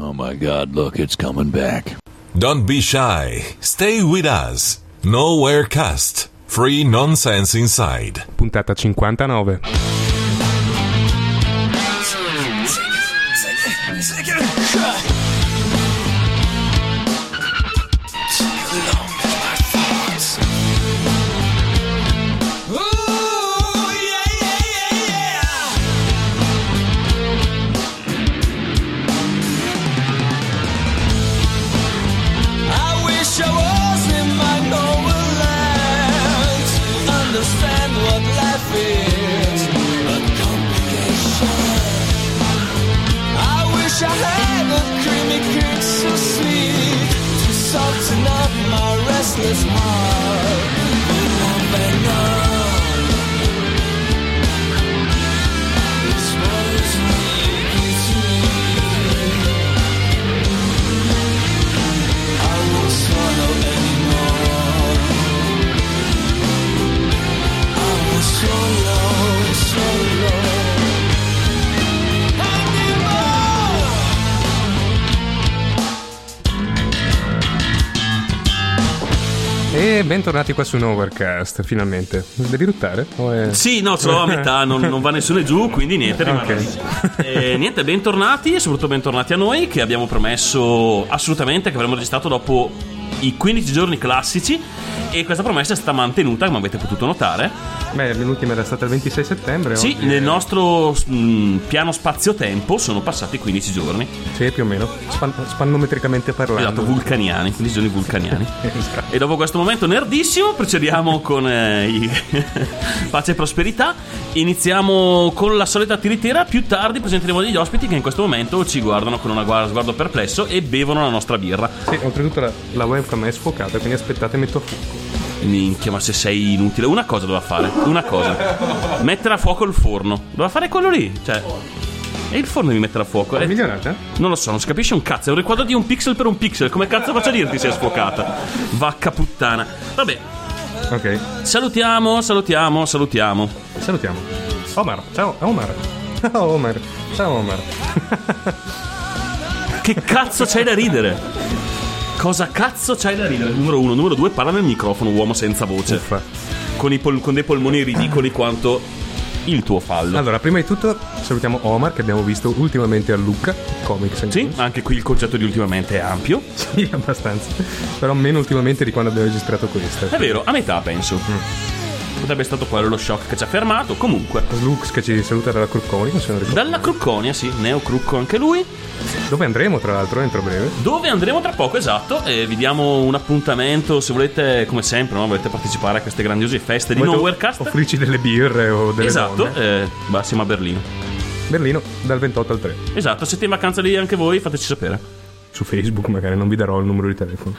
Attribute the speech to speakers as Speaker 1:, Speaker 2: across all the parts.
Speaker 1: Oh my god, look, it's coming back.
Speaker 2: Don't be shy. Stay with us. Nowhere cast. Free nonsense inside.
Speaker 3: Puntata 59. Bentornati qua su Nowherecast, finalmente. Devi ruttare? È...
Speaker 4: Sì, no, l'ho a metà, non, non va nessuno giù, quindi niente, rimane
Speaker 3: Ok.
Speaker 4: lì. Eh, niente, bentornati e soprattutto bentornati a noi che abbiamo promesso assolutamente che avremmo registrato dopo i 15 giorni classici e questa promessa è stata mantenuta, come avete potuto notare.
Speaker 3: Beh, l'ultima era stata il 26 settembre.
Speaker 4: Sì,
Speaker 3: oggi-
Speaker 4: nel nostro mm, piano spazio-tempo sono passati 15 giorni.
Speaker 3: Sì, più o meno. Span- spannometricamente parlando.
Speaker 4: Esatto, vulcaniani, 15 giorni vulcaniani.
Speaker 3: Esatto.
Speaker 4: E dopo questo momento nerdissimo procediamo con eh, i pace e prosperità. Iniziamo con la solita tiritera. Più tardi presenteremo degli ospiti che in questo momento ci guardano con gua- sguardo perplesso e bevono la nostra birra.
Speaker 3: Sì, oltretutto la, la webcam è sfocata, quindi aspettate, metto a fuoco.
Speaker 4: Minchia, ma se sei inutile, una cosa doveva fare. Una cosa: mettere a fuoco il forno. Doveva fare quello lì. Cioè. E il forno devi mettere a fuoco.
Speaker 3: È
Speaker 4: Eh,
Speaker 3: migliorata?
Speaker 4: non lo so, non si capisce un cazzo. È un riquadro di un pixel per un pixel. Come cazzo faccio a dirti se è sfocata? Vacca puttana. Vabbè,
Speaker 3: Ok,
Speaker 4: salutiamo, salutiamo, salutiamo.
Speaker 3: salutiamo. Omar, ciao Omar. Ciao Omar. Ciao Omar.
Speaker 4: Che cazzo c'hai da ridere? Cosa cazzo c'hai da ridere? Numero uno, numero due, parla nel microfono, uomo senza voce. Con, i pol- con dei polmoni ridicoli quanto il tuo fallo.
Speaker 3: Allora, prima di tutto salutiamo Omar che abbiamo visto ultimamente a Lucca Comics.
Speaker 4: Sì,
Speaker 3: News.
Speaker 4: anche qui il concetto di ultimamente è ampio.
Speaker 3: Sì, abbastanza. Però meno ultimamente di quando abbiamo registrato questa.
Speaker 4: È vero, a metà penso. Potrebbe essere stato quello lo shock che ci ha fermato. Comunque,
Speaker 3: Lux che ci saluta dalla Crupconica, se non ricordo.
Speaker 4: dalla Crucconia, sì, Neo Crucco anche lui.
Speaker 3: Dove andremo, tra l'altro, entro breve.
Speaker 4: Dove andremo tra poco, esatto, e vi diamo un appuntamento se volete, come sempre, no? volete partecipare a queste grandiose feste di
Speaker 3: Volete
Speaker 4: Nowherecast.
Speaker 3: Offrirci delle birre o delle
Speaker 4: Esatto, eh, bah, siamo a Berlino.
Speaker 3: Berlino, dal 28 al 3.
Speaker 4: Esatto, se siete in vacanza lì anche voi, fateci sapere.
Speaker 3: Su Facebook magari, non vi darò il numero di telefono.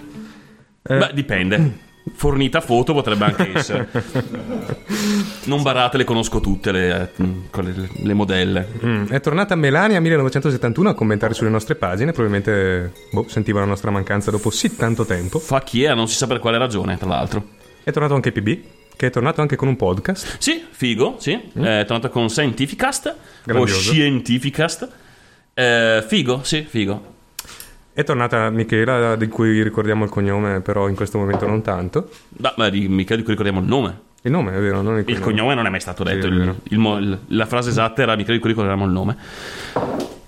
Speaker 3: Eh.
Speaker 4: Beh, dipende. Fornita foto potrebbe anche essere. Non barate, le conosco tutte le, eh, quelle- le modelle.
Speaker 3: Mm, È tornata Melania 1971 a commentare sulle nostre pagine, probabilmente boh, sentiva la nostra mancanza dopo sì tanto tempo.
Speaker 4: Fa chi è, non si sa per quale ragione, tra l'altro.
Speaker 3: È tornato anche PB, che è tornato anche con un podcast.
Speaker 4: Sì, figo, sì. È tornato con Scientificast
Speaker 3: Grandioso.
Speaker 4: o Scientificast. Eh, figo, sì, figo.
Speaker 3: È tornata Michela, di cui ricordiamo il cognome, però in questo momento non tanto.
Speaker 4: Ma, ma di, mica di cui ricordiamo il nome.
Speaker 3: Il nome è vero, non il cognome.
Speaker 4: Il cognome non è mai stato detto.
Speaker 3: è
Speaker 4: il- il la frase esatta era mica di cui ricordiamo il nome.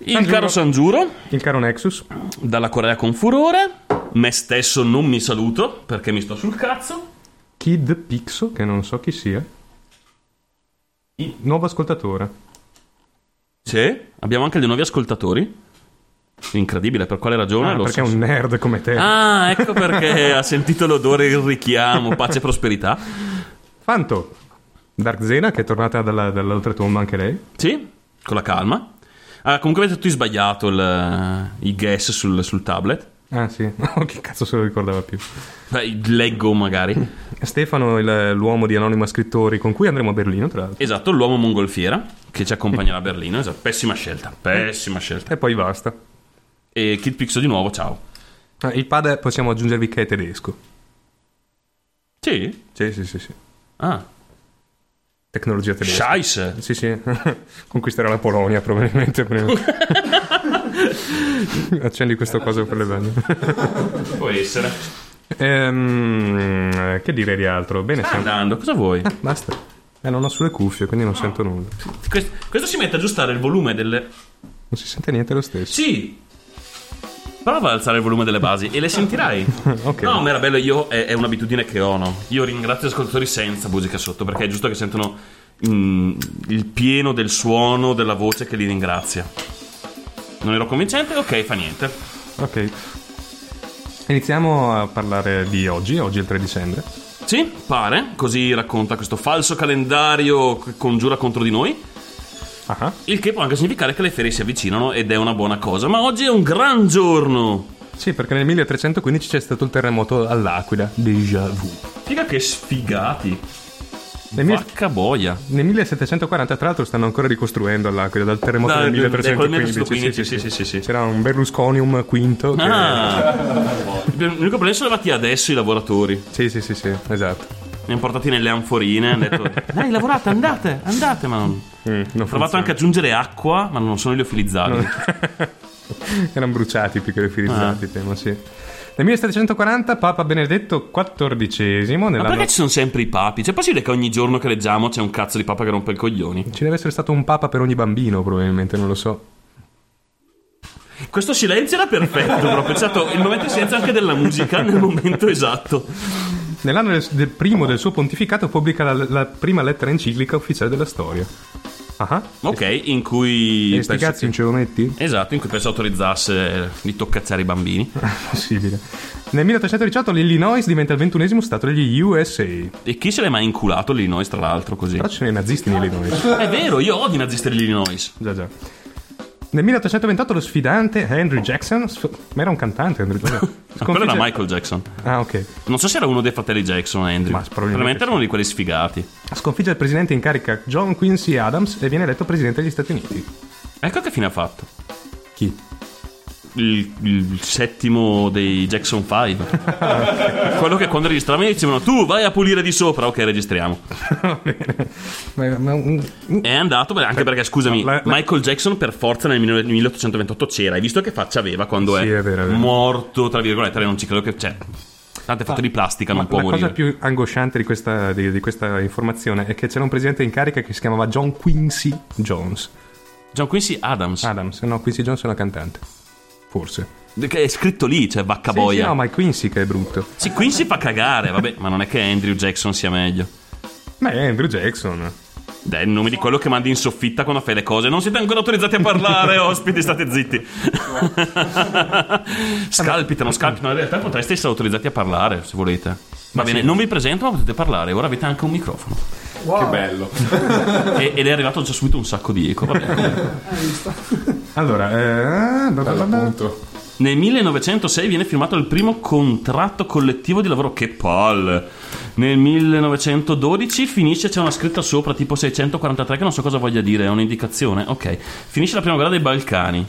Speaker 4: Il
Speaker 3: Sanjuro.
Speaker 4: caro Sangiuro,
Speaker 3: Il caro Nexus.
Speaker 4: dalla Corea con furore. Me stesso non mi saluto perché mi sto sul cazzo.
Speaker 3: Kid Pixo, che non so chi sia. Nuovo ascoltatore.
Speaker 4: Sì, abbiamo anche dei nuovi ascoltatori. Incredibile, per quale ragione?
Speaker 3: Ah, perché è
Speaker 4: so.
Speaker 3: un nerd come te.
Speaker 4: Ah, ecco perché ha sentito l'odore, il richiamo, pace e prosperità.
Speaker 3: Fanto. Dark Zena, che è tornata dalla, dall'oltretomba anche lei.
Speaker 4: Sì, con la calma. Ah, comunque avete tutti sbagliato il- i guess sul, sul tablet.
Speaker 3: Ah sì, che cazzo se lo ricordava più.
Speaker 4: Beh, leggo magari.
Speaker 3: Stefano, il- l'uomo di Anonima Scrittori, con cui andremo a Berlino, tra l'altro.
Speaker 4: Esatto, l'uomo mongolfiera che ci accompagnerà a Berlino. Esatto, pessima scelta, pessima scelta.
Speaker 3: E poi basta.
Speaker 4: E Kid Pixo di nuovo, ciao.
Speaker 3: Ah, il pad possiamo aggiungervi che è tedesco.
Speaker 4: Sì?
Speaker 3: Sì, sì, sì, sì.
Speaker 4: Ah,
Speaker 3: Tecnologia tedesca.
Speaker 4: Scheiße.
Speaker 3: Sì, sì. Conquisterà la Polonia probabilmente prima. Accendi questo coso per le bagno.
Speaker 4: Può essere.
Speaker 3: Ehm, che dire di altro? Bene, siamo...
Speaker 4: andando, cosa vuoi?
Speaker 3: Basta. Eh, non ho sulle cuffie, quindi non sento nulla.
Speaker 4: Questo, questo si mette a aggiustare il volume delle.
Speaker 3: Non si sente niente lo stesso.
Speaker 4: Sì! Prova ad alzare il volume delle basi e le sentirai.
Speaker 3: Ok.
Speaker 4: No, ma era bello, io è, è un'abitudine che ho, no? Io ringrazio gli ascoltatori senza musica sotto, perché è giusto che sentono mm, il pieno del suono della voce che li ringrazia. Non ero convincente? Ok, fa niente.
Speaker 3: Ok. Iniziamo a parlare di oggi. Oggi è il 3 dicembre.
Speaker 4: Sì, pare, così racconta questo falso calendario che congiura contro di noi.
Speaker 3: Ah,
Speaker 4: Il che può anche significare che le ferie si avvicinano ed è una buona cosa. Ma oggi è un gran giorno.
Speaker 3: Sì, perché nel 1315 c'è stato il terremoto all'Aquila. Déjà vu.
Speaker 4: Figa che sfigati.
Speaker 3: Nel,
Speaker 4: Vacca boia.
Speaker 3: nel 1740, tra l'altro, stanno ancora ricostruendo all'Aquila dal terremoto del
Speaker 4: ecco, il
Speaker 3: 1315.
Speaker 4: 1315, sì, sì, sì, sì.
Speaker 3: C'era un Berlusconium quinto. Che...
Speaker 4: Ah. L'unico problema sono arrivati adesso i lavoratori.
Speaker 3: Sì, sì, sì, sì, esatto.
Speaker 4: Li hanno portati nelle anforine. Hanno detto: Dai, lavorate, andate, andate. Ma non.
Speaker 3: Mm, non
Speaker 4: Ho provato anche a aggiungere acqua, ma non sono liofilizzabili.
Speaker 3: Erano bruciati più che refilizzati,
Speaker 4: Ah.
Speaker 3: temo, sì. Nel 1740 Papa Benedetto XIV
Speaker 4: Ma perché ci sono sempre i papi? C'è possibile che ogni giorno che leggiamo c'è un cazzo di papa che rompe il coglioni?
Speaker 3: Ci deve essere stato un papa per ogni bambino, probabilmente, non lo so.
Speaker 4: Questo silenzio era perfetto, proprio. C'è stato il momento di silenzio anche della musica nel momento esatto.
Speaker 3: Nell'anno del, del primo del suo pontificato pubblica la, la prima lettera enciclica ufficiale della storia. Ah,
Speaker 4: Ok, in cui.
Speaker 3: e sti cazzi
Speaker 4: che-
Speaker 3: non ce lo metti?
Speaker 4: Esatto, in cui penso autorizzasse di toccazzare i bambini.
Speaker 3: Possibile. Nel 1818 l'Illinois diventa il ventunesimo stato degli USA.
Speaker 4: E chi se l'è mai inculato l'Illinois, tra l'altro, così?
Speaker 3: Però ci sono i nazisti in Illinois.
Speaker 4: È vero, io odio i nazisti dell'Illinois.
Speaker 3: Già, già. Nel 1828 lo sfidante Andrew Jackson, sf- ma era un cantante Andrew Jackson,
Speaker 4: Ma quello era
Speaker 3: Sconfigge-
Speaker 4: Michael Jackson.
Speaker 3: Ah, ok.
Speaker 4: Non so se era uno dei fratelli Jackson, Andrew.
Speaker 3: Ma probabilmente
Speaker 4: Probabilmente era uno di quelli sfigati.
Speaker 3: Sconfigge il presidente in carica John Quincy Adams e viene eletto presidente degli Stati Uniti.
Speaker 4: Ecco che fine ha fatto.
Speaker 3: Chi?
Speaker 4: Il, il settimo dei Jackson 5. Quello che quando registravano dicevano tu vai a pulire di sopra. Ok, registriamo. È andato, beh, anche perché scusami,
Speaker 3: La- la-
Speaker 4: Michael Jackson per forza nel 1828 c'era. Hai visto che faccia aveva quando
Speaker 3: Sì,
Speaker 4: è,
Speaker 3: è vero, è vero.
Speaker 4: morto, tra virgolette? Non ci credo che c'è. Tanto è fatto di plastica, non
Speaker 3: Ma
Speaker 4: può
Speaker 3: la
Speaker 4: morire.
Speaker 3: cosa più angosciante di questa, di- di questa informazione è che c'era un presidente in carica che si chiamava John Quincy Jones.
Speaker 4: John Quincy Adams.
Speaker 3: Adams, no, Quincy Jones è una cantante. Forse.
Speaker 4: Che è scritto lì, cioè vacca
Speaker 3: Sì, sì,
Speaker 4: boia.
Speaker 3: no, ma è Quincy che è brutto.
Speaker 4: Sì, Quincy fa cagare, vabbè, ma non è che Andrew Jackson sia meglio.
Speaker 3: Ma è Andrew Jackson.
Speaker 4: Dai, è il nome di quello che mandi in soffitta quando fai le cose. Non siete ancora autorizzati a parlare, ospiti, state zitti. scalpitano, scalpitano. In realtà potreste essere autorizzati a parlare, se volete. Va bene, non vi presento, ma potete parlare. Ora avete anche un microfono.
Speaker 5: Che bello.
Speaker 4: E- ed è arrivato già subito un sacco di eco. Vabbè, comunque.
Speaker 3: Allora, eh, bla bla.
Speaker 5: Appunto.
Speaker 4: Nel 1906 viene firmato il primo contratto collettivo di lavoro. Che palle! Nel 1912 finisce, c'è una scritta sopra, tipo 643, che non so cosa voglia dire, è un'indicazione. Ok. Finisce la prima guerra dei Balcani.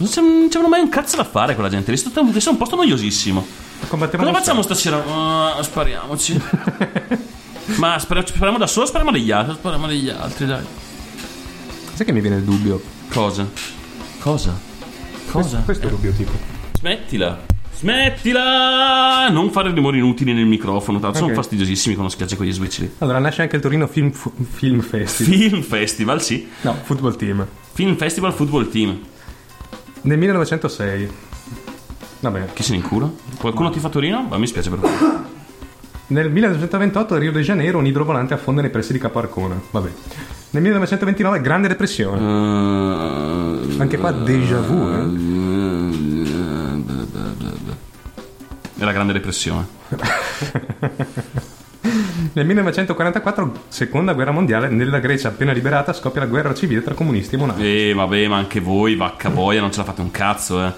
Speaker 4: Non c'è- non mai un cazzo da fare quella gente. lì. Un è un posto noiosissimo.
Speaker 3: Combattevano
Speaker 4: Cosa facciamo stasera? Ah, spariamoci. Ma spar- spariamo da solo o spariamo degli altri? Spariamo degli altri, dai.
Speaker 3: Sai che mi viene il dubbio?
Speaker 4: Cosa? Cosa? Cosa?
Speaker 3: Questo è il dubbio tipo.
Speaker 4: Smettila. Smettila! Non fare rumori inutili nel microfono, tanto sono
Speaker 3: Ok.
Speaker 4: fastidiosissimi quando schiacci quegli switch lì.
Speaker 3: Allora, nasce anche il Torino Film, Fu- Film Festival.
Speaker 4: Film Festival, sì.
Speaker 3: No, Football Team.
Speaker 4: Film Festival Football Team.
Speaker 3: Nel 1906. Vabbè.
Speaker 4: Chi se ne incura? Qualcuno ti fa Torino? Ma mi spiace per voi.
Speaker 3: Nel 1928 a Rio de Janeiro un idrovolante affonda nei pressi di Capo Arcona. Vabbè. Nel 1929 Grande Depressione.
Speaker 4: Uh,
Speaker 3: Anche qua déjà vu, eh?
Speaker 4: È la Grande Depressione.
Speaker 3: Nel 1944, seconda guerra mondiale, nella Grecia appena liberata scoppia la guerra civile tra comunisti e monarchi.
Speaker 4: Eh, vabbè, ma anche voi, vacca boia, non ce la fate un cazzo, eh.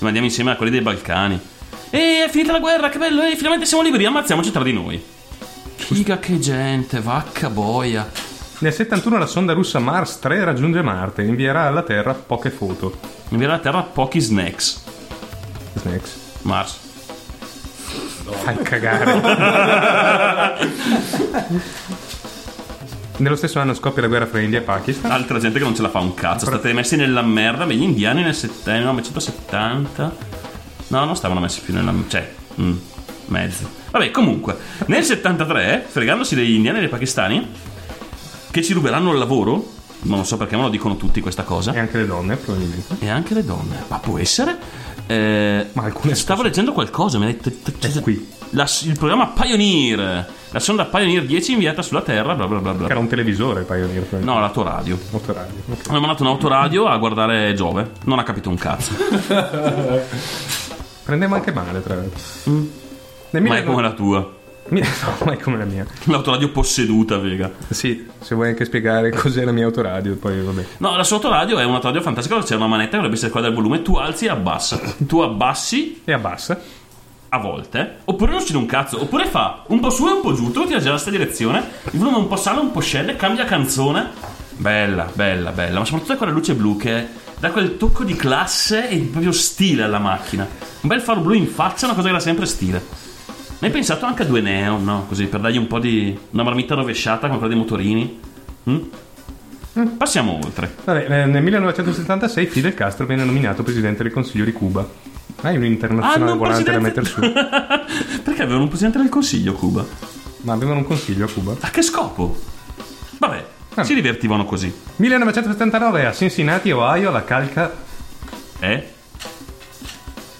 Speaker 4: Ma andiamo insieme a quelli dei Balcani. E è finita la guerra, che bello, eh, finalmente siamo liberi, ammazziamoci tra di noi. Figa che gente, vacca boia.
Speaker 3: Nel 71 la sonda russa Mars 3 raggiunge Marte e invierà alla Terra poche foto.
Speaker 4: Viene alla terra pochi snacks.
Speaker 3: Snacks.
Speaker 4: Mars.
Speaker 3: Fai cagare. Nello stesso anno scoppia la guerra fra India e Pakistan.
Speaker 4: Altra gente che non ce la fa un cazzo. State messi nella merda. Beh, gli indiani nel sett- 1970. No, non stavano messi più nella. cioè, mm, mezzo. Vabbè, comunque, nel 73, fregandosi degli indiani e dei pakistani, che ci ruberanno il lavoro. Non lo so perché me lo dicono tutti questa cosa.
Speaker 3: E anche le donne, probabilmente.
Speaker 4: E anche le donne. Ma può essere? Eh,
Speaker 3: Ma alcune
Speaker 4: Stavo leggendo qualcosa. Mi ha detto.
Speaker 3: È qui.
Speaker 4: La- il programma Pioneer. La sonda Pioneer 10 inviata sulla Terra. Bla bla bla bla.
Speaker 3: Era un televisore, Pioneer.
Speaker 4: No, l'autoradio.
Speaker 3: Autoradio. ok.
Speaker 4: Hanno mandato un'autoradio a guardare Giove. Non ha capito un cazzo.
Speaker 3: Prendeva anche male, tra l'altro. Nel
Speaker 4: Ma è
Speaker 3: 19-
Speaker 4: come la tua.
Speaker 3: Mi- No, ma è come la mia.
Speaker 4: L'autoradio posseduta, Vega.
Speaker 3: Sì, se vuoi anche spiegare cos'è la mia autoradio, poi vabbè.
Speaker 4: No, la sua autoradio è un autoradio fantastica c'è una manetta che dovrebbe essere quella del volume. Tu alzi e abbassa. Tu abbassi
Speaker 3: E abbassa.
Speaker 4: a volte. Oppure non succede un cazzo. Oppure fa un po' su e un po' giù. Tu tira già la stessa direzione. Il volume un po' sale, un po' scende, cambia canzone. Bella, bella, bella. Ma soprattutto è quella luce blu che dà quel tocco di classe e proprio stile alla macchina. Un bel faro blu in faccia è una cosa che dà sempre stile. Ne hai pensato anche a due neon, no? Così per dargli un po' di. una marmitta rovesciata come quella dei motorini. Mm? Passiamo oltre.
Speaker 3: Vabbè, eh, nel 1976 Fidel Castro viene nominato presidente del Consiglio di Cuba. Hai un internazionale
Speaker 4: Ah,
Speaker 3: volante da mettere
Speaker 4: presidente-
Speaker 3: su.
Speaker 4: Perché avevano un presidente del consiglio Cuba?
Speaker 3: Ma avevano un consiglio a Cuba.
Speaker 4: A che scopo? Vabbè,
Speaker 3: Ah.
Speaker 4: si divertivano così.
Speaker 3: 1979 a Cincinnati, Ohio, la calca
Speaker 4: Eh?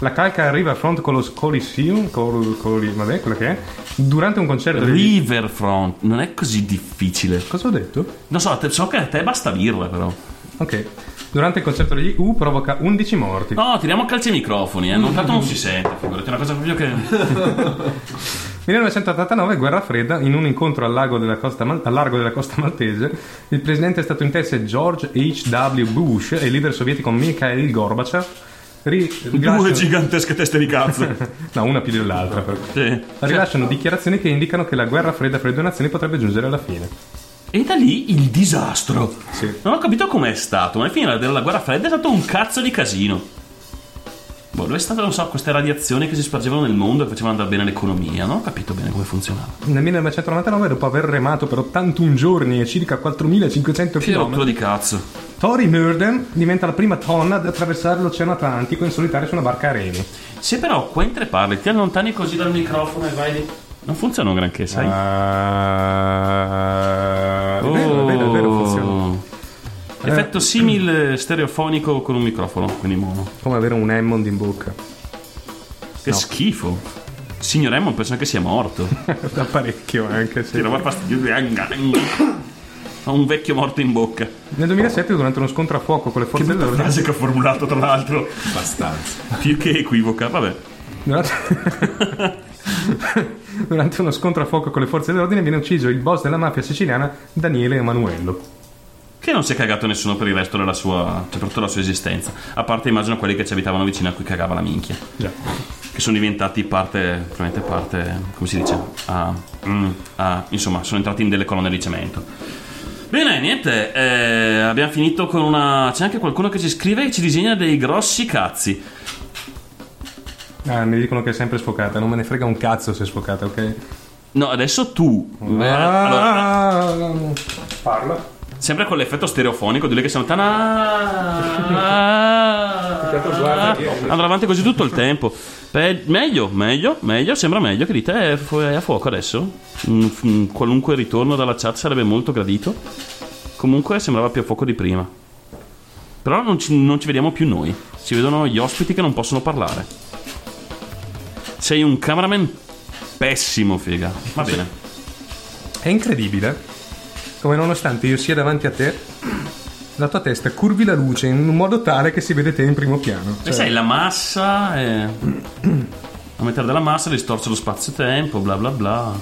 Speaker 3: La calca Riverfront con lo Coliseum, col, col- vabbè, quello che è, durante un concerto di...
Speaker 4: Riverfront, non è così difficile.
Speaker 3: Cosa ho detto?
Speaker 4: Non so, so che a te basta birra però.
Speaker 3: Ok. Durante il concerto degli U provoca 11 morti.
Speaker 4: No, tiriamo a calci i microfoni, eh. Non tanto non si sente, figurati, è una cosa proprio che.
Speaker 3: 1989, guerra fredda, in un incontro al, lago della costa Mal- al largo della costa maltese, il presidente statunitense George H.W. Bush e il leader sovietico Mikhail Gorbachev ri-
Speaker 4: Due
Speaker 3: rilasciano-
Speaker 4: gigantesche teste di cazzo.
Speaker 3: no, una più dell'altra. però.
Speaker 4: sì.
Speaker 3: Rilasciano dichiarazioni che indicano che la guerra fredda fra le due nazioni potrebbe giungere alla fine.
Speaker 4: E da lì il disastro.
Speaker 3: Sì.
Speaker 4: Non ho capito com'è stato, ma alla fine della guerra fredda è stato un cazzo di casino. Boh, dove è stato, non so, queste radiazioni che si spargevano nel mondo e facevano andare bene l'economia? Non ho capito bene come funzionava.
Speaker 3: Nel 1999, dopo aver remato per 81 giorni e circa 4500
Speaker 4: Che rottura
Speaker 3: km,
Speaker 4: di cazzo.
Speaker 3: Tori Murden diventa la prima donna ad attraversare l'Oceano Atlantico in solitario su una barca a remi.
Speaker 4: Se però mentre parli ti allontani così dal microfono e vai lì. Non funziona un granché, sai?
Speaker 3: Ah, è vero, è vero, è vero, funziona.
Speaker 4: Effetto simile stereofonico con un microfono, quindi mono.
Speaker 3: Come avere un Hammond in bocca.
Speaker 4: Che schifo. Signor Hammond pensa che sia morto.
Speaker 3: da parecchio anche.
Speaker 4: Ti
Speaker 3: Sì.
Speaker 4: roba fastidio. Ho un vecchio morto in bocca.
Speaker 3: Nel 2007, durante uno scontro a fuoco con le forze dell'ordine,
Speaker 4: frase che ho formulato, tra l'altro.
Speaker 5: Abbastanza.
Speaker 4: Più che equivoca, vabbè.
Speaker 3: durante... durante uno scontro a fuoco con le forze dell'ordine viene ucciso il boss della mafia siciliana Daniele Emanuello.
Speaker 4: Che non si è cagato nessuno per il resto della sua. cioè per tutta la sua esistenza. A parte immagino quelli che ci abitavano vicino a cui cagava la minchia.
Speaker 3: Già.
Speaker 4: Che sono diventati parte. probabilmente parte. come si dice? Ah, mm, ah, insomma, sono entrati in delle colonne di cemento. Bene, niente, eh, abbiamo finito con una. C'è anche qualcuno che ci scrive e ci disegna dei grossi cazzi.
Speaker 3: Ah, mi dicono che è sempre sfocata, non me ne frega un cazzo se è sfocata, ok?
Speaker 4: No, adesso tu. Eh, allora,
Speaker 3: Ah, parla.
Speaker 4: Sempre con l'effetto stereofonico di lei che sono.
Speaker 3: che-
Speaker 4: Andrà avanti così tutto il tempo. Beh, meglio, meglio, meglio. Sembra meglio che di te è, fu- è a fuoco adesso. Mm, mm, qualunque ritorno dalla chat sarebbe molto gradito. Comunque sembrava più a fuoco di prima. Però non ci, non ci vediamo più noi. Si vedono gli ospiti che non possono parlare. Sei un cameraman pessimo, figa. Va bene.
Speaker 3: È incredibile come nonostante io sia davanti a te, la tua testa curvi la luce in un modo tale che si vede te in primo piano.
Speaker 4: E
Speaker 3: Cioè,
Speaker 4: sai, la massa è... A mettere della massa distorce lo spazio-tempo, bla bla bla.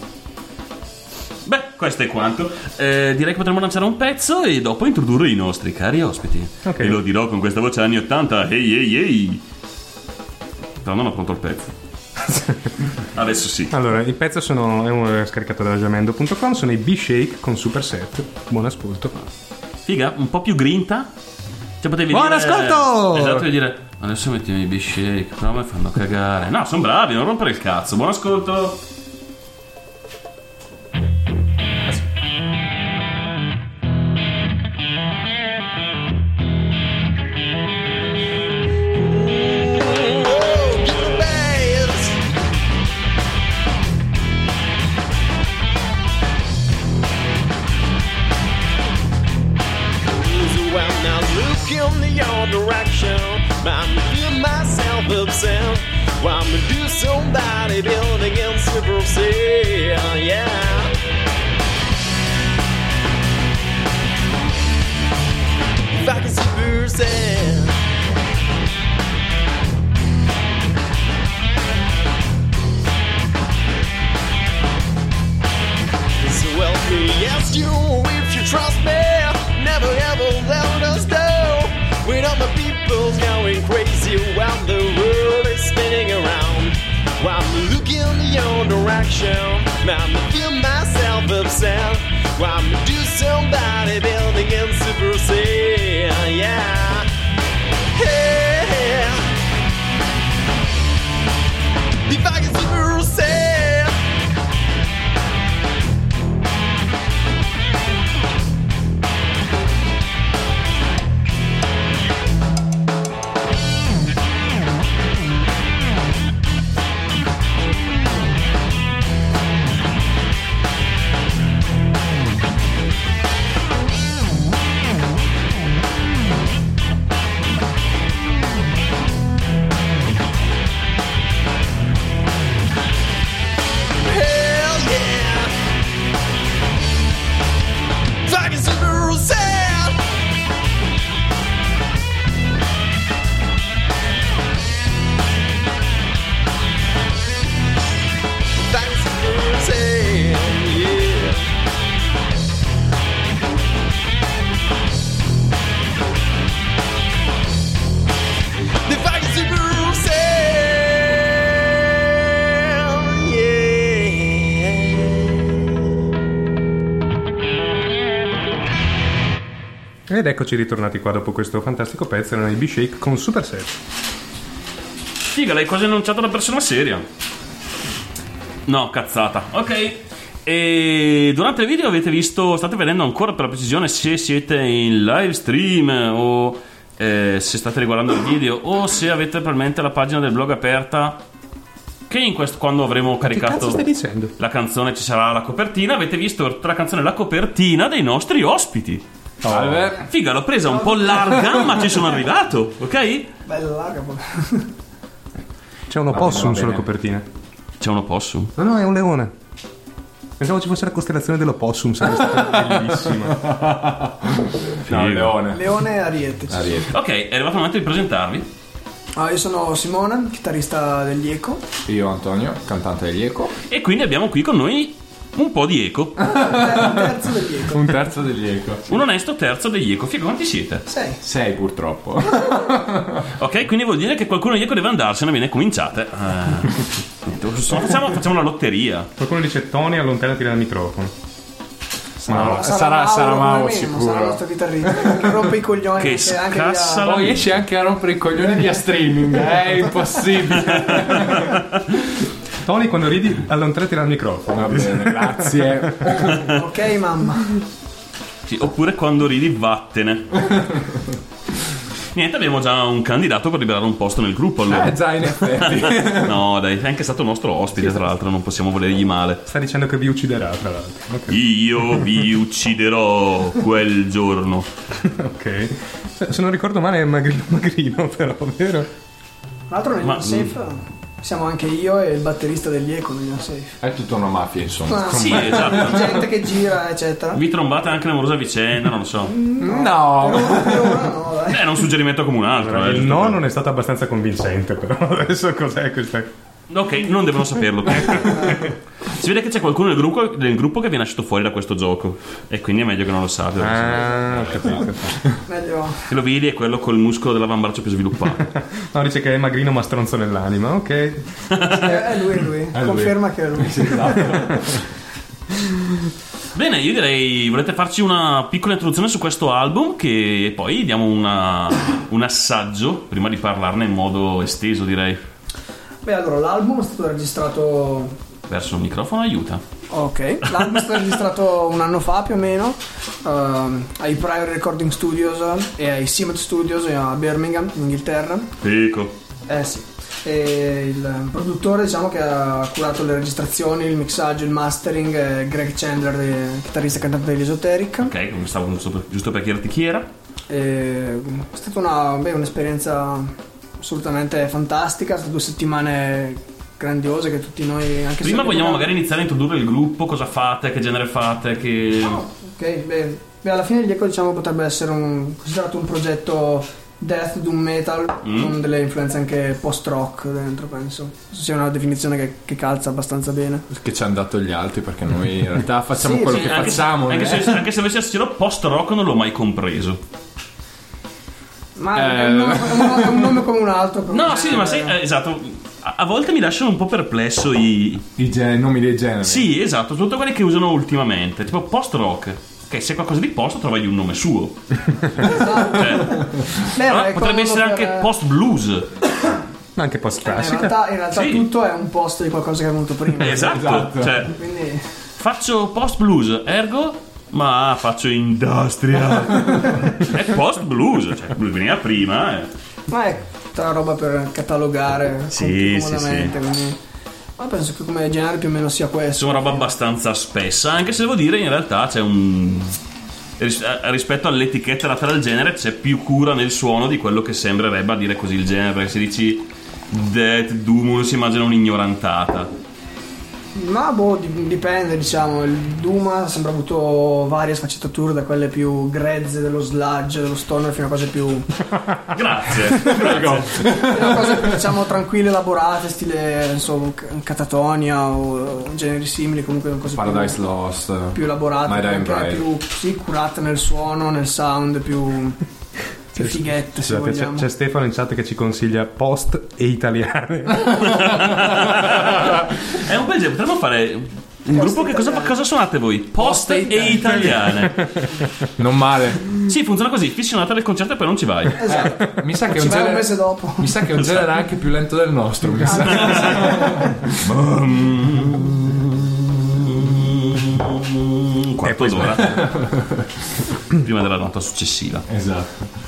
Speaker 4: Beh, questo è quanto. Eh, direi che potremmo lanciare un pezzo e dopo introdurre i nostri cari ospiti.
Speaker 3: Ok.
Speaker 4: E lo dirò con questa voce anni 80. Ehi ehi ehi. Però non ho pronto il pezzo. Adesso sì.
Speaker 3: Allora, il pezzo sono, è un scaricato da jamendo.com, sono i B-Shake con Super Set. Buon ascolto.
Speaker 4: Figa, un po' più grinta. Cioè potevi
Speaker 3: Buon
Speaker 4: dire...
Speaker 3: ascolto!
Speaker 4: Esatto, devi dire... Adesso mettiamo i B-Shake, però mi fanno cagare. No, sono bravi, non rompere il cazzo. Buon ascolto.
Speaker 5: In Super Cell, yeah. So well, me ask you if you trust me. Never ever let us go. When all my going crazy while the your direction, I'm feel myself upset. I'm do somebody building in Super Saiyan, yeah.
Speaker 3: Ed eccoci ritornati qua dopo questo fantastico pezzo. Erano i B-Shake con Super Set.
Speaker 4: Figa, l'hai quasi annunciato una persona seria. No, cazzata. Ok. E durante il video avete visto, state vedendo ancora per la precisione se siete in live stream o eh, se state riguardando il video o se avete probabilmente la pagina del blog aperta. Che in questo, quando avremo caricato la canzone ci sarà la copertina. Avete visto tutta la canzone la copertina dei nostri ospiti.
Speaker 6: Salve.
Speaker 4: Figa, l'ho presa un po' larga, ma ci sono arrivato, ok?
Speaker 7: Bella larga.
Speaker 3: C'è un opossum sulla
Speaker 6: bene.
Speaker 3: copertina.
Speaker 4: C'è un opossum.
Speaker 3: No, no, è un leone. Pensavo ci fosse la costellazione dell'opossum, sarebbe stata bellissima.
Speaker 6: No, leone.
Speaker 7: Leone e Ariete.
Speaker 6: Ariete.
Speaker 4: Ok, è arrivato il momento di presentarvi.
Speaker 7: Ah, io sono Simone, chitarrista degli Eco.
Speaker 6: Io Antonio, cantante degli Eco.
Speaker 4: E quindi abbiamo qui con noi un po' di eco.
Speaker 7: Un terzo degli Eco.
Speaker 6: Un terzo degli Eco.
Speaker 4: Un onesto terzo degli eco. Figa, quanti siete?
Speaker 7: Sei.
Speaker 6: Sei purtroppo.
Speaker 4: Ok, quindi vuol dire che qualcuno di eco deve andarsene. Bene, cominciate. Eh, facciamo, facciamo una lotteria.
Speaker 3: Qualcuno dice Tony, allontanati dal microfono.
Speaker 6: No, sarà, sarà Mauro
Speaker 7: come me, non sarà il
Speaker 6: sicuro.
Speaker 7: nostro chitarrista che rompe i coglioni.
Speaker 4: Che scassa
Speaker 7: via-
Speaker 4: la-
Speaker 6: Poi riesci anche a rompere i coglioni via streaming, è impossibile.
Speaker 3: Tony, quando ridi, allontanati dal microfono.
Speaker 6: Va bene, grazie.
Speaker 7: Ok, mamma.
Speaker 4: Sì, oppure quando ridi, vattene. Niente, abbiamo già un candidato per liberare un posto nel gruppo allora.
Speaker 6: Eh già, in effetti.
Speaker 4: No, dai, è anche stato nostro ospite, tra l'altro, non possiamo volergli male.
Speaker 3: Sta dicendo che vi ucciderà, tra l'altro. Ok.
Speaker 4: Io vi ucciderò quel giorno.
Speaker 3: ok. Se non ricordo male è magrino magrino, però, vero?
Speaker 7: Tra l'altro nel
Speaker 4: Ma-
Speaker 7: Ma... safe siamo anche io e il batterista degli Eco nel Neon safe.
Speaker 6: È tutta una mafia, insomma.
Speaker 7: Ah,
Speaker 4: Sì, esatto.
Speaker 7: Gente che gira, eccetera.
Speaker 4: Vi trombate anche un'amorosa vicenda, non lo so.
Speaker 6: No.
Speaker 7: Per ora no, dai.
Speaker 4: È un suggerimento come un altro. eh,
Speaker 3: il no
Speaker 4: per-
Speaker 3: non è stato abbastanza convincente, però adesso cos'è questa?
Speaker 4: Ok, non devono saperlo. si vede che c'è qualcuno nel gruppo, nel gruppo che viene uscito fuori da questo gioco. E quindi è meglio che non lo sappia.
Speaker 3: Ah, ho capito.
Speaker 7: Meglio.
Speaker 4: Se lo vedi è quello col muscolo dell'avambraccio più sviluppato.
Speaker 3: No, dice che è magrino ma stronzo nell'anima, ok.
Speaker 7: È, è lui, è lui. Conferma che è lui.
Speaker 4: Bene, io direi, volete farci una piccola introduzione su questo album che poi diamo una- un assaggio prima di parlarne in modo esteso, direi.
Speaker 7: Beh, allora l'album è stato registrato.
Speaker 4: Verso il microfono aiuta.
Speaker 7: Ok, l'album è stato registrato un anno fa più o meno ehm, ai Prior Recording Studios e ai Simet Studios a Birmingham, in Inghilterra.
Speaker 4: Ecco.
Speaker 7: Eh sì. E il produttore diciamo che ha curato le registrazioni, il mixaggio, il mastering è Greg Chandler, chitarrista e cantante degli Esoteric.
Speaker 4: Ok, come stavo giusto per, giusto per chiederti chi era.
Speaker 7: E è stata una, beh, un'esperienza assolutamente fantastica, sono due settimane grandiose che tutti noi anche
Speaker 4: Prima
Speaker 7: se
Speaker 4: vogliamo magari iniziare a introdurre il gruppo, cosa fate, che genere fate, che...
Speaker 7: Ok, beh, beh, alla fine gli Echo diciamo potrebbe essere un, considerato un progetto death doom metal
Speaker 4: Mm.
Speaker 7: con delle influenze anche post rock dentro, penso. Penso sia una definizione che, che calza abbastanza bene.
Speaker 6: Che ci hanno dato gli altri perché noi in realtà facciamo
Speaker 7: Sì,
Speaker 6: quello
Speaker 7: sì,
Speaker 6: che
Speaker 4: anche,
Speaker 6: facciamo.
Speaker 4: se, anche,
Speaker 6: eh.
Speaker 4: se, anche se avessi assistito post rock non l'ho mai compreso.
Speaker 7: Ma
Speaker 6: Eh,
Speaker 7: è, un nome, è un nome- è un nome come un altro.
Speaker 4: No, sì, ma sì, eh, esatto. A, a volte mi lasciano un po' perplesso i...
Speaker 6: I gen- nomi dei generi.
Speaker 4: Sì, esatto, soprattutto quelli che usano ultimamente, tipo post rock. Che se è qualcosa di post trovagli un nome suo.
Speaker 7: Esatto.
Speaker 4: Cioè,
Speaker 7: Beh,
Speaker 4: potrebbe essere
Speaker 7: per-
Speaker 4: anche post blues.
Speaker 3: Ma anche post
Speaker 7: In
Speaker 3: classica.
Speaker 7: realtà, in realtà
Speaker 4: Sì.
Speaker 7: tutto è un post di qualcosa che è venuto prima.
Speaker 4: Esatto.
Speaker 6: Esatto.
Speaker 4: Cioè,
Speaker 7: Quindi
Speaker 4: faccio post blues, ergo ma faccio industrial. è post blues, cioè blues veniva prima. eh.
Speaker 7: Ma è tutta la roba per catalogare
Speaker 4: Sì,
Speaker 7: com- comodamente. quindi- Ma penso che come genere più o meno sia questo.
Speaker 4: Insomma, roba abbastanza spessa, anche se devo dire in realtà c'è un ris- eh, rispetto all'etichetta data dal genere c'è più cura nel suono di quello che sembrerebbe a dire così il genere, perché se dici Death Doom uno si immagina un'ignorantata.
Speaker 7: Ma boh, di- dipende, diciamo. Il Duma sembra avuto varie sfaccettature, da quelle più grezze dello sludge, dello stoner, fino a cose più.
Speaker 4: Grazie.
Speaker 6: Prego.
Speaker 7: fino a cose più, diciamo, tranquille, elaborate, stile insomma, catatonia o, generi simili, comunque cose più-
Speaker 6: Paradise Lost.
Speaker 7: più elaborate,
Speaker 6: Bride.
Speaker 7: più sì, curate nel suono, nel sound, più, più fighette se
Speaker 3: Scusate, c'è, c'è Stefano in chat che ci consiglia post e italiane.
Speaker 4: È un bel genere, potremmo fare un gruppo che cosa, cosa suonate voi? Post e italiane.
Speaker 6: Non male.
Speaker 4: Sì, funziona così, fissi una data del concerto e poi non ci vai.
Speaker 7: Esatto.
Speaker 6: Mi sa che
Speaker 7: Ci
Speaker 6: un
Speaker 7: vai un
Speaker 6: genere.
Speaker 7: mese dopo.
Speaker 6: Mi sa che un genere anche più lento del nostro. Mi sa.
Speaker 4: Quarto
Speaker 3: E poi
Speaker 4: d'ora. Prima della nota successiva.
Speaker 6: esatto.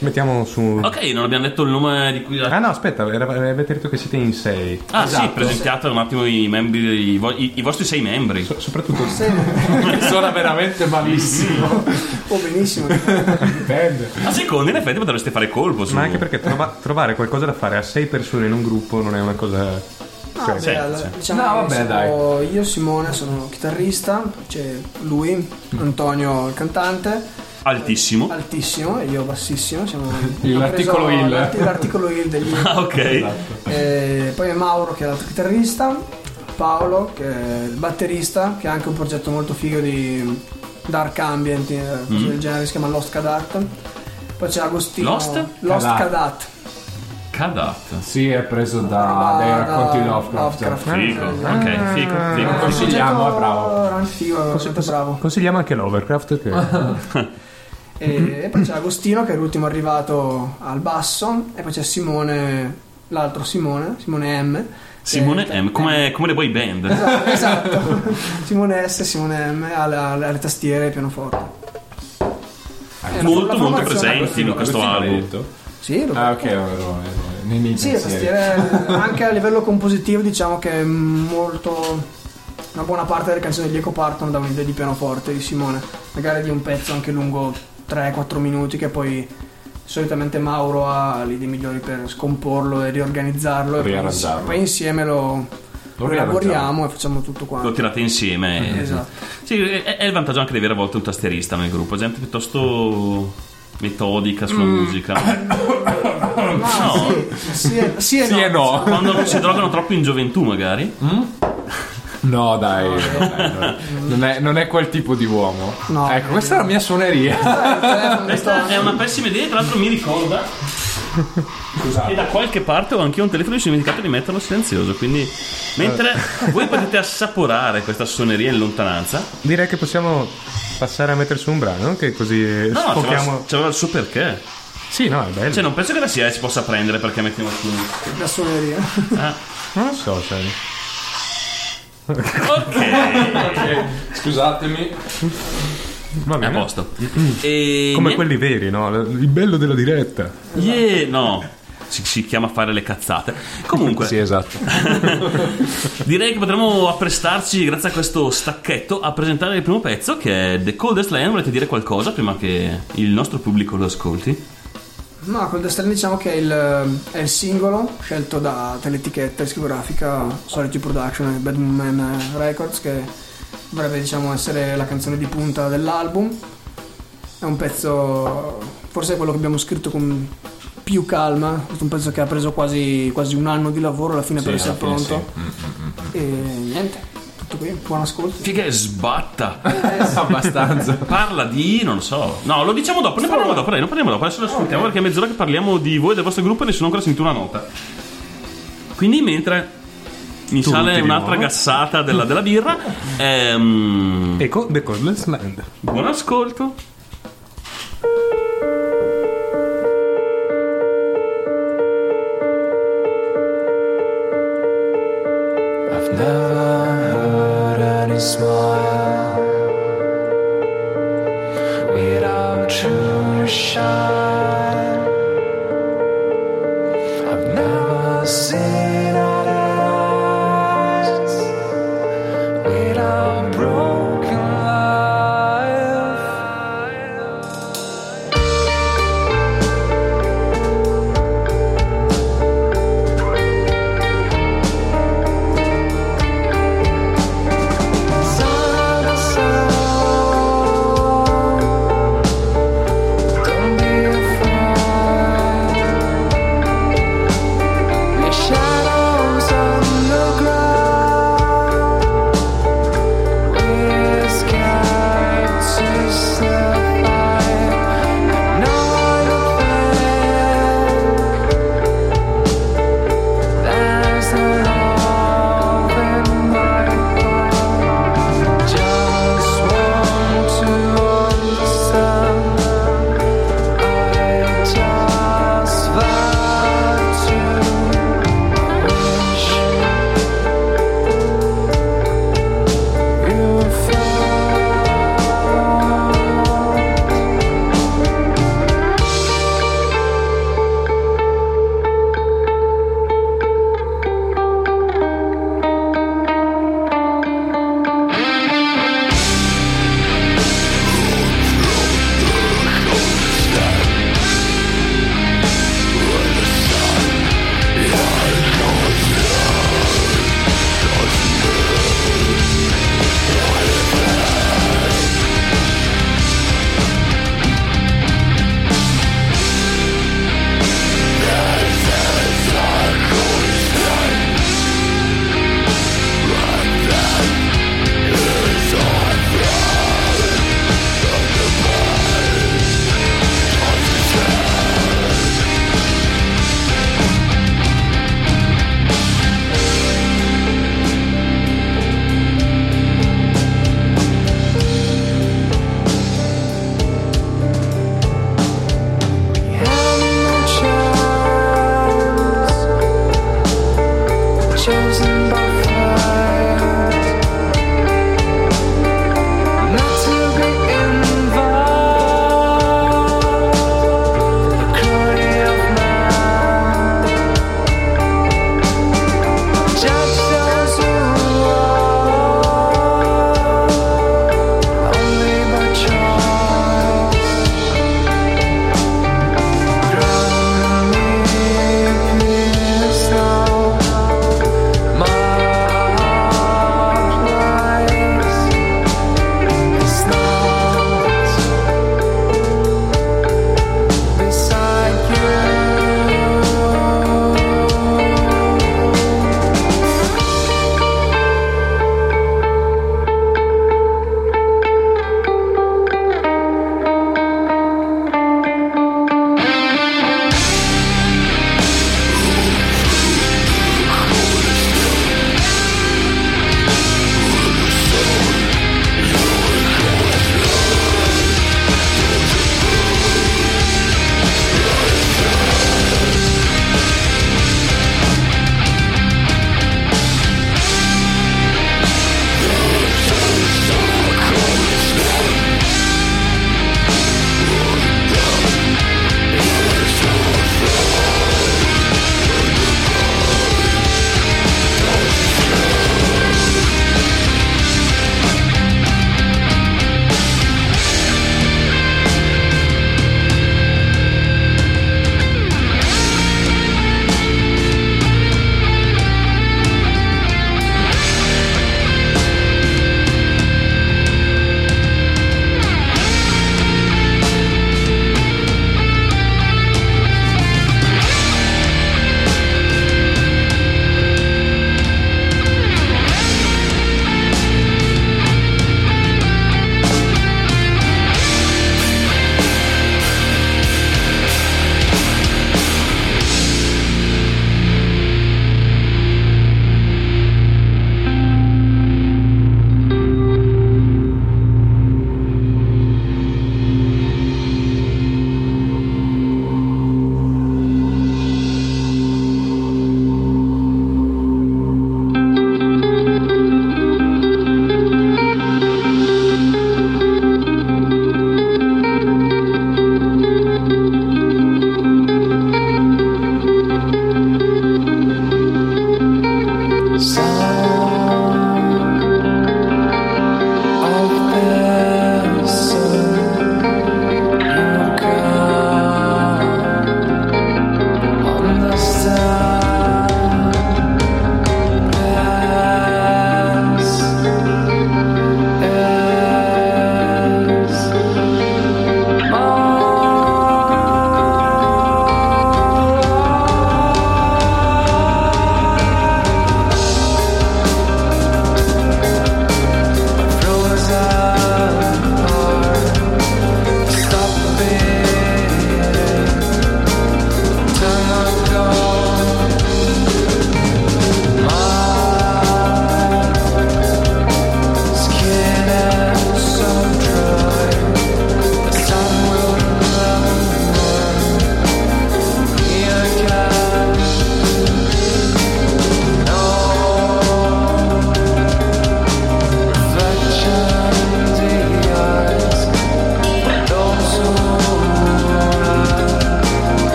Speaker 3: Mettiamo su.
Speaker 4: Ok, non abbiamo detto il nome di cui...
Speaker 3: Ah no, aspetta, avete detto che siete in sei.
Speaker 4: Ah sì,
Speaker 6: esatto.
Speaker 4: presentiate un attimo i membri, i, vo- i- i vostri sei membri.
Speaker 3: So- soprattutto
Speaker 6: Suona veramente malissimo.
Speaker 7: Oh, benissimo.
Speaker 6: Dipende.
Speaker 4: A seconda, in effetti, potreste fare colpo su...
Speaker 3: Ma anche perché trova- trovare qualcosa da fare a sei persone in un gruppo non è una cosa.
Speaker 7: No,
Speaker 3: cioè,
Speaker 7: beh,
Speaker 4: sì,
Speaker 7: allora,
Speaker 4: sì.
Speaker 7: diciamo
Speaker 6: No, vabbè,
Speaker 7: sono io Simone sono chitarrista, c'è lui, Antonio il cantante,
Speaker 4: Altissimo.
Speaker 7: altissimo e io bassissimo, siamo
Speaker 6: L'articolo il.
Speaker 7: l'art- l'articolo il degli
Speaker 4: Ah, ok.
Speaker 7: Eh, poi Mauro che è l'altro chitarrista, Paolo che è il batterista, che ha anche un progetto molto figo di dark ambient, eh, cose del genere, si chiama Lost Cadat. Poi c'è Agostino
Speaker 4: Lost?
Speaker 7: Lost
Speaker 6: Cadat.
Speaker 7: Cadat.
Speaker 4: Cadat.
Speaker 6: Sì, è preso da,
Speaker 7: Roba
Speaker 6: dai racconti
Speaker 7: da
Speaker 6: di Lovecraft.
Speaker 7: Lovecraft.
Speaker 4: Figo. Ok, figo, figo.
Speaker 6: Lo
Speaker 4: figo.
Speaker 6: consigliamo, è bravo.
Speaker 7: Figo.
Speaker 3: Consigliamo anche l'Overcraft. Che...
Speaker 7: E, e poi c'è Agostino che è l'ultimo arrivato al basso e poi c'è Simone, l'altro Simone, Simone M.
Speaker 4: Simone
Speaker 7: che-
Speaker 4: M, come, come le boy band.
Speaker 7: Esatto, esatto. Simone S, Simone M alle, tastiere e al pianoforte. Eh, la-
Speaker 4: Molto, molto presenti in questo album.
Speaker 7: Sì, lo-
Speaker 6: Ah, ok, ho ragione. Nei miei
Speaker 7: sì, tastiere anche a livello compositivo diciamo che è molto una buona parte delle canzoni degli Eco partono da un'idea di pianoforte di Simone, magari di un pezzo anche lungo 3-4 minuti che poi solitamente Mauro ha le idee migliori per scomporlo e riorganizzarlo e poi, insieme lo, lo elaboriamo e facciamo tutto
Speaker 4: Lo
Speaker 7: quanto.
Speaker 4: tirate insieme.
Speaker 7: Esatto.
Speaker 4: Sì, è, è il vantaggio anche di avere a volte un tastierista nel gruppo, gente piuttosto metodica sulla
Speaker 7: Mm.
Speaker 4: musica.
Speaker 7: Ma
Speaker 4: No.
Speaker 7: sì, sì, e- sì e
Speaker 6: Sì e no.
Speaker 4: Quando non si drogano troppo in gioventù, magari.
Speaker 6: No, dai, dai, no. non, è, non è quel tipo di uomo.
Speaker 7: No.
Speaker 6: ecco, questa è la mia suoneria.
Speaker 4: Questa
Speaker 7: sta-
Speaker 4: è una pessima idea, tra l'altro mi ricorda che da qualche parte ho anche io un telefono e mi sono dimenticato di metterlo silenzioso. Quindi, mentre voi potete assaporare questa suoneria in lontananza,
Speaker 3: Direi che possiamo passare a mettere su un brano, che così
Speaker 4: no, no,
Speaker 3: sfochiamo.
Speaker 4: c'aveva il suo perché.
Speaker 3: Sì, no, è bello.
Speaker 4: Cioè, non penso che la SIAE si possa prendere perché mettiamo su.
Speaker 7: la suoneria.
Speaker 4: Ah,
Speaker 3: Non lo so, sai.
Speaker 4: Ok,
Speaker 6: Scusatemi.
Speaker 3: Va
Speaker 4: è a
Speaker 3: bene.
Speaker 4: posto. E
Speaker 3: Come
Speaker 4: niente.
Speaker 3: quelli veri, no? Il bello della diretta.
Speaker 4: Yeah, no. Si, si chiama fare le cazzate. Comunque,
Speaker 6: Sì, esatto.
Speaker 4: direi che potremmo apprestarci, grazie a questo stacchetto, a presentare il primo pezzo che è The Coldest Land. Volete dire qualcosa prima che il nostro pubblico lo ascolti?
Speaker 7: No, col Death Stranding diciamo che è il, è il singolo scelto da teletichetta discografica Solitude Production e Bad Man Records che dovrebbe diciamo essere la canzone di punta dell'album. È un pezzo, forse è quello che abbiamo scritto con più calma, è un pezzo che ha preso quasi, quasi un anno di lavoro alla fine per essere pronto.
Speaker 6: sì.
Speaker 7: E niente, tutto qui, buon ascolto.
Speaker 4: Figa è sbatta.
Speaker 6: Abbastanza.
Speaker 4: Parla di. non so. No, lo diciamo dopo, ne parliamo dopo, dai, ne parliamo dopo. Adesso lo ascoltiamo perché è mezz'ora che parliamo di voi e del vostro gruppo e nessuno ha ancora sentito una nota. Quindi mentre mi
Speaker 3: Tu
Speaker 4: sale un'altra
Speaker 3: rimuovi.
Speaker 4: gassata della, della birra, ehm,
Speaker 3: Ecco, The Cordless Land.
Speaker 4: buon ascolto.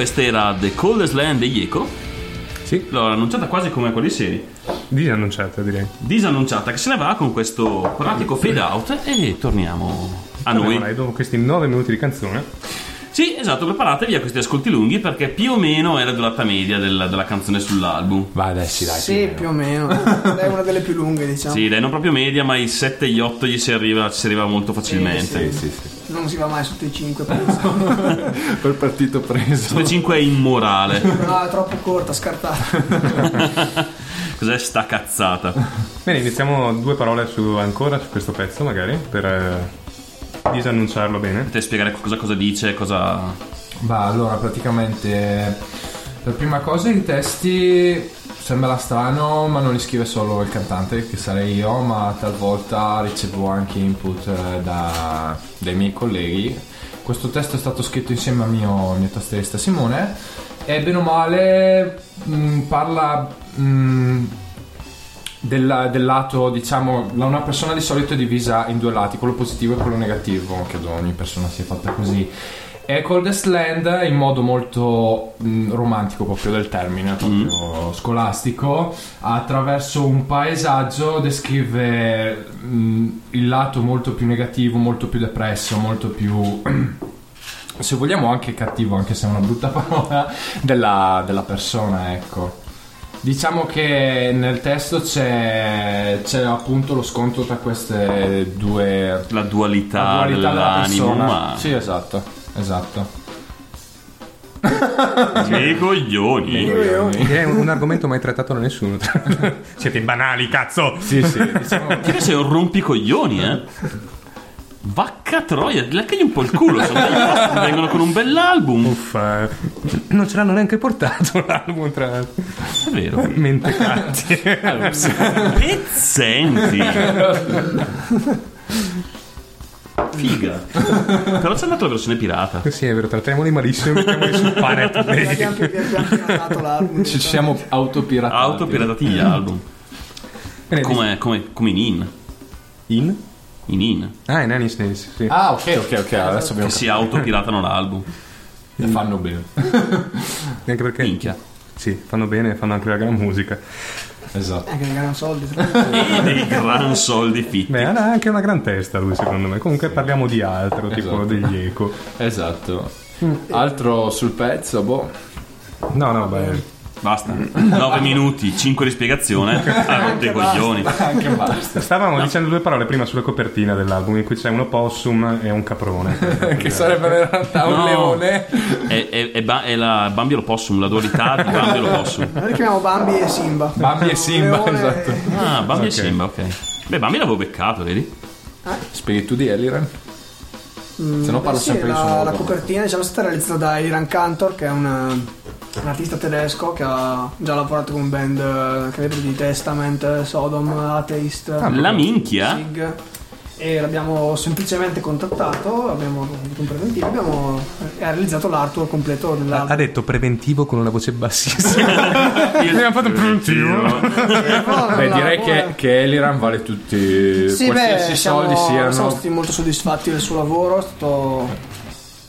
Speaker 4: Questa era The Coldest Land degli Eco.
Speaker 3: Sì,
Speaker 4: L'ho annunciata quasi come quelli seri.
Speaker 3: disannunciata direi.
Speaker 4: Disannunciata che se ne va con questo pratico fade out e torniamo a noi.
Speaker 3: Allora, dopo questi 9 minuti di canzone,
Speaker 4: Sì, esatto, preparatevi a questi ascolti lunghi perché più o meno è la durata media della, della canzone sull'album.
Speaker 6: Vai, dai, sì, dai.
Speaker 7: Sì, più o meno. È una delle più lunghe, diciamo.
Speaker 4: Sì, dai, non proprio media, ma i 7 e gli 8 gli si arriva, ci si arriva molto facilmente.
Speaker 7: Sì,
Speaker 6: Sì, sì.
Speaker 7: Non si va mai sotto i 5, penso.
Speaker 6: Quel partito preso.
Speaker 4: 7 5 è immorale.
Speaker 7: No, è troppo corta, scartata.
Speaker 4: Cos'è sta cazzata?
Speaker 3: bene, iniziamo due parole su, ancora su questo pezzo magari, per eh, disannunciarlo bene.
Speaker 4: Potete spiegare cosa, cosa dice, cosa...
Speaker 6: Bah, allora, praticamente, per prima cosa i testi sembra strano, ma non li scrive solo il cantante, che sarei io, ma talvolta ricevo anche input eh, da- dai miei colleghi. Questo testo è stato scritto insieme al mio, mio tastierista Simone e bene o male mh, parla mh, del, del lato, diciamo, una persona di solito è divisa in due lati, quello positivo e quello negativo, credo ogni persona sia fatta così. E Coldest Land in modo molto mh, romantico proprio del termine, proprio scolastico, attraverso un paesaggio descrive mh, il lato molto più negativo, molto più depresso, molto più se vogliamo anche cattivo, anche se è una brutta parola, della, della persona, ecco. Diciamo che nel testo c'è, c'è appunto lo scontro tra queste due
Speaker 4: La dualità,
Speaker 6: la dualità della
Speaker 4: dell'animo
Speaker 6: persona.
Speaker 4: umano.
Speaker 6: Sì, esatto, esatto.
Speaker 4: Che coglioni!
Speaker 3: È un, argomento mai trattato da nessuno. Siete banali, cazzo!
Speaker 6: Sì, sì, diciamo
Speaker 4: Che sei un rompicoglioni, eh? Vacca troia, laccagli un po' il culo, sono dei vengono con un bell'album.
Speaker 3: Uffa, non ce l'hanno neanche portato l'album tra
Speaker 4: È vero.
Speaker 3: mentecatti.
Speaker 4: Pezzenti. Figa. Però c'è andata la versione pirata.
Speaker 3: sì, è vero, trattiamoli malissimo, mettiamoli sul pane
Speaker 6: ci siamo autopiratati.
Speaker 4: Autopiratati gli album. Come, come, come in In.
Speaker 3: In?
Speaker 4: In In.
Speaker 3: Ah, in Annie Snails, sì.
Speaker 6: Ah, ok, ok, ok, adesso abbiamo
Speaker 4: Che si autopiratano l'album.
Speaker 6: capito. fanno bene.
Speaker 3: Anche perché...
Speaker 4: Minchia.
Speaker 3: Sì, fanno bene, fanno anche la gran musica.
Speaker 6: Esatto.
Speaker 7: Eh, che ne ganano soldi.
Speaker 4: E dei gran soldi fitti.
Speaker 3: Beh, ha anche una gran testa lui, secondo me. Comunque parliamo di altro, tipo
Speaker 6: Esatto.
Speaker 3: degli eco.
Speaker 6: Esatto. Altro sul pezzo, boh.
Speaker 3: No, no, beh...
Speaker 4: Basta. 9 minuti, 5 di spiegazione. Ah, dei coglioni.
Speaker 6: Anche basta.
Speaker 3: Stavamo dicendo due parole prima sulla copertina dell'album, in cui c'è un opossum e un caprone.
Speaker 6: che sarebbe in realtà un
Speaker 4: No.
Speaker 6: leone.
Speaker 4: È, è, è, ba- è la Bambi e l'Opossum, la dualità di Bambi e l'Opossum.
Speaker 7: Noi li chiamiamo Bambi e Simba.
Speaker 6: Bambi e Simba,
Speaker 7: Leone
Speaker 6: esatto.
Speaker 4: Ah, Bambi
Speaker 3: Ok.
Speaker 4: e Simba, ok. Beh, Bambi l'avevo beccato, vedi?
Speaker 6: Spirito di Eliran. Se no parlo
Speaker 7: Sì,
Speaker 6: sempre di
Speaker 7: la,
Speaker 6: suo
Speaker 7: la copertina diciamo, è stata realizzata da Iran Cantor che è una- un artista tedesco che ha già lavorato con band eh, che vedo di Testament, Sodom, Atheist,
Speaker 4: La minchia?
Speaker 7: Sig e l'abbiamo semplicemente contattato, abbiamo avuto un preventivo, abbiamo eh, ha realizzato l'artwork completo
Speaker 3: Ha
Speaker 7: dell'album.
Speaker 3: detto preventivo con una voce bassissima.
Speaker 4: Abbiamo
Speaker 3: fatto preventivo.
Speaker 6: Beh, direi che, che Eliran vale tutti.
Speaker 7: Sì,
Speaker 6: qualsiasi
Speaker 7: beh, siamo,
Speaker 6: soldi siano.
Speaker 7: siamo stati molto soddisfatti del suo lavoro, è stato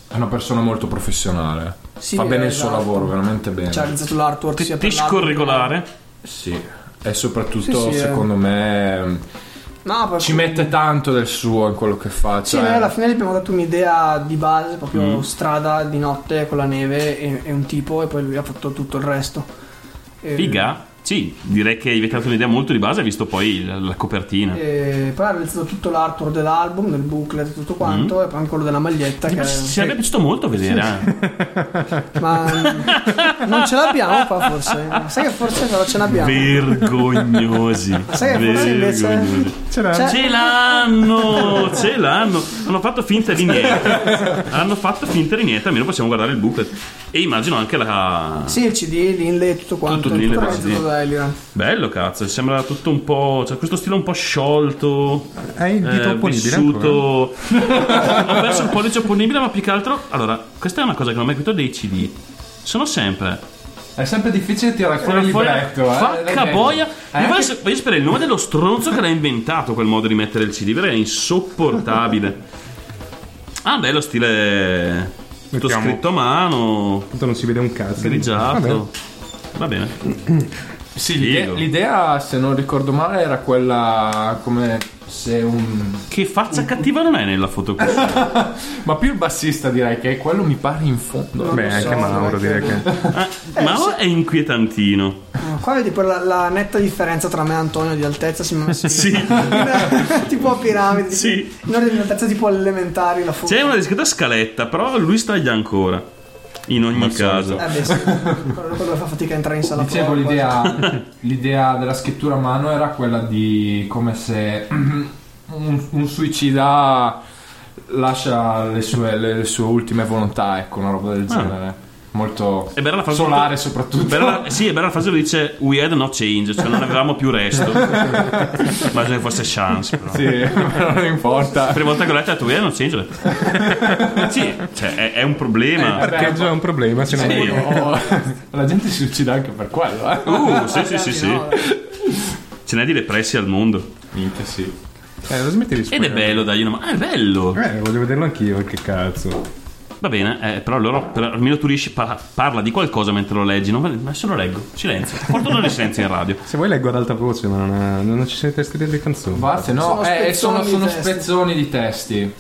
Speaker 6: È una persona molto professionale.
Speaker 7: Sì,
Speaker 6: Fa bene il suo
Speaker 7: esatto.
Speaker 6: lavoro, veramente bene.
Speaker 7: ci ha realizzato l'artwork sia per l'album-
Speaker 4: curricolare.
Speaker 6: Sì. E soprattutto,
Speaker 7: Sì, sì,
Speaker 6: secondo me,
Speaker 7: No, per-
Speaker 6: ci mette tanto del suo in quello che fa.
Speaker 7: Sì,
Speaker 6: Cioè,
Speaker 7: noi alla fine gli abbiamo dato un'idea di base, proprio
Speaker 4: Mm.
Speaker 7: strada di notte con la neve e, e un tipo, e poi lui ha fatto tutto il resto. E-
Speaker 4: Figa? Sì, direi che vi dato un'idea molto di base, visto poi la, la copertina.
Speaker 7: E poi ha realizzato tutto l'artwork dell'album, del booklet e tutto quanto,
Speaker 4: Mm.
Speaker 7: e poi anche quello della maglietta. Che
Speaker 4: Ci sarebbe piaciuto molto vedere. eh.
Speaker 7: Ma non ce l'abbiamo qua forse. Sai che forse però ce l'abbiamo.
Speaker 4: Vergognosi.
Speaker 7: Sai che forse invece-
Speaker 4: Vergognosi.
Speaker 3: C'era
Speaker 7: Cioè-
Speaker 4: Ce l'hanno, ce l'hanno. Hanno fatto finta di niente. Hanno fatto finta di niente, almeno possiamo guardare il booklet. E immagino anche la.
Speaker 7: Sì, il CD, l'inlay, tutto quanto.
Speaker 4: Tutto
Speaker 7: tutto
Speaker 4: l'inlay
Speaker 7: da Eliran.
Speaker 4: Bello, cazzo. Sembra tutto un po'. Cioè, questo stile un po' sciolto.
Speaker 3: Hai il dito
Speaker 4: eh,
Speaker 3: opponibile
Speaker 4: vissuto. Ho perso il pollice opponibile, ma più che altro. Allora, questa è una cosa che non mi è capito dei CD. Sono sempre
Speaker 6: È sempre difficile tirare fuori il libretto. eh.
Speaker 4: Facca
Speaker 6: Eh,
Speaker 4: boia.
Speaker 6: eh,
Speaker 4: Io voglio,
Speaker 6: anche-
Speaker 4: voglio sapere il nome dello stronzo che l'ha inventato quel modo di mettere il CD, perché è insopportabile. Ah, bello stile Tutto
Speaker 3: Mettiamo-
Speaker 4: scritto a mano,
Speaker 3: Tanto non si vede un cazzo.
Speaker 4: grigiato. Va bene.
Speaker 6: Sì, l'idea, l'idea, se non ricordo male, era quella come se un...
Speaker 4: Che faccia cattiva non è nella foto.
Speaker 6: Ma più il bassista direi che quello mi pare in fondo.
Speaker 3: Beh,
Speaker 7: lo
Speaker 3: anche
Speaker 7: so,
Speaker 3: Mauro direi che...
Speaker 4: Ah, ma è inquietantino.
Speaker 7: No, qua vedi per la, la netta differenza tra me e Antonio di altezza si messo
Speaker 4: Sì.
Speaker 7: tipo a piramide
Speaker 4: Sì.
Speaker 7: in ordine di altezza tipo elementari la foto
Speaker 4: C'è una discreta scaletta, però lui staglia ancora. In ogni caso.
Speaker 7: eh beh sì quello, fa fatica a entrare in sala
Speaker 6: Dicevo, l'idea, l'idea della scrittura a mano era quella di come se un, un suicida lascia le sue, le, le sue ultime volontà, ecco, una roba del genere. Molto
Speaker 4: È bella la frase
Speaker 6: solare soprattutto.
Speaker 4: Bella- sì, è bella la frase dove dice We had no change, cioè non avevamo più resto. Immagino che fosse chance. Però.
Speaker 6: Sì, però non importa.
Speaker 4: La prima volta che ho letto ho detto We had no change, Sì, cioè è, è un problema.
Speaker 3: Il parcheggio è un problema, se non
Speaker 4: Sì.
Speaker 3: vuoi.
Speaker 6: Oh, la gente si uccide anche per quello, eh.
Speaker 4: Uh, sì, sì, sì, sì.
Speaker 7: no,
Speaker 4: Ce n'è di depressi al mondo.
Speaker 6: Minchia, sì.
Speaker 3: Eh, lo smetti di
Speaker 4: Ed è bello, dai, una... ah, è bello.
Speaker 3: Eh, voglio vederlo anch'io, che cazzo.
Speaker 4: Va bene, eh, però allora per- almeno tu riesci a parla di qualcosa mentre lo leggi, non, ma se lo leggo, silenzio. Portano di silenzio in radio.
Speaker 3: Se vuoi leggo ad alta voce, ma non, è- non ci sono i testi delle canzoni.
Speaker 6: Basta, no,
Speaker 7: Sono
Speaker 6: eh, sono,
Speaker 7: spezzoni di
Speaker 6: sono
Speaker 7: testi.
Speaker 6: spezzoni di testi.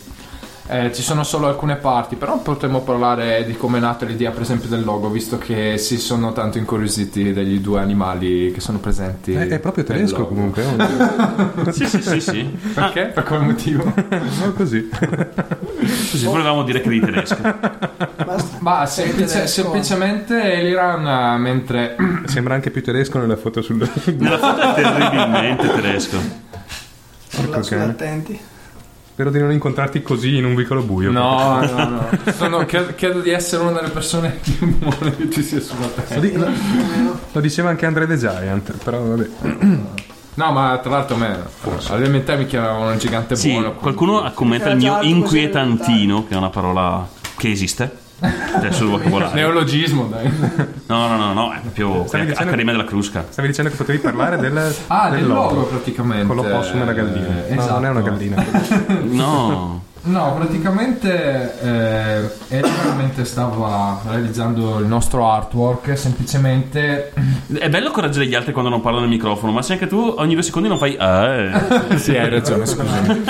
Speaker 6: Eh, ci sono solo alcune parti, però potremmo parlare di come è nata l'idea, per esempio, del logo, visto che si sono tanto incuriositi degli due animali che sono presenti.
Speaker 3: È, è proprio tedesco comunque.
Speaker 4: Sì, sì, sì, sì. Ah,
Speaker 6: Perché? Per quale motivo?
Speaker 3: No, così.
Speaker 4: così volevamo dire che eri tedesco.
Speaker 7: basta
Speaker 6: Ma semplice-
Speaker 7: tedesco.
Speaker 6: semplicemente Eliran, eh, mentre
Speaker 3: Sembra anche più tedesco nella foto sul...
Speaker 4: Nella foto è terribilmente tedesco.
Speaker 7: sulla
Speaker 3: cane.
Speaker 7: attenti
Speaker 3: Spero di non incontrarti così in un vicolo buio.
Speaker 6: No, no, no. Sono- credo, credo di essere una delle persone più buone che ci sia sulla
Speaker 3: Lo,
Speaker 6: terra.
Speaker 3: di- lo- lo diceva anche Andre the Giant, però vabbè.
Speaker 6: No, ma tra l'altro a me all'elementare mi chiamavano un gigante
Speaker 4: Sì,
Speaker 6: buono.
Speaker 4: qualcuno commenta il mio inquietantino, che è una parola che esiste. Adesso il vocabolario.
Speaker 6: Neologismo, dai.
Speaker 4: No, no, no, no, è proprio
Speaker 3: Stavi
Speaker 4: è
Speaker 3: dicendo-
Speaker 4: Accademia della Crusca.
Speaker 3: Stavi dicendo che potevi parlare del,
Speaker 6: Ah, del logo
Speaker 3: logo.
Speaker 6: praticamente.
Speaker 3: Con l'opossum e la gallina.
Speaker 6: Eh,
Speaker 3: No, non è una
Speaker 6: esatto.
Speaker 3: gallina.
Speaker 4: No.
Speaker 6: No, praticamente eh, veramente stava realizzando il nostro artwork semplicemente
Speaker 4: È bello correggere gli altri quando non parlano nel microfono, ma se anche tu ogni due secondi non fai ah, eh.
Speaker 6: Sì, hai ragione, scusami.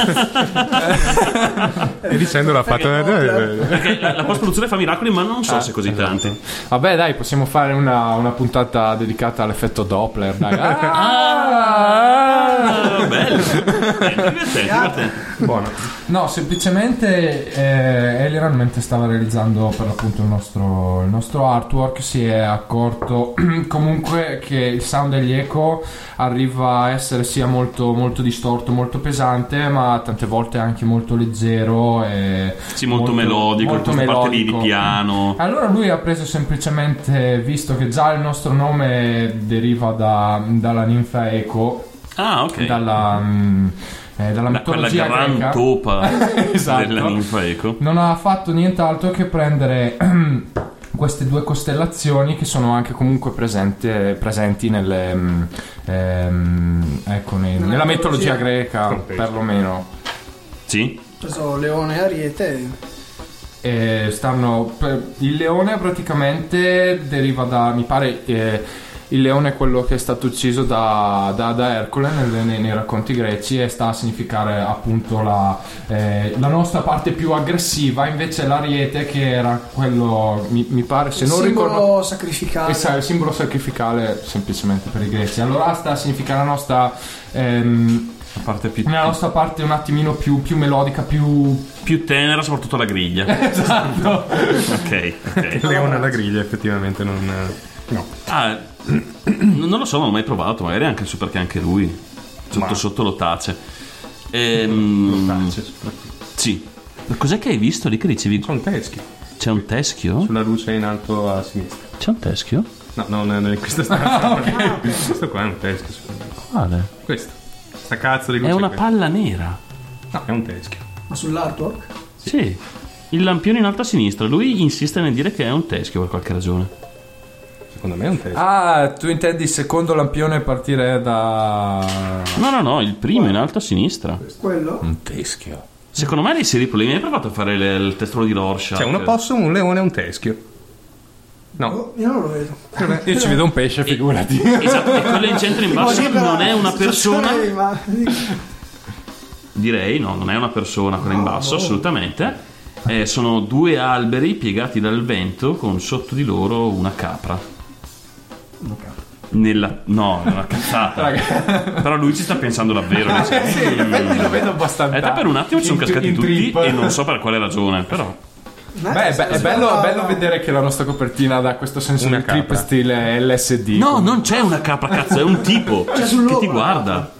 Speaker 3: E dicendo l'ha fatto...
Speaker 4: Perché la, la post-produzione fa miracoli, ma non so se così tanti.
Speaker 6: Vabbè, dai, possiamo fare una, una puntata dedicata all'effetto Doppler, dai.
Speaker 4: Ah, bello. Eh, divertente, divertente.
Speaker 3: Buono.
Speaker 6: No, semplicemente eh, Eliran mentre stava realizzando per l'appunto il nostro, il nostro artwork si è accorto comunque che il sound degli eco arriva a essere sia molto, molto distorto, molto pesante, ma tante volte anche molto leggero e
Speaker 4: Sì, molto, melodico,
Speaker 6: molto
Speaker 4: questa parte di
Speaker 6: melodico.
Speaker 4: piano.
Speaker 6: Allora lui ha preso semplicemente, visto che già il nostro nome deriva da- dalla ninfa Eco,
Speaker 4: Ah, ok.
Speaker 6: dalla, mm, eh, dalla
Speaker 4: Da quella
Speaker 6: mitologia
Speaker 4: gran
Speaker 6: greca,
Speaker 4: topa
Speaker 6: Esatto.
Speaker 4: della ninfa eco.
Speaker 6: non ha fatto nient'altro che prendere queste due costellazioni che sono anche comunque presente- presenti nelle, mm, ehm, ecco, nei-
Speaker 7: Nella
Speaker 6: nella mitologia
Speaker 7: mitologia.
Speaker 6: greca,
Speaker 3: Contesto.
Speaker 6: perlomeno.
Speaker 4: Sì?
Speaker 7: Preso leone e ariete
Speaker 6: E stanno per- il leone praticamente deriva da mi pare eh, il leone è quello che è stato ucciso da, da, da Ercole nel- nei, nei racconti greci e sta a significare appunto la, eh, la nostra parte più aggressiva invece l'ariete che era quello mi, mi pare se
Speaker 7: il
Speaker 6: non
Speaker 7: simbolo
Speaker 6: ricordo
Speaker 7: sacrificale
Speaker 6: Esatto, il simbolo sacrificale semplicemente per i greci allora sta a significare la nostra ehm,
Speaker 4: La parte più,
Speaker 6: la nostra parte un attimino più, più melodica più
Speaker 4: più tenera, soprattutto la griglia.
Speaker 6: esatto
Speaker 4: ok, ok.
Speaker 3: Leone alla griglia, effettivamente, non... No.
Speaker 4: Ah, non lo so, non l'ho mai provato, magari anche su perché anche lui sotto sotto lo tace. Ehm, Sì. Ma Cos'è che hai visto lì che dicevi?
Speaker 3: Sono teschi.
Speaker 4: C'è un teschio?
Speaker 3: Sulla luce in alto a sinistra.
Speaker 4: C'è un teschio?
Speaker 3: No, no, non è in questa stanza. Questo qua è un teschio.
Speaker 4: Quale?
Speaker 3: Questo. Sta cazzo di luce
Speaker 4: È una
Speaker 3: qui.
Speaker 4: palla nera.
Speaker 3: No, è un teschio.
Speaker 7: ma sull'artwork
Speaker 4: Sì. Il lampione in alto a sinistra. Lui insiste nel dire che è un teschio per qualche ragione.
Speaker 3: Secondo me è un teschio.
Speaker 6: Ah, tu intendi il secondo lampione partire da...
Speaker 4: No, no, no, il primo in alto a sinistra.
Speaker 7: quello
Speaker 6: Un teschio.
Speaker 4: Secondo me hai dei seri problemi. Hai provato a fare le- il testolo di Rorschach?
Speaker 3: C'è un opossum, un leone e un teschio. No.
Speaker 7: Oh, Io non lo vedo.
Speaker 6: Io ci vedo un pesce, figurati.
Speaker 4: Esatto, e quello in centro in basso non è una persona. Direi, no, non è una persona quella in basso, assolutamente. Eh, sono due alberi piegati dal vento con sotto di loro una capra. Nella... No, è una cazzata. Però lui ci sta pensando davvero. dice,
Speaker 6: sì, lo vedo abbastanza.
Speaker 4: Eh, te per un attimo ci sono cascati
Speaker 6: in
Speaker 4: tutti
Speaker 6: trip.
Speaker 4: e non so per quale ragione, però.
Speaker 6: Beh, è, be- è bello, è bello vedere che la nostra copertina dà questo senso
Speaker 3: Una
Speaker 6: di trip
Speaker 3: capra.
Speaker 6: stile LSD.
Speaker 4: No, non c'è una capra, cazzo, è un tipo
Speaker 7: C'è
Speaker 4: che
Speaker 7: logo
Speaker 4: ti guarda.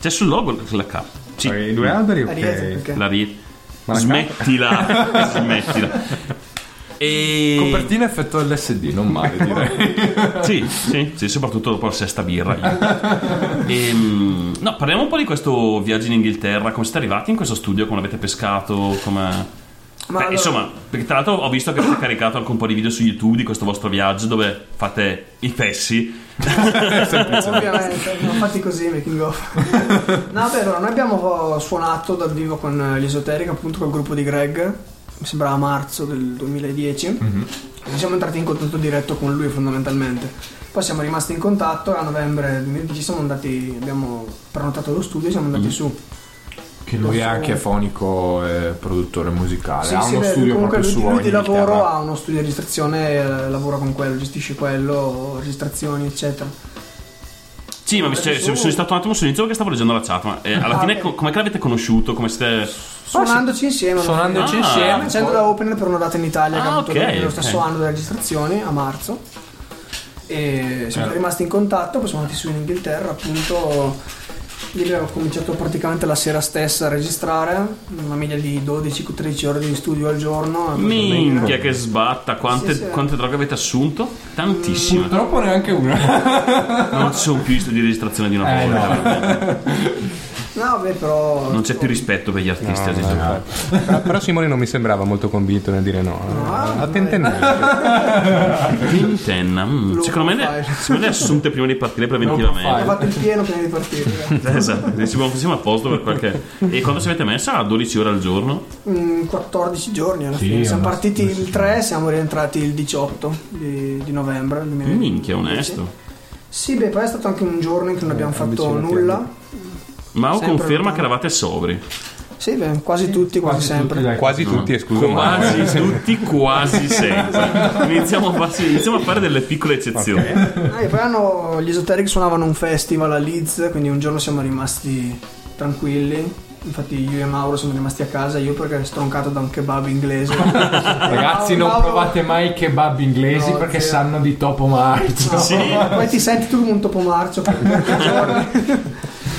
Speaker 4: C'è sul logo la capra. Sì,
Speaker 3: I due alberi, ok.
Speaker 4: la ri-
Speaker 3: Ma la
Speaker 4: Smettila, smettila. E...
Speaker 6: Copertina effetto LSD, non male direi.
Speaker 4: Sì, sì, sì, soprattutto dopo la sesta birra. io. Ehm, no, parliamo un po' di questo viaggio in Inghilterra. Come siete arrivati in questo studio? Come l'avete pescato? Come...
Speaker 7: Ma
Speaker 4: Beh,
Speaker 7: allora-
Speaker 4: Insomma, perché tra l'altro ho visto che avete caricato anche un po' di video su YouTube di questo vostro viaggio dove fate i fessi.
Speaker 7: Ovviamente, sono fatti così making of. no, beh, allora, noi abbiamo suonato dal vivo con gli Esoteric, appunto col gruppo di Greg, mi sembra a marzo del 2010. E siamo entrati in contatto diretto con lui fondamentalmente. Poi siamo rimasti in contatto e a novembre 2010 siamo andati, abbiamo prenotato lo studio e siamo andati su.
Speaker 6: che lui è anche fonico e produttore musicale.
Speaker 7: Sì,
Speaker 6: ha
Speaker 7: sì,
Speaker 6: uno
Speaker 7: beh,
Speaker 6: studio
Speaker 7: comunque
Speaker 6: proprio
Speaker 7: lui,
Speaker 6: suo.
Speaker 7: lui di lavoro ha uno studio di registrazione, eh, lavora con quello, gestisce quello, registrazioni, eccetera.
Speaker 4: Sì, ma cioè, sono sono stato un attimo sull'inizio perché stavo leggendo la chat, ma eh, alla
Speaker 7: Ah,
Speaker 4: fine
Speaker 7: ok.
Speaker 4: co- com'è che l'avete conosciuto? Come siete...
Speaker 7: Suonandoci insieme. alla
Speaker 6: Suonandoci
Speaker 7: fine.
Speaker 6: insieme.
Speaker 7: Facendo da opener per una data in Italia che
Speaker 4: Ah,
Speaker 7: ha avuto
Speaker 4: ok,
Speaker 7: nello stesso anno delle registrazioni, a marzo. E siamo rimasti in contatto, poi siamo andati su in Inghilterra, appunto. Lì abbiamo cominciato praticamente la sera stessa a registrare, una media di 12-13 ore di studio al giorno.
Speaker 4: Minchia che sbatta, quante,
Speaker 7: Sì, sì.
Speaker 4: quante droghe avete assunto? Tantissime.
Speaker 6: Purtroppo neanche una.
Speaker 4: Non ci sono più studi di registrazione di una
Speaker 6: Eh,
Speaker 4: volta.
Speaker 6: no.
Speaker 7: No, beh, però.
Speaker 4: Non c'è più rispetto per gli artisti
Speaker 3: No, no,
Speaker 4: oggi.
Speaker 3: Però, però Simone non mi sembrava molto convinto nel dire no. A
Speaker 4: mm.
Speaker 7: Low
Speaker 4: Secondo me, le,
Speaker 7: profile.
Speaker 4: secondo me assunte prima di partire preventivamente.
Speaker 7: Ho fatto il pieno prima di partire.
Speaker 4: Esatto, siamo a posto per qualche. E quando si avete messa? A 12 ore al giorno?
Speaker 7: Mm, 14 giorni alla
Speaker 6: Sì,
Speaker 7: fine. Siamo partiti il 3, siamo rientrati il 18 di, di novembre. del 2010.
Speaker 4: Minchia, onesto.
Speaker 7: Sì, beh, poi è stato anche un giorno in cui non abbiamo fatto
Speaker 6: vicino a
Speaker 7: nulla.
Speaker 4: Mao
Speaker 7: Sempre
Speaker 4: conferma
Speaker 7: lontano.
Speaker 4: che eravate sobri.
Speaker 7: Sì, beh, quasi tutti, quasi, sempre.
Speaker 6: tutti, dai.
Speaker 3: Quasi tutti, escluso
Speaker 4: Quasi
Speaker 3: Mauro.
Speaker 4: tutti, quasi sempre. Iniziamo a, farsi- iniziamo a fare delle piccole eccezioni.
Speaker 7: Ah, e poi hanno, gli Esoteric suonavano un festival a Leeds, quindi un giorno siamo rimasti tranquilli. Infatti io e Mauro siamo rimasti a casa, io perché ero stroncato da un kebab inglese.
Speaker 6: Ragazzi, non
Speaker 7: Mauro-
Speaker 6: provate mai i kebab inglesi
Speaker 7: No,
Speaker 6: perché
Speaker 7: zero.
Speaker 6: sanno di topo marcio.
Speaker 7: No,
Speaker 4: Sì.
Speaker 7: Poi ti senti tu come un topo marcio per per giorni.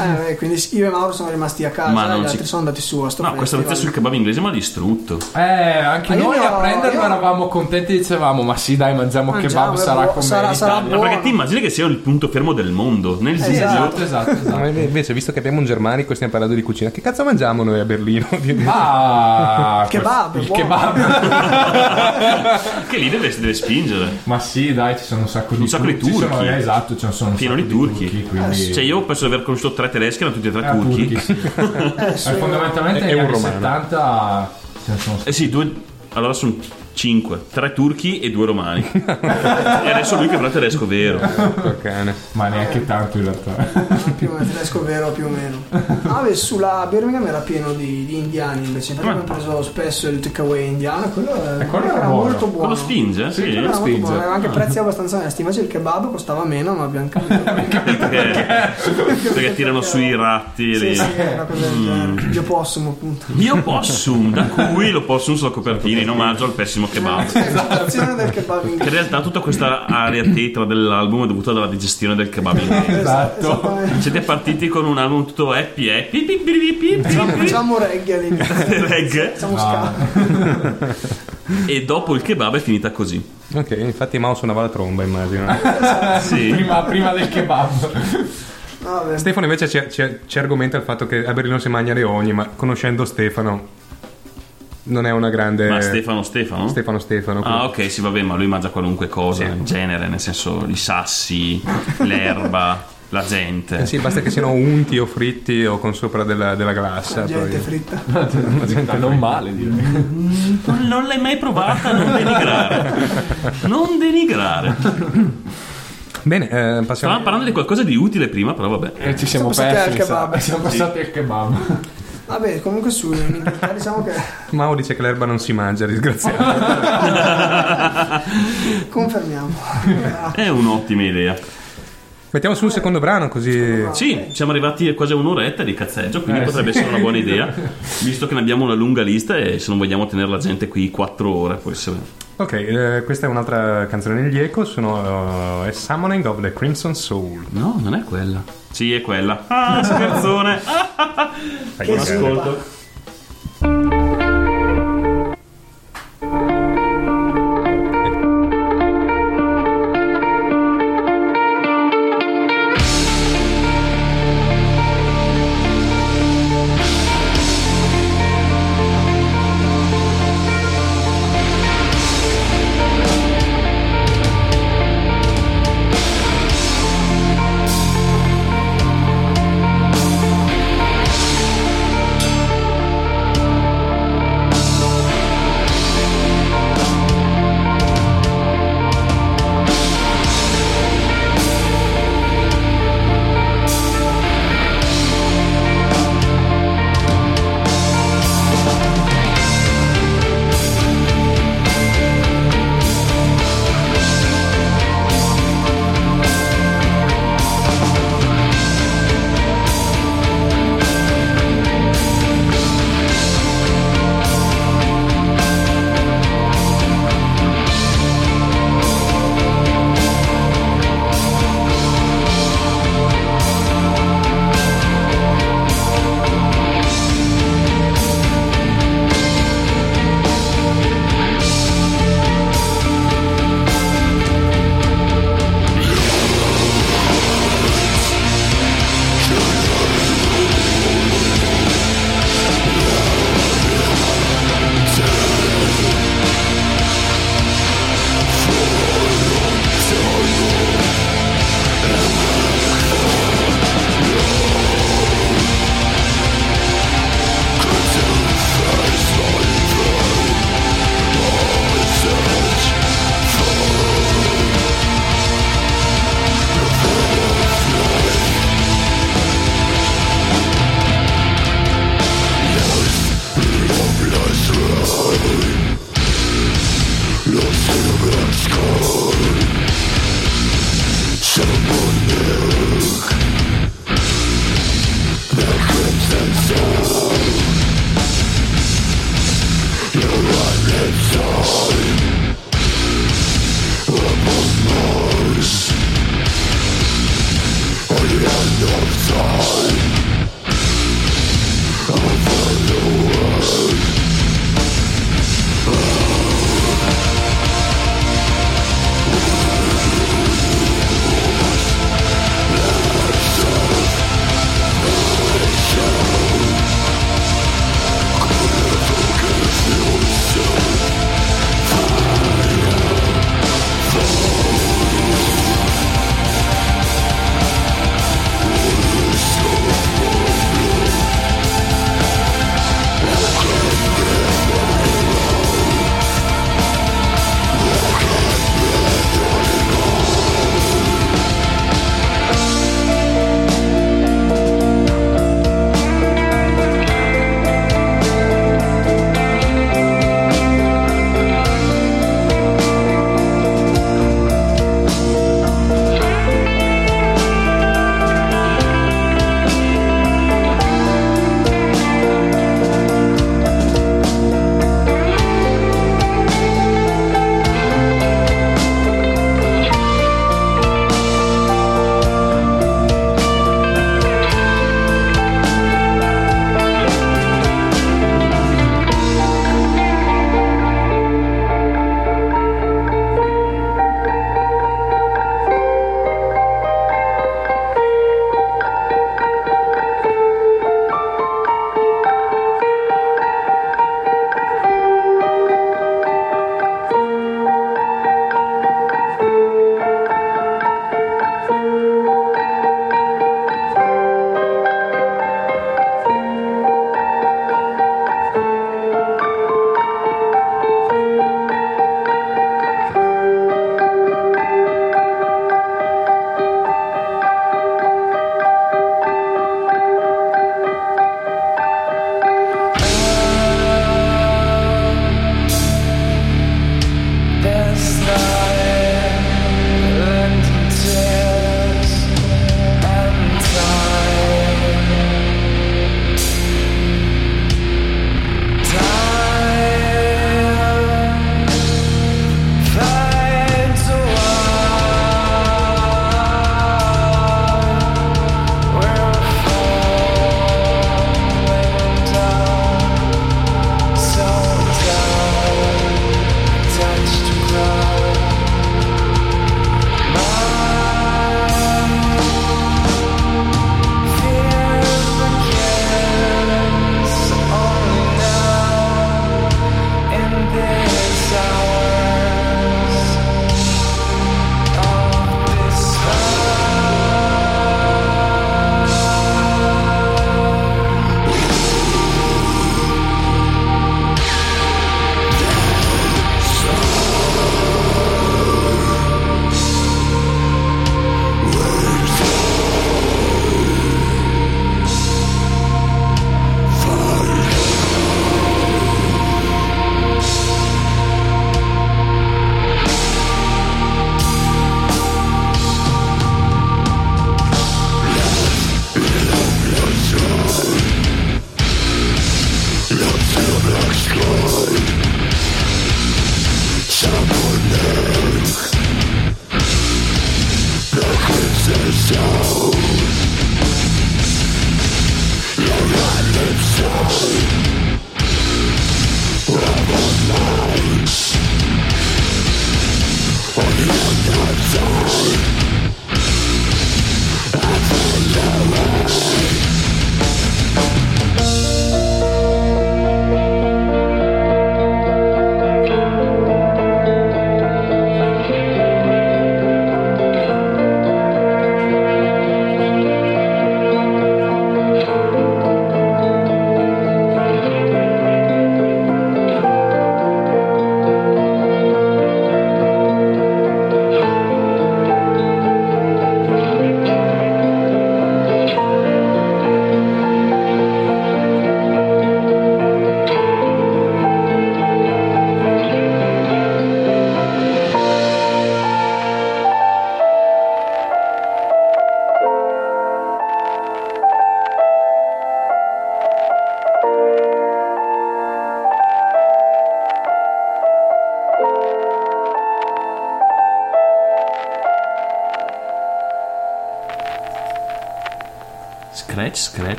Speaker 7: Eh, quindi io e Mauro siamo rimasti a casa
Speaker 4: Ma
Speaker 7: e
Speaker 4: non
Speaker 7: gli
Speaker 4: ci-
Speaker 7: altri sono andati su a sto
Speaker 4: No, questa notizia sul kebab inglese mi ha distrutto.
Speaker 6: Eh, anche
Speaker 7: Ma
Speaker 6: noi
Speaker 7: ne
Speaker 6: a
Speaker 7: ho-
Speaker 6: prenderlo
Speaker 7: io-
Speaker 6: eravamo contenti dicevamo ma sì dai mangiamo,
Speaker 7: Mangiamo,
Speaker 6: kebab sarà come
Speaker 7: sarà-
Speaker 6: in
Speaker 7: sarà.
Speaker 4: Ma
Speaker 7: buono.
Speaker 4: perché ti immagini che sia il punto fermo del mondo? Nel
Speaker 7: Esatto.
Speaker 4: Zizio?
Speaker 6: Esatto, esatto,
Speaker 3: Ma
Speaker 6: esatto.
Speaker 3: invece, visto che abbiamo un germanico e stiamo parlando di cucina, che cazzo mangiamo noi a Berlino?
Speaker 6: Ah,
Speaker 7: Kebab,
Speaker 6: il kebab.
Speaker 4: Che lì deve, deve spingere.
Speaker 6: ma sì, dai, ci sono un sacco di
Speaker 4: Un sacco di
Speaker 6: ci sono-
Speaker 4: turchi.
Speaker 6: eh, esatto, ci sono un
Speaker 4: Pieno
Speaker 6: sacco
Speaker 4: di turchi.
Speaker 6: quindi...
Speaker 4: Cioè, io penso di aver conosciuto tre tedeschi, erano tutti e tre
Speaker 6: Eh,
Speaker 4: turchi.
Speaker 6: turchi, sì.
Speaker 7: Eh,
Speaker 6: Eh,
Speaker 7: sì,
Speaker 6: fondamentalmente
Speaker 3: È
Speaker 6: negli
Speaker 3: un
Speaker 6: anni
Speaker 3: romano.
Speaker 6: 70 ce ne sono
Speaker 4: Eh sì, due. Allora sono cinque: tre turchi e due romani. e adesso lui che parla tedesco vero.
Speaker 6: Ma neanche tanto in realtà.
Speaker 7: più o meno tedesco vero più o meno. Ah, beh, sulla Birmingham era pieno di, di indiani invece. Infatti abbiamo preso spesso il takeaway indiano. Quello, era-
Speaker 6: quello era
Speaker 7: era
Speaker 6: buono.
Speaker 7: molto buono.
Speaker 4: Quello spinge, sì.
Speaker 7: Quello era molto
Speaker 6: spinge.
Speaker 7: buono, aveva anche prezzi abbastanza onesti. Invece il kebab costava meno, ma abbiamo capito.
Speaker 4: Perché, perché tirano sui ratti.
Speaker 7: sì,
Speaker 4: lì.
Speaker 7: sì, una cosa del genere. Io possum, appunto.
Speaker 4: Io possum, da cui lo possum sulla copertina in omaggio al pessimo kebab.
Speaker 7: L'esaltazione del kebab
Speaker 4: Che in
Speaker 7: inglese.
Speaker 4: realtà tutta questa area tetra dell'album è dovuta dalla digestione del kebab inglese.
Speaker 6: Esatto.
Speaker 4: Siete partiti con un album tutto happy happy
Speaker 7: Facciamo,
Speaker 4: pi,
Speaker 7: facciamo reggae all'inizio.
Speaker 4: reggae
Speaker 7: Facciamo ska.
Speaker 4: e dopo il kebab è finita così.
Speaker 3: Ok, infatti Mao suonava la tromba, immagino.
Speaker 4: Sì.
Speaker 6: prima, prima del kebab.
Speaker 7: Vabbè.
Speaker 3: Stefano invece ci, ci- ci argomenta il fatto che a Berlino si mangia leoni, ma conoscendo Stefano non è una grande...
Speaker 4: Ma Stefano Stefano?
Speaker 3: Stefano Stefano.
Speaker 4: Ah ok, sì vabbè, ma lui mangia qualunque cosa, in genere, nel senso i sassi, l'erba, la gente.
Speaker 3: Eh sì, basta che siano unti o fritti o con sopra della, della glassa.
Speaker 7: La gente
Speaker 3: poi-
Speaker 7: fritta.
Speaker 6: non male, direi.
Speaker 4: Non, non l'hai mai provata, non denigrare. Non denigrare.
Speaker 3: Bene, eh,
Speaker 4: Stavamo
Speaker 3: passiamo.
Speaker 4: parlando di qualcosa di utile prima, però vabbè.
Speaker 6: E ci siamo
Speaker 7: Siamo passati
Speaker 6: persi.
Speaker 7: al kebab.
Speaker 6: Siamo passati al kebab.
Speaker 7: Vabbè, comunque su in Inghilterra diciamo che
Speaker 3: Mao dice che l'erba non si mangia, disgraziato.
Speaker 7: confermiamo.
Speaker 4: È un'ottima idea.
Speaker 3: Mettiamo su un secondo brano così.
Speaker 4: Sì, siamo arrivati a quasi a un'oretta di cazzeggio, quindi potrebbe essere una buona idea, visto che ne abbiamo una lunga lista e se non vogliamo tenere la gente qui quattro ore, può essere...
Speaker 3: Ok, eh, questa è un'altra canzone degli Echo. Sono è Summoning of the Crimson Soul.
Speaker 4: No, non è quella. Sì, è quella. Ah, scherzone. Buon ascolto.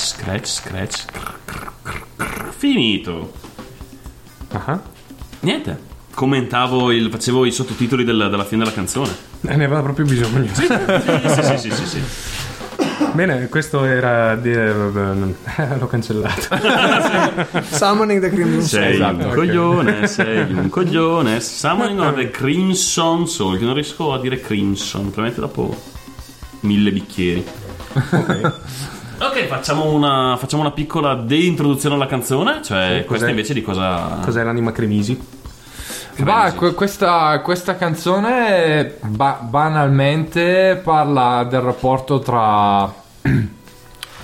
Speaker 4: Scratch, scratch, scratch, scratch. Finito.
Speaker 3: Ah,
Speaker 4: Niente. Commentavo, il, facevo i sottotitoli del- della fine della canzone.
Speaker 3: eh, ne aveva proprio bisogno.
Speaker 4: Sì, sì, sì, sì, sì, sì.
Speaker 3: Bene, questo era. Di, eh, l'ho cancellato.
Speaker 7: Summoning the Crimson Soul.
Speaker 4: Sei
Speaker 6: Esatto,
Speaker 4: un
Speaker 6: ok.
Speaker 4: coglione, sei un coglione. Summoning of the Crimson Soul, che non riesco a dire Crimson, probabilmente dopo mille bicchieri. Ok, facciamo una, facciamo una piccola deintroduzione alla canzone, cioè
Speaker 3: Sì,
Speaker 4: questa
Speaker 3: cos'è?
Speaker 4: invece di cosa...
Speaker 3: Cos'è l'anima cremisi?
Speaker 6: Va, que- questa, questa canzone ba- banalmente parla del rapporto tra,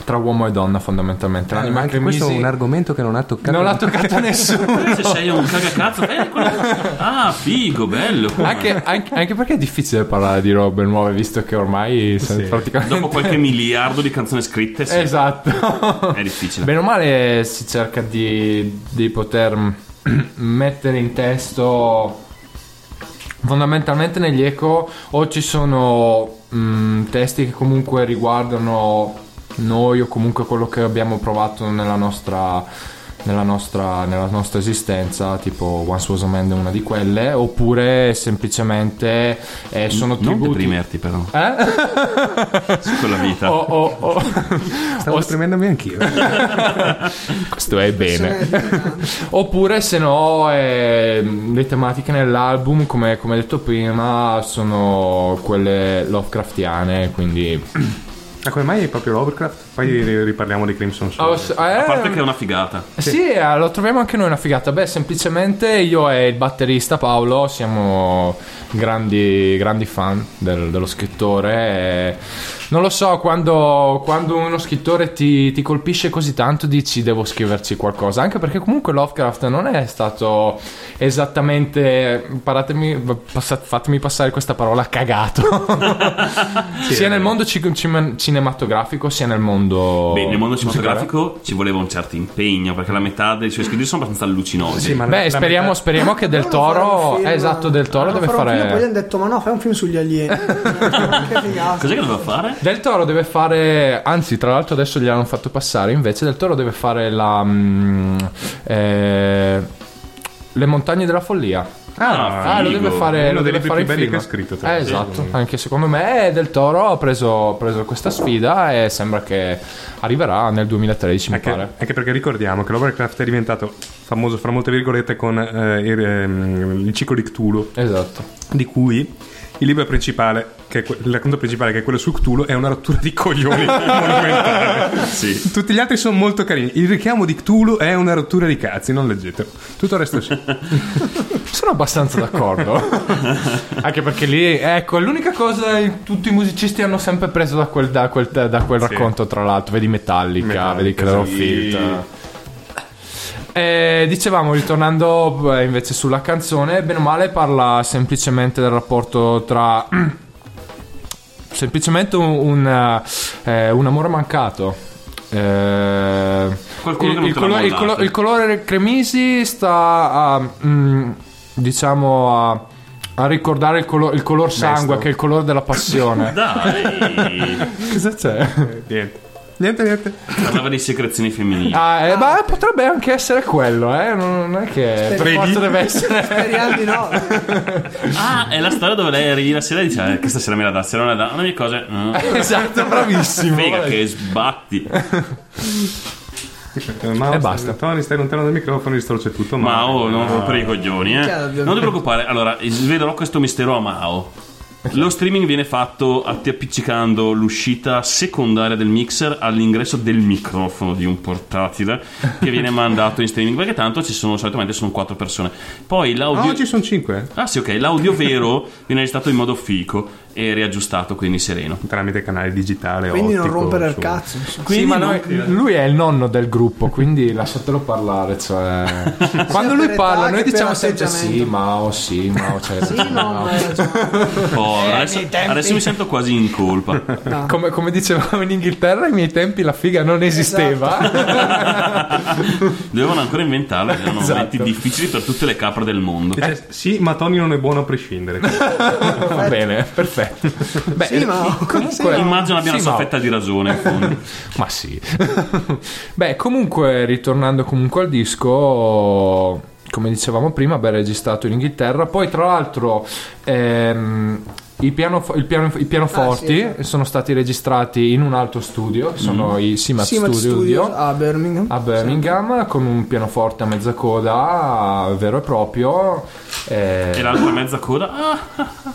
Speaker 6: tra uomo e donna fondamentalmente.
Speaker 3: Eh, anche
Speaker 6: cremisi
Speaker 3: questo è un argomento che non ha toccato.
Speaker 6: non l'ha toccato nessuno.
Speaker 4: Se sei un cagacazzo, eh, quello- ah, figo, bello.
Speaker 6: Anche, anche- anche perché è difficile parlare di robe nuove visto che ormai
Speaker 3: Sì.
Speaker 6: praticamente...
Speaker 4: Dopo qualche miliardo di canzoni scritte, sì,
Speaker 6: Esatto.
Speaker 4: è difficile.
Speaker 6: Bene o male si cerca di, di poter mettere in testo fondamentalmente negli eco o ci sono mm, testi che comunque riguardano noi o comunque quello che abbiamo provato nella nostra nella nostra, nella nostra esistenza tipo Once Was a Man è una di quelle oppure semplicemente eh, sono
Speaker 4: non
Speaker 6: tributi
Speaker 4: deprimerti però
Speaker 6: eh?
Speaker 4: su quella vita.
Speaker 6: o, o- o-
Speaker 3: Stavo esprimendomi anch'io.
Speaker 6: questo è bene. Oppure se no eh, le tematiche nell'album come, come detto prima sono quelle Lovecraftiane quindi
Speaker 3: Ma come mai è proprio Lovecraft? Poi ri- riparliamo di Crimson Soul.
Speaker 6: Oh, s- eh,
Speaker 4: A parte che è una figata.
Speaker 6: Sì, eh, lo troviamo anche noi una figata. Beh, semplicemente io e il batterista Paolo siamo grandi, grandi fan del- dello scrittore. e non lo so, quando, quando uno scrittore ti, ti colpisce così tanto dici devo scriverci qualcosa. Anche perché comunque Lovecraft non è stato esattamente, paratemi, passa- fatemi passare questa parola, cagato. sia nel mondo ci- cim- cinematografico sia nel mondo...
Speaker 4: Beh, nel mondo cinematografico ci voleva un certo impegno perché la metà dei suoi scritti sono abbastanza allucinosi.
Speaker 3: Sì, ma
Speaker 6: Beh,
Speaker 3: la
Speaker 6: speriamo,
Speaker 3: metà-
Speaker 6: speriamo che Del Toro.
Speaker 7: film-
Speaker 6: eh, esatto, Del Toro deve
Speaker 7: fare film, poi gli hanno detto ma no fai un film sugli alieni che figata
Speaker 4: Cos'è che doveva fare?
Speaker 6: Del Toro deve fare. Anzi, tra l'altro, adesso gli hanno fatto passare. Invece, Del Toro deve fare la. mm, eh, le montagne della follia.
Speaker 4: Ah,
Speaker 6: Ah, lo deve fare,
Speaker 3: Uno
Speaker 6: lo
Speaker 3: dei
Speaker 6: deve fare
Speaker 3: più belli che ha scritto,
Speaker 6: Eh, esatto, anche secondo me Del Toro ha preso, preso questa sfida e sembra che arriverà nel 2013, mi
Speaker 3: Anche,
Speaker 6: pare.
Speaker 3: anche perché ricordiamo che Lovecraft è diventato famoso fra molte virgolette con eh, il, ehm, il ciclo di Cthulhu,
Speaker 6: Esatto.
Speaker 3: di cui il libro principale, che è que- il racconto principale, che è quello su Cthulhu, è una rottura di coglioni monumentale.
Speaker 4: Sì.
Speaker 3: Tutti gli altri sono molto carini. Il richiamo di Cthulhu è una rottura di cazzi, non leggetelo. Tutto il resto sì.
Speaker 6: Sono abbastanza d'accordo. Anche perché lì, ecco, l'unica cosa che tutti i musicisti hanno sempre preso da quel, da quel, da quel
Speaker 3: Sì.
Speaker 6: racconto, tra l'altro. Vedi Metallica,
Speaker 3: Metallica,
Speaker 6: vedi Clearfield. Eh, dicevamo, ritornando eh, invece sulla canzone, bene o male parla semplicemente del rapporto tra... semplicemente un, un, eh, un amore mancato. Eh,
Speaker 4: Qualcuno
Speaker 6: il,
Speaker 4: che non
Speaker 6: il colo- il colo- il colore cremisi sta a, mm, diciamo a A ricordare il, colo- il color sangue,
Speaker 3: Mesto.
Speaker 6: che è il colore della passione.
Speaker 4: Dai,
Speaker 6: Cosa c'è?
Speaker 3: Niente. Niente, niente.
Speaker 4: parlava di secrezioni femminili.
Speaker 6: Ah, eh, ma potrebbe anche essere quello, eh? Non è che per forza deve essere.
Speaker 7: Speriamo di no.
Speaker 4: Ah, è la storia dove lei arriva la sera e dice eh, che stasera me la dà, se non la dà, una mia cosa. mm.
Speaker 6: esatto, bravissimo.
Speaker 4: Figa che sbatti.
Speaker 3: Eh, Ma
Speaker 6: E basta.
Speaker 3: Tony, stai lontano dal microfono, distorce tutto.
Speaker 4: Ma oh, non rompere i coglioni, eh. Non ti preoccupare. Allora, svelerò questo mistero a Mao. Lo streaming viene fatto a- appiccicando l'uscita secondaria del mixer all'ingresso del microfono di un portatile che viene mandato in streaming perché tanto ci sono solitamente sono quattro persone. Poi l'audio
Speaker 3: oggi sono 5
Speaker 4: Ah sì, ok, l'audio vero viene registrato in modo fico e riaggiustato, quindi sereno.
Speaker 3: tramite canale digitale.
Speaker 7: Quindi non
Speaker 3: ottico,
Speaker 7: rompere il cazzo. insomma.
Speaker 4: Quindi
Speaker 6: sì, ma
Speaker 4: no-
Speaker 6: noi- lui è il nonno del gruppo, quindi lasciatelo parlare. Cioè, quando lui parla, noi diciamo sempre sì, Mao, sì, Mao. Cioè,
Speaker 7: Sì, no, Eh,
Speaker 4: adesso, adesso mi sento quasi in colpa.
Speaker 6: come, come dicevamo in Inghilterra, ai miei tempi la figa non esisteva.
Speaker 4: Dovevano ancora inventarlo, erano
Speaker 6: Esatto.
Speaker 4: momenti difficili per tutte le capre del mondo.
Speaker 3: Dice, sì, ma Tony non è buono a prescindere.
Speaker 6: Va bene, perfetto. Beh,
Speaker 7: Sì, ma-
Speaker 6: comunque,
Speaker 4: Immagino abbia una
Speaker 6: Sì,
Speaker 4: sua
Speaker 6: Mao.
Speaker 4: fetta di ragione.
Speaker 6: Ma sì. Beh, comunque, ritornando comunque al disco, come dicevamo prima, beh, registrato in Inghilterra. Poi, tra l'altro, ehm, i, pianofo- il piano- i pianoforti
Speaker 7: Ah, sì,
Speaker 6: sono stati registrati in un altro studio, che sono i Simat
Speaker 7: Simat
Speaker 6: Studio,
Speaker 7: Studios a Birmingham.
Speaker 6: a Birmingham, con un pianoforte a mezza coda, vero e proprio. eh,
Speaker 4: E l'altra mezza coda. Ah,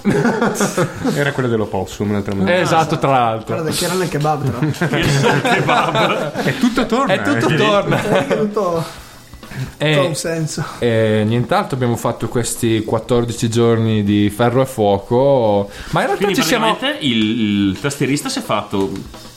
Speaker 3: Era quello dell'opossum, l'altra mattina.
Speaker 6: Esatto, tra l'altro.
Speaker 7: Guarda che era nel kebab, però.
Speaker 4: che babbo.
Speaker 3: E tutto torna.
Speaker 6: E tutto
Speaker 3: eh.
Speaker 6: torna.
Speaker 7: Perché tutto
Speaker 6: E-
Speaker 7: ha un senso.
Speaker 6: E nient'altro, abbiamo fatto questi 14 giorni di ferro e fuoco. Ma in realtà
Speaker 4: Quindi
Speaker 6: ci siamo.
Speaker 4: il, il tastierista si è fatto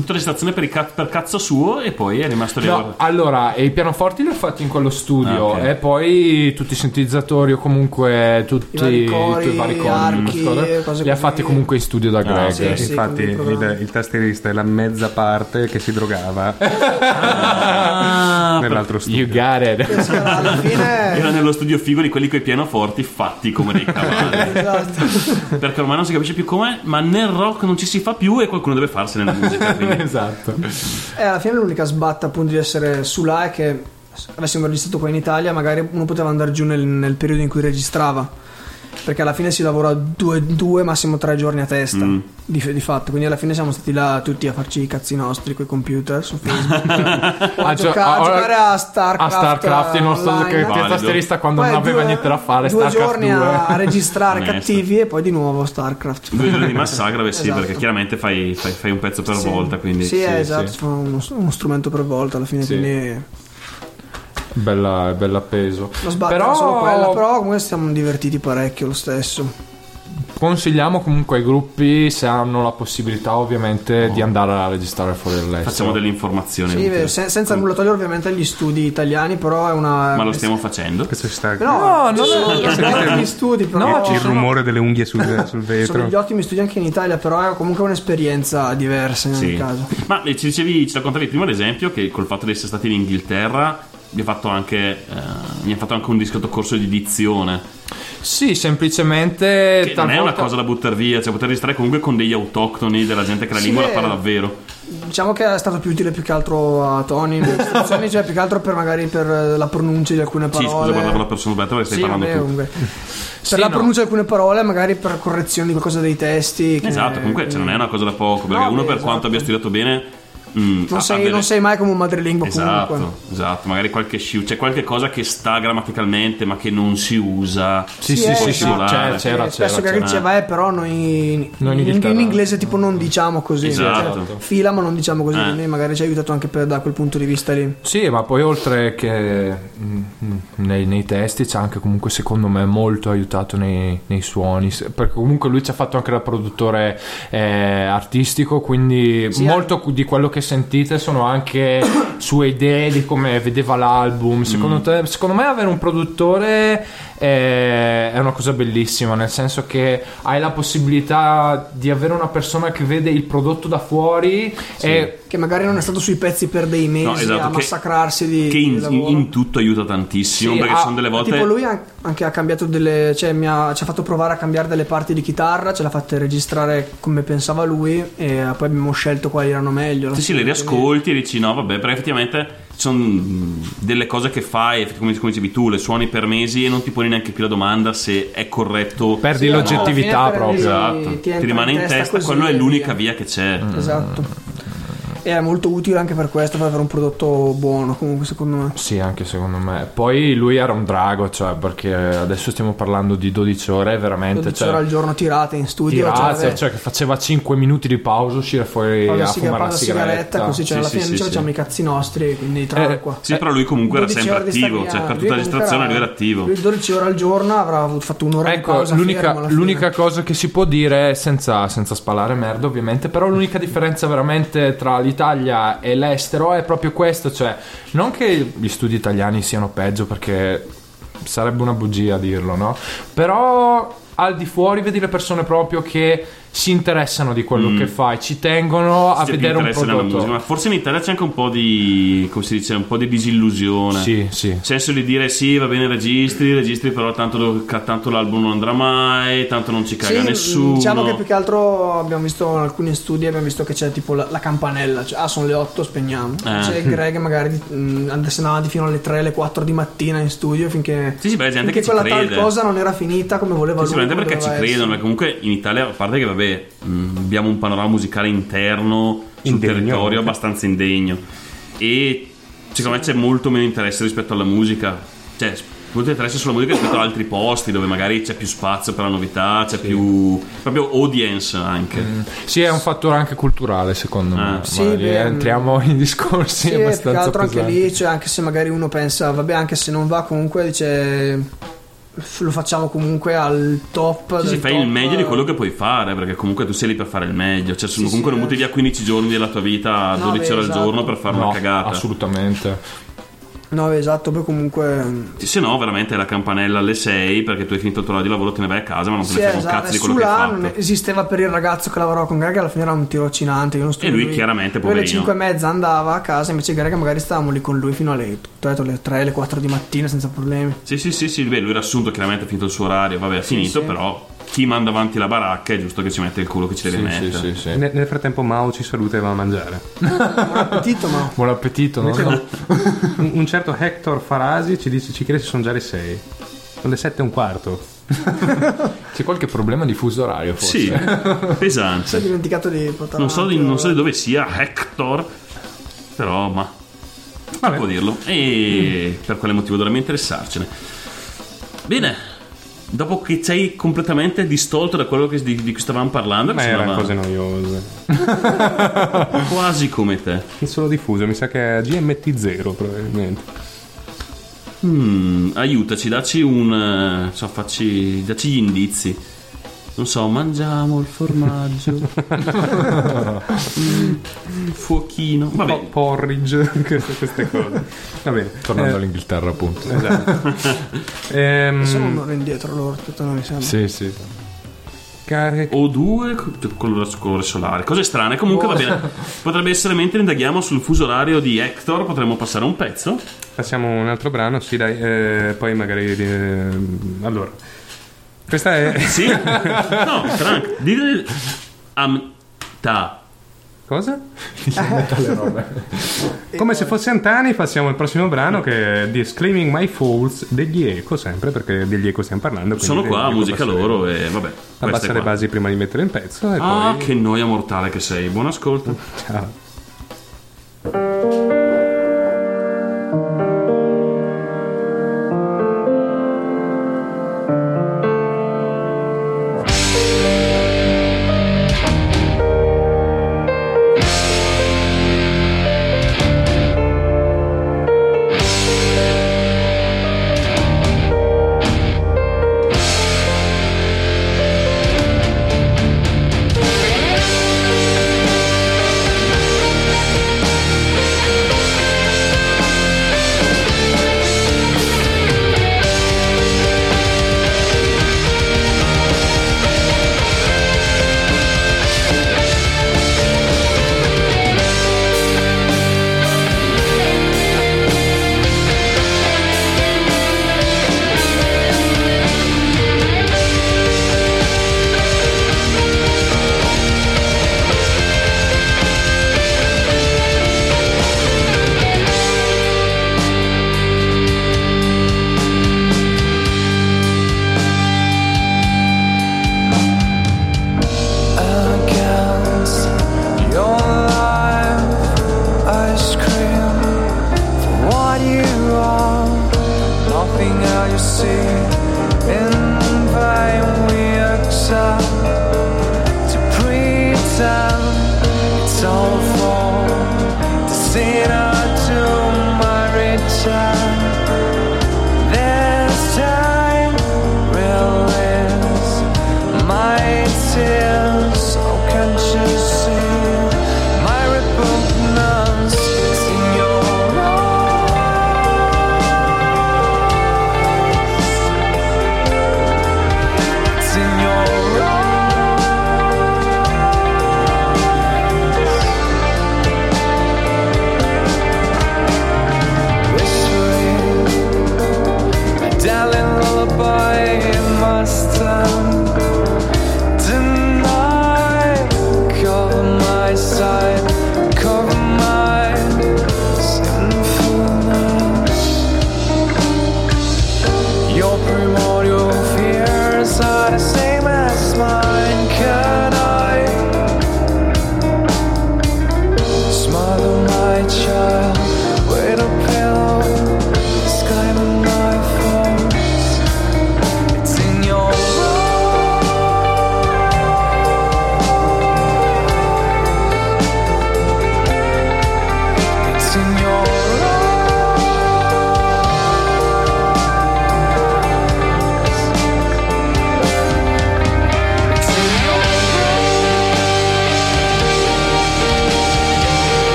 Speaker 4: tutta la registrazione per, ca- per cazzo suo e poi è rimasto lì.
Speaker 6: No, allora, e i pianoforti li ho fatti in quello studio
Speaker 4: Ah, ok.
Speaker 6: e poi tutti i sintetizzatori o comunque tutti
Speaker 7: I vari cori,
Speaker 6: tutti i vari cori,
Speaker 7: archi,
Speaker 6: cose,
Speaker 7: cose
Speaker 6: li ha fatti comunque in studio da Greg.
Speaker 7: sì, sì.
Speaker 3: Infatti,
Speaker 7: il
Speaker 3: il, tastierista è la mezza parte che si drogava
Speaker 4: Ah,
Speaker 3: nell'altro studio.
Speaker 6: You got it.
Speaker 4: Era nello studio figo di quelli con i pianoforti fatti come dei cavalli.
Speaker 7: esatto.
Speaker 4: Perché ormai non si capisce più com'è, ma nel rock non ci si fa più e qualcuno deve farsene la musica.
Speaker 6: Esatto.
Speaker 7: E alla fine l'unica sbatta appunto di essere su là è che se avessimo registrato qua in Italia magari uno poteva andare giù nel, nel periodo in cui registrava perché alla fine si lavora due, due massimo tre giorni a testa
Speaker 4: Mm.
Speaker 7: di, di fatto quindi alla fine siamo stati là tutti a farci i cazzi nostri coi computer su Facebook o a,
Speaker 6: Ah, cioè,
Speaker 7: gioca- a giocare a Starcraft
Speaker 6: A StarCraft il nostro che- tastierista quando
Speaker 7: Poi
Speaker 6: non aveva
Speaker 7: due-
Speaker 6: niente da fare
Speaker 7: due
Speaker 6: StarCraft
Speaker 7: giorni
Speaker 6: 2.
Speaker 7: a, a registrare cattivi e poi di nuovo Starcraft
Speaker 4: Due giorni di massacra, sì,
Speaker 7: Esatto.
Speaker 4: perché chiaramente fai, fai- fai un pezzo per
Speaker 7: Sì.
Speaker 4: volta. Quindi
Speaker 7: sì, eh, esatto
Speaker 6: sì.
Speaker 7: uno, uno strumento per volta alla fine
Speaker 6: Sì.
Speaker 7: quindi
Speaker 6: Bella, bella peso.
Speaker 7: La sbatta
Speaker 6: Però-
Speaker 7: solo quella, però comunque siamo divertiti parecchio lo stesso.
Speaker 6: Consigliamo comunque ai gruppi se hanno la possibilità ovviamente di andare a registrare fuori dall'estero.
Speaker 4: Facciamo delle informazioni.
Speaker 7: Sì,
Speaker 4: utili.
Speaker 7: se- senza nulla togliere ovviamente agli studi italiani, però è una...
Speaker 4: Ma lo stiamo facendo.
Speaker 3: Questo ci sta
Speaker 7: No,
Speaker 6: non
Speaker 7: sono
Speaker 6: è-
Speaker 7: degli ottimi studi, però...
Speaker 6: No,
Speaker 3: il
Speaker 6: sono-
Speaker 3: rumore delle unghie sul, sul
Speaker 7: sono
Speaker 3: vetro.
Speaker 7: degli ottimi studi anche in Italia, però è comunque un'esperienza diversa in ogni
Speaker 4: Sì.
Speaker 7: caso.
Speaker 4: Ma eh, ci dicevi, ci raccontavi prima l'esempio che col fatto di essere stati in Inghilterra vi ha fatto anche, eh, mi ha fatto anche un discreto corso di dizione.
Speaker 6: Sì, semplicemente
Speaker 4: Che non è una cosa da buttare via, cioè poter registrare comunque con degli autoctoni della gente che la
Speaker 7: Sì,
Speaker 4: lingua la parla davvero.
Speaker 7: Diciamo che è stato più utile più che altro a Tony nelle istruzioni, cioè più che altro per magari per la pronuncia di alcune
Speaker 4: Sì,
Speaker 7: parole.
Speaker 4: scusa, guardavo la persona sbagliata perché stai
Speaker 7: Sì,
Speaker 4: parlando
Speaker 7: vabbè,
Speaker 4: tu.
Speaker 7: comunque.
Speaker 6: Sì,
Speaker 7: Per la
Speaker 6: no.
Speaker 7: pronuncia di alcune parole, magari per correzione di qualcosa dei testi. che-
Speaker 4: Esatto, comunque cioè, non è una cosa da poco, perché
Speaker 7: No,
Speaker 4: uno
Speaker 7: beh,
Speaker 4: per
Speaker 7: esatto.
Speaker 4: quanto abbia studiato bene... mm,
Speaker 7: Non
Speaker 4: ha-
Speaker 7: sei,
Speaker 4: ha delle-
Speaker 7: non sei mai come un madrelingua
Speaker 4: Esatto,
Speaker 7: comunque.
Speaker 4: esatto, magari qualche sciu, c'è qualche cosa che sta grammaticalmente ma che non si usa.
Speaker 6: Sì,
Speaker 7: Sì,
Speaker 6: sì,
Speaker 7: eh,
Speaker 6: sì, sì, c'era,
Speaker 7: Eh,
Speaker 6: c'era,
Speaker 7: spesso
Speaker 6: c'era,
Speaker 7: che
Speaker 6: c'era.
Speaker 7: diceva, eh, però noi,
Speaker 6: in
Speaker 7: in, in inglese tipo non diciamo così.
Speaker 4: Esatto.
Speaker 7: Cioè, fila, ma non diciamo così.
Speaker 4: Eh.
Speaker 7: Quindi magari ci ha aiutato anche per- da quel punto di vista lì.
Speaker 6: Sì, ma poi oltre che mm, mm, nei, nei testi ci ha anche comunque secondo me molto aiutato nei, nei suoni, perché comunque lui ci ha fatto anche da produttore eh, artistico, quindi
Speaker 7: Sì,
Speaker 6: molto di quello che sentite sono anche sue idee di come vedeva l'album. Secondo, te- secondo me avere un produttore è, è una cosa bellissima, nel senso che hai la possibilità di avere una persona che vede il prodotto da fuori e
Speaker 7: Che magari non è stato sui pezzi per dei mesi
Speaker 4: No, esatto,
Speaker 7: a
Speaker 4: che-
Speaker 7: massacrarsi di,
Speaker 4: Che
Speaker 7: di
Speaker 4: in,
Speaker 7: lavoro.
Speaker 4: in tutto aiuta tantissimo.
Speaker 6: Sì,
Speaker 4: perché
Speaker 6: ah,
Speaker 4: sono delle volte.
Speaker 7: Tipo lui an- anche ha cambiato delle cioè mi ha, ci ha fatto provare a cambiare delle parti di chitarra, ce l'ha fatte registrare come pensava lui e poi abbiamo scelto quali erano meglio.
Speaker 4: Sì, sì, le riascolti e dici no, vabbè, perché effettivamente ci sono mh, delle cose che fai, come, come dicevi tu, le suoni per mesi e non ti poni neanche più la domanda se è corretto.
Speaker 6: perdi
Speaker 7: Sì,
Speaker 6: l'oggettività
Speaker 7: fine
Speaker 6: proprio.
Speaker 4: Esatto,
Speaker 7: ti
Speaker 4: ti, rimane
Speaker 7: in testa
Speaker 4: testa, quello è l'unica
Speaker 7: via.
Speaker 4: via che c'è.
Speaker 7: Esatto. E è molto utile anche per questo, per avere un prodotto buono comunque secondo me.
Speaker 6: Sì, anche secondo me. Poi lui era un drago, cioè, perché adesso stiamo parlando di 12 ore, veramente.
Speaker 7: 12
Speaker 6: Cioè,
Speaker 7: ore al giorno tirate in studio.
Speaker 6: tirate,
Speaker 7: cioè,
Speaker 6: cioè, che faceva 5 minuti di pausa, uscire fuori a fumare la
Speaker 7: sigaretta,
Speaker 6: sigaretta.
Speaker 7: così cioè,
Speaker 4: Sì,
Speaker 7: alla
Speaker 4: sì,
Speaker 7: fine
Speaker 4: sì,
Speaker 7: ci
Speaker 4: sì.
Speaker 7: facciamo i cazzi nostri, quindi tranqua.
Speaker 4: Sì, però lui comunque era
Speaker 7: 12
Speaker 4: sempre
Speaker 7: di
Speaker 4: attivo, cioè per tutta la registrazione lui era attivo.
Speaker 7: Lui 12 ore al giorno avrà fatto un'ora di
Speaker 6: Ecco,
Speaker 7: pausa
Speaker 6: l'unica,
Speaker 7: fermo
Speaker 6: l'unica cosa che si può dire, senza, senza spalare merda ovviamente, però l'unica differenza veramente tra l'Italia e l'estero è proprio questo, cioè non che gli studi italiani siano peggio perché sarebbe una bugia dirlo, no? Però al di fuori vedi le persone proprio che si interessano di quello che fai, ci tengono a
Speaker 4: più
Speaker 6: vedere un prodotto.
Speaker 4: musica, ma forse in Italia c'è anche un po' di, come si dice, un po' di disillusione.
Speaker 6: Sì, sì.
Speaker 4: Nel senso di dire sì, va bene registri, registri, però tanto, tanto l'album non andrà mai, tanto non ci caga
Speaker 7: Sì,
Speaker 4: nessuno.
Speaker 7: Diciamo che più che altro abbiamo visto in alcuni studi abbiamo visto che c'è tipo la, la campanella, cioè ah sono le 8 spegniamo.
Speaker 4: Eh.
Speaker 7: C'è Greg magari mh, andesse avanti fino alle 3, alle 4 di mattina in studio finché,
Speaker 4: Sì, sì, beh, gente
Speaker 7: finché
Speaker 4: che
Speaker 7: quella tal
Speaker 4: crede.
Speaker 7: cosa non era finita come voleva lui.
Speaker 4: Sicuramente perché ci credono,
Speaker 7: essere.
Speaker 4: perché comunque in Italia, a parte che vabbè, mh, abbiamo un panorama musicale interno sul
Speaker 3: Indegno.
Speaker 4: territorio abbastanza indegno e secondo me c'è molto meno interesse rispetto alla musica, cioè molto interesse sulla musica rispetto ad altri posti dove magari c'è più spazio per la novità, c'è più proprio audience anche.
Speaker 6: Sì, è un fattore anche culturale secondo me.
Speaker 4: Ah.
Speaker 6: Ma
Speaker 7: Sì,
Speaker 6: lì
Speaker 7: beh,
Speaker 6: entriamo in discorsi
Speaker 7: Sì, più che
Speaker 6: abbastanza
Speaker 7: altro anche
Speaker 6: pesanti.
Speaker 7: lì, cioè, anche se magari uno pensa, vabbè, anche se non va comunque, dice lo facciamo comunque al top.
Speaker 4: Sì, sì, fai
Speaker 7: top.
Speaker 4: il meglio di quello che puoi fare, perché comunque tu sei lì per fare il meglio. Cioè, sono
Speaker 7: Sì,
Speaker 4: comunque
Speaker 7: sì,
Speaker 4: non butti via 15 giorni della tua vita,
Speaker 7: No,
Speaker 4: 12
Speaker 7: beh,
Speaker 4: ore al
Speaker 7: esatto.
Speaker 4: giorno per fare
Speaker 6: No,
Speaker 4: una cagata.
Speaker 6: assolutamente.
Speaker 7: No, esatto, poi comunque.
Speaker 4: Sì, Se no, veramente è la campanella alle 6 perché tu hai finito il tuo orario di lavoro, te ne vai a casa, ma non te
Speaker 7: Sì,
Speaker 4: ne frega un
Speaker 7: esatto,
Speaker 4: cazzo di quello che hai fatto.
Speaker 7: non esisteva per il ragazzo che lavorava con Greg, alla fine era un tirocinante. Io non
Speaker 4: E lui chiaramente,
Speaker 7: Poi alle
Speaker 4: poverino.
Speaker 7: 5 e mezza andava a casa, invece Greg magari stavamo lì con lui fino alle, t'ho detto, alle 3, alle 4 di mattina senza problemi.
Speaker 4: Sì, sì, sì, sì, beh, lui era assunto, chiaramente ha finito il suo orario, vabbè, ha finito,
Speaker 7: sì.
Speaker 4: però chi manda avanti la baracca è giusto che ci mette il culo che ci deve
Speaker 6: Sì, sì,
Speaker 4: mettere.
Speaker 6: sì, sì.
Speaker 3: Nel, nel frattempo Mao ci saluta e va a mangiare.
Speaker 7: Buon appetito, ma.
Speaker 6: Buon appetito, no?
Speaker 3: Un, un certo Hector Farasi ci dice ci chiede se sono già le 6. Sono le 7 e un quarto.
Speaker 6: C'è qualche problema di fuso orario forse?
Speaker 4: Sì,
Speaker 7: Si è
Speaker 4: pesante.
Speaker 7: dimenticato di portare
Speaker 4: Non so, di, non so di dove sia Hector, però, ma
Speaker 3: Vabbè.
Speaker 4: può dirlo? E per quale motivo dovremmo interessarcene? Bene, dopo che hai completamente distolto da quello che- di, di cui stavamo parlando,
Speaker 3: Ma
Speaker 4: che
Speaker 3: erano cose noiose.
Speaker 4: quasi come te.
Speaker 3: Il solo diffuso, mi sa che è GMT0 probabilmente.
Speaker 4: Mm, aiutaci, dacci un. eh, so, facci, dacci gli indizi. Non so, mangiamo il formaggio. Mm, fuochino. Vabbè,
Speaker 3: Po- porridge, queste, queste cose. Va bene.
Speaker 6: Tornando
Speaker 3: Eh,
Speaker 6: all'Inghilterra appunto.
Speaker 3: esatto. Ehm,
Speaker 7: Siamo un'ora indietro loro, aspetta, noi siamo.
Speaker 6: Sì, sì.
Speaker 3: care-
Speaker 4: o due co- colore, colore solare, cose strane. Comunque va bene. Potrebbe essere mentre indaghiamo sul fuso orario di Hector, potremmo passare un pezzo.
Speaker 3: Passiamo un altro brano, sì dai, eh, poi magari... eh, allora, questa è...
Speaker 4: Sì? no, Frank, dite. Am. Ta.
Speaker 3: Cosa? Come se fosse Antani, passiamo al prossimo brano che è The Screaming My Falls degli Eco, sempre perché degli Eco stiamo parlando.
Speaker 4: Sono qua, musica loro e vabbè.
Speaker 3: Abbassa le basi prima di mettere il pezzo e
Speaker 4: Ah,
Speaker 3: poi...
Speaker 4: che noia mortale che sei. Buon ascolto.
Speaker 3: Ciao.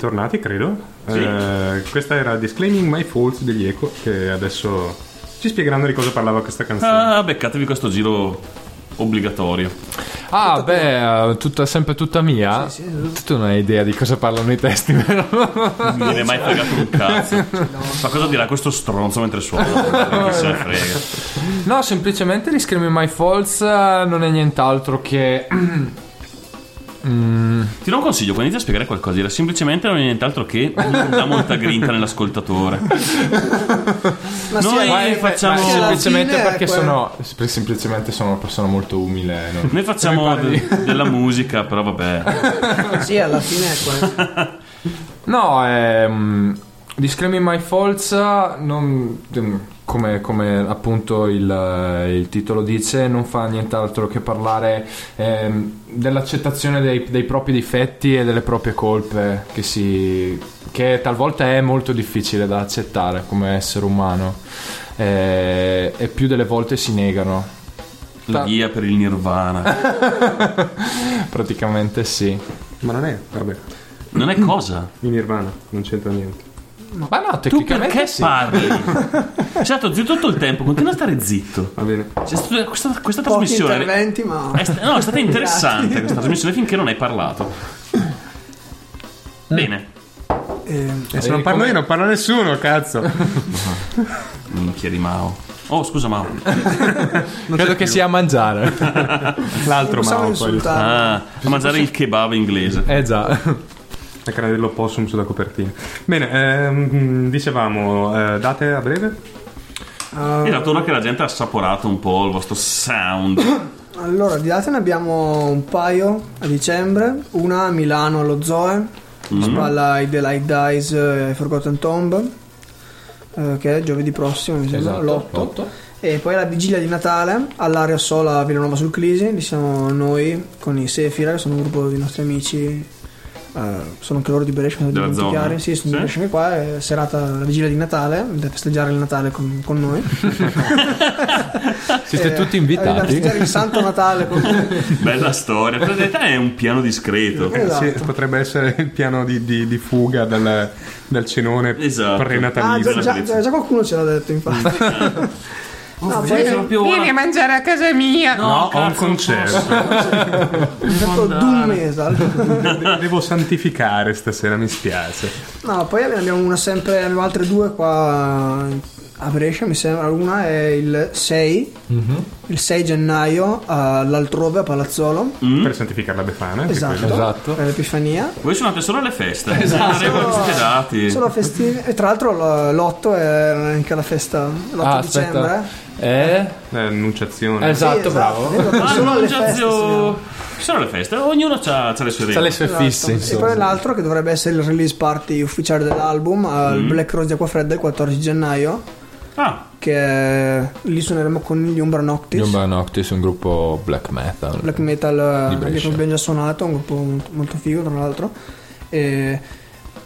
Speaker 3: Tornati, credo. Eh, questa era Disclaiming My Faults degli Echo, che adesso ci spiegheranno di cosa parlava questa canzone.
Speaker 4: Ah, beccatevi questo giro obbligatorio.
Speaker 6: Ah, beh, tutta, sempre tutta mia. Tu non hai idea di cosa parlano i testi, vero?
Speaker 4: Non mi viene mai fregato un cazzo. Ma cosa dirà questo stronzo mentre suona? Che se ne frega.
Speaker 6: No, semplicemente Disclaiming My Faults eh, non è nient'altro che. Mm,
Speaker 4: Ti do un consiglio, quando inizi a spiegare qualcosa, dire semplicemente non è nient'altro che non dà molta grinta nell'ascoltatore.
Speaker 7: Ma sì,
Speaker 4: Noi
Speaker 7: eh,
Speaker 4: facciamo-
Speaker 7: ma sì,
Speaker 6: semplicemente perché sono. sem- Semplicemente sono una persona molto umile. no?
Speaker 4: Noi facciamo de- della musica, però vabbè.
Speaker 7: Sì, alla fine è quello.
Speaker 6: No, ehm, Disclaiming My Faults, non, come, come appunto il, il titolo dice, non fa nient'altro che parlare ehm, dell'accettazione dei, dei propri difetti e delle proprie colpe, che, si, che talvolta è molto difficile da accettare come essere umano. eh, e più delle volte si negano.
Speaker 4: La via per il nirvana.
Speaker 6: Praticamente sì.
Speaker 3: Ma non è, vabbè,
Speaker 4: Non è cosa.
Speaker 3: in Nirvana, non c'entra niente.
Speaker 6: Ma no,
Speaker 4: Tu perché
Speaker 6: sì.
Speaker 4: parli? Sei stato zitto tutto il tempo, continua a stare zitto.
Speaker 3: Va bene.
Speaker 4: C'è stata- questa, questa trasmissione
Speaker 7: interventi, ma...
Speaker 4: è, sta- no, è stata interessante questa trasmissione finché non hai parlato. Bene.
Speaker 7: Eh,
Speaker 3: E se non parlo io non parla nessuno, cazzo.
Speaker 4: Minchia di Mao. Oh, scusa Mao.
Speaker 6: Credo che sia a mangiare.
Speaker 3: L'altro Mao.
Speaker 4: Ah, a mangiare il kebab inglese.
Speaker 6: eh già.
Speaker 3: La carne dell'opossum sulla copertina. Bene, ehm, dicevamo, eh, date a breve?
Speaker 4: È dato ora che la gente ha assaporato un po' il vostro sound.
Speaker 7: Allora, di date ne abbiamo un paio a dicembre, una a Milano allo Zoe,
Speaker 4: Mm.
Speaker 7: spalla ai The Light Dies e Forgotten Tomb, eh, che è giovedì prossimo, mi sembra,
Speaker 6: Esatto,
Speaker 7: l'8.
Speaker 6: l'otto.
Speaker 7: E poi la vigilia di Natale all'Aria Sola a Villanova sul Clisi, lì siamo noi con i Sefira, che sono un gruppo di nostri amici. Eh, sono anche loro di Brescia, sono
Speaker 4: Della
Speaker 7: di
Speaker 4: zona?
Speaker 7: Sì, sono
Speaker 4: Sì?
Speaker 7: di Brescia anche qua. È serata la vigilia di Natale, da festeggiare il Natale con, con noi.
Speaker 6: Siete
Speaker 7: Eh,
Speaker 6: tutti
Speaker 7: Da
Speaker 6: invitati.
Speaker 7: festeggiare il Santo Natale con noi.
Speaker 4: Bella storia. Però in realtà è un piano discreto.
Speaker 7: Esatto.
Speaker 3: Sì, potrebbe essere il piano di, di- di fuga dal, dal cenone
Speaker 4: Esatto.
Speaker 7: Ah,
Speaker 3: prenatalizio.
Speaker 7: già, già- già- già qualcuno ce l'ha detto, infatti. No, poi
Speaker 4: proprio
Speaker 6: Vieni a mangiare a casa mia.
Speaker 3: No, ho un concerto.
Speaker 7: stato Doom Metal.
Speaker 3: De- Devo santificare stasera, mi spiace.
Speaker 7: No, poi abbiamo una sempre, abbiamo altre due qua a Brescia, mi sembra. Una è il 6, il 6 gennaio all'altrove a Palazzolo.
Speaker 3: Per santificare la Befana.
Speaker 7: Esatto.
Speaker 6: Esatto.
Speaker 7: per l'Epifania.
Speaker 4: Voi suonate solo alle feste. Esatto. siete dati.
Speaker 7: Sono festivi. E tra l'altro l- l'8 è anche la festa, l'8
Speaker 6: Ah,
Speaker 7: dicembre.
Speaker 6: aspetta. Eh?
Speaker 3: L'annunciazione.
Speaker 6: Esatto,
Speaker 7: Sì,
Speaker 6: bravo.
Speaker 7: esatto. Solo alle feste.
Speaker 4: sono le feste, ognuno ha le sue
Speaker 6: C'ha
Speaker 4: regole.
Speaker 6: le sue
Speaker 7: Esatto.
Speaker 6: fisse,
Speaker 7: E poi l'altro che dovrebbe essere il release party ufficiale dell'album al
Speaker 4: Mm.
Speaker 7: Black Rose di Acquafredda il 14 gennaio.
Speaker 4: Ah,
Speaker 7: Che lì suoneremo con gli Umbra Noctis.
Speaker 6: Gli Umbra Noctis è un gruppo black metal.
Speaker 7: black metal eh, che abbiamo già suonato, un gruppo molto, molto figo tra l'altro. E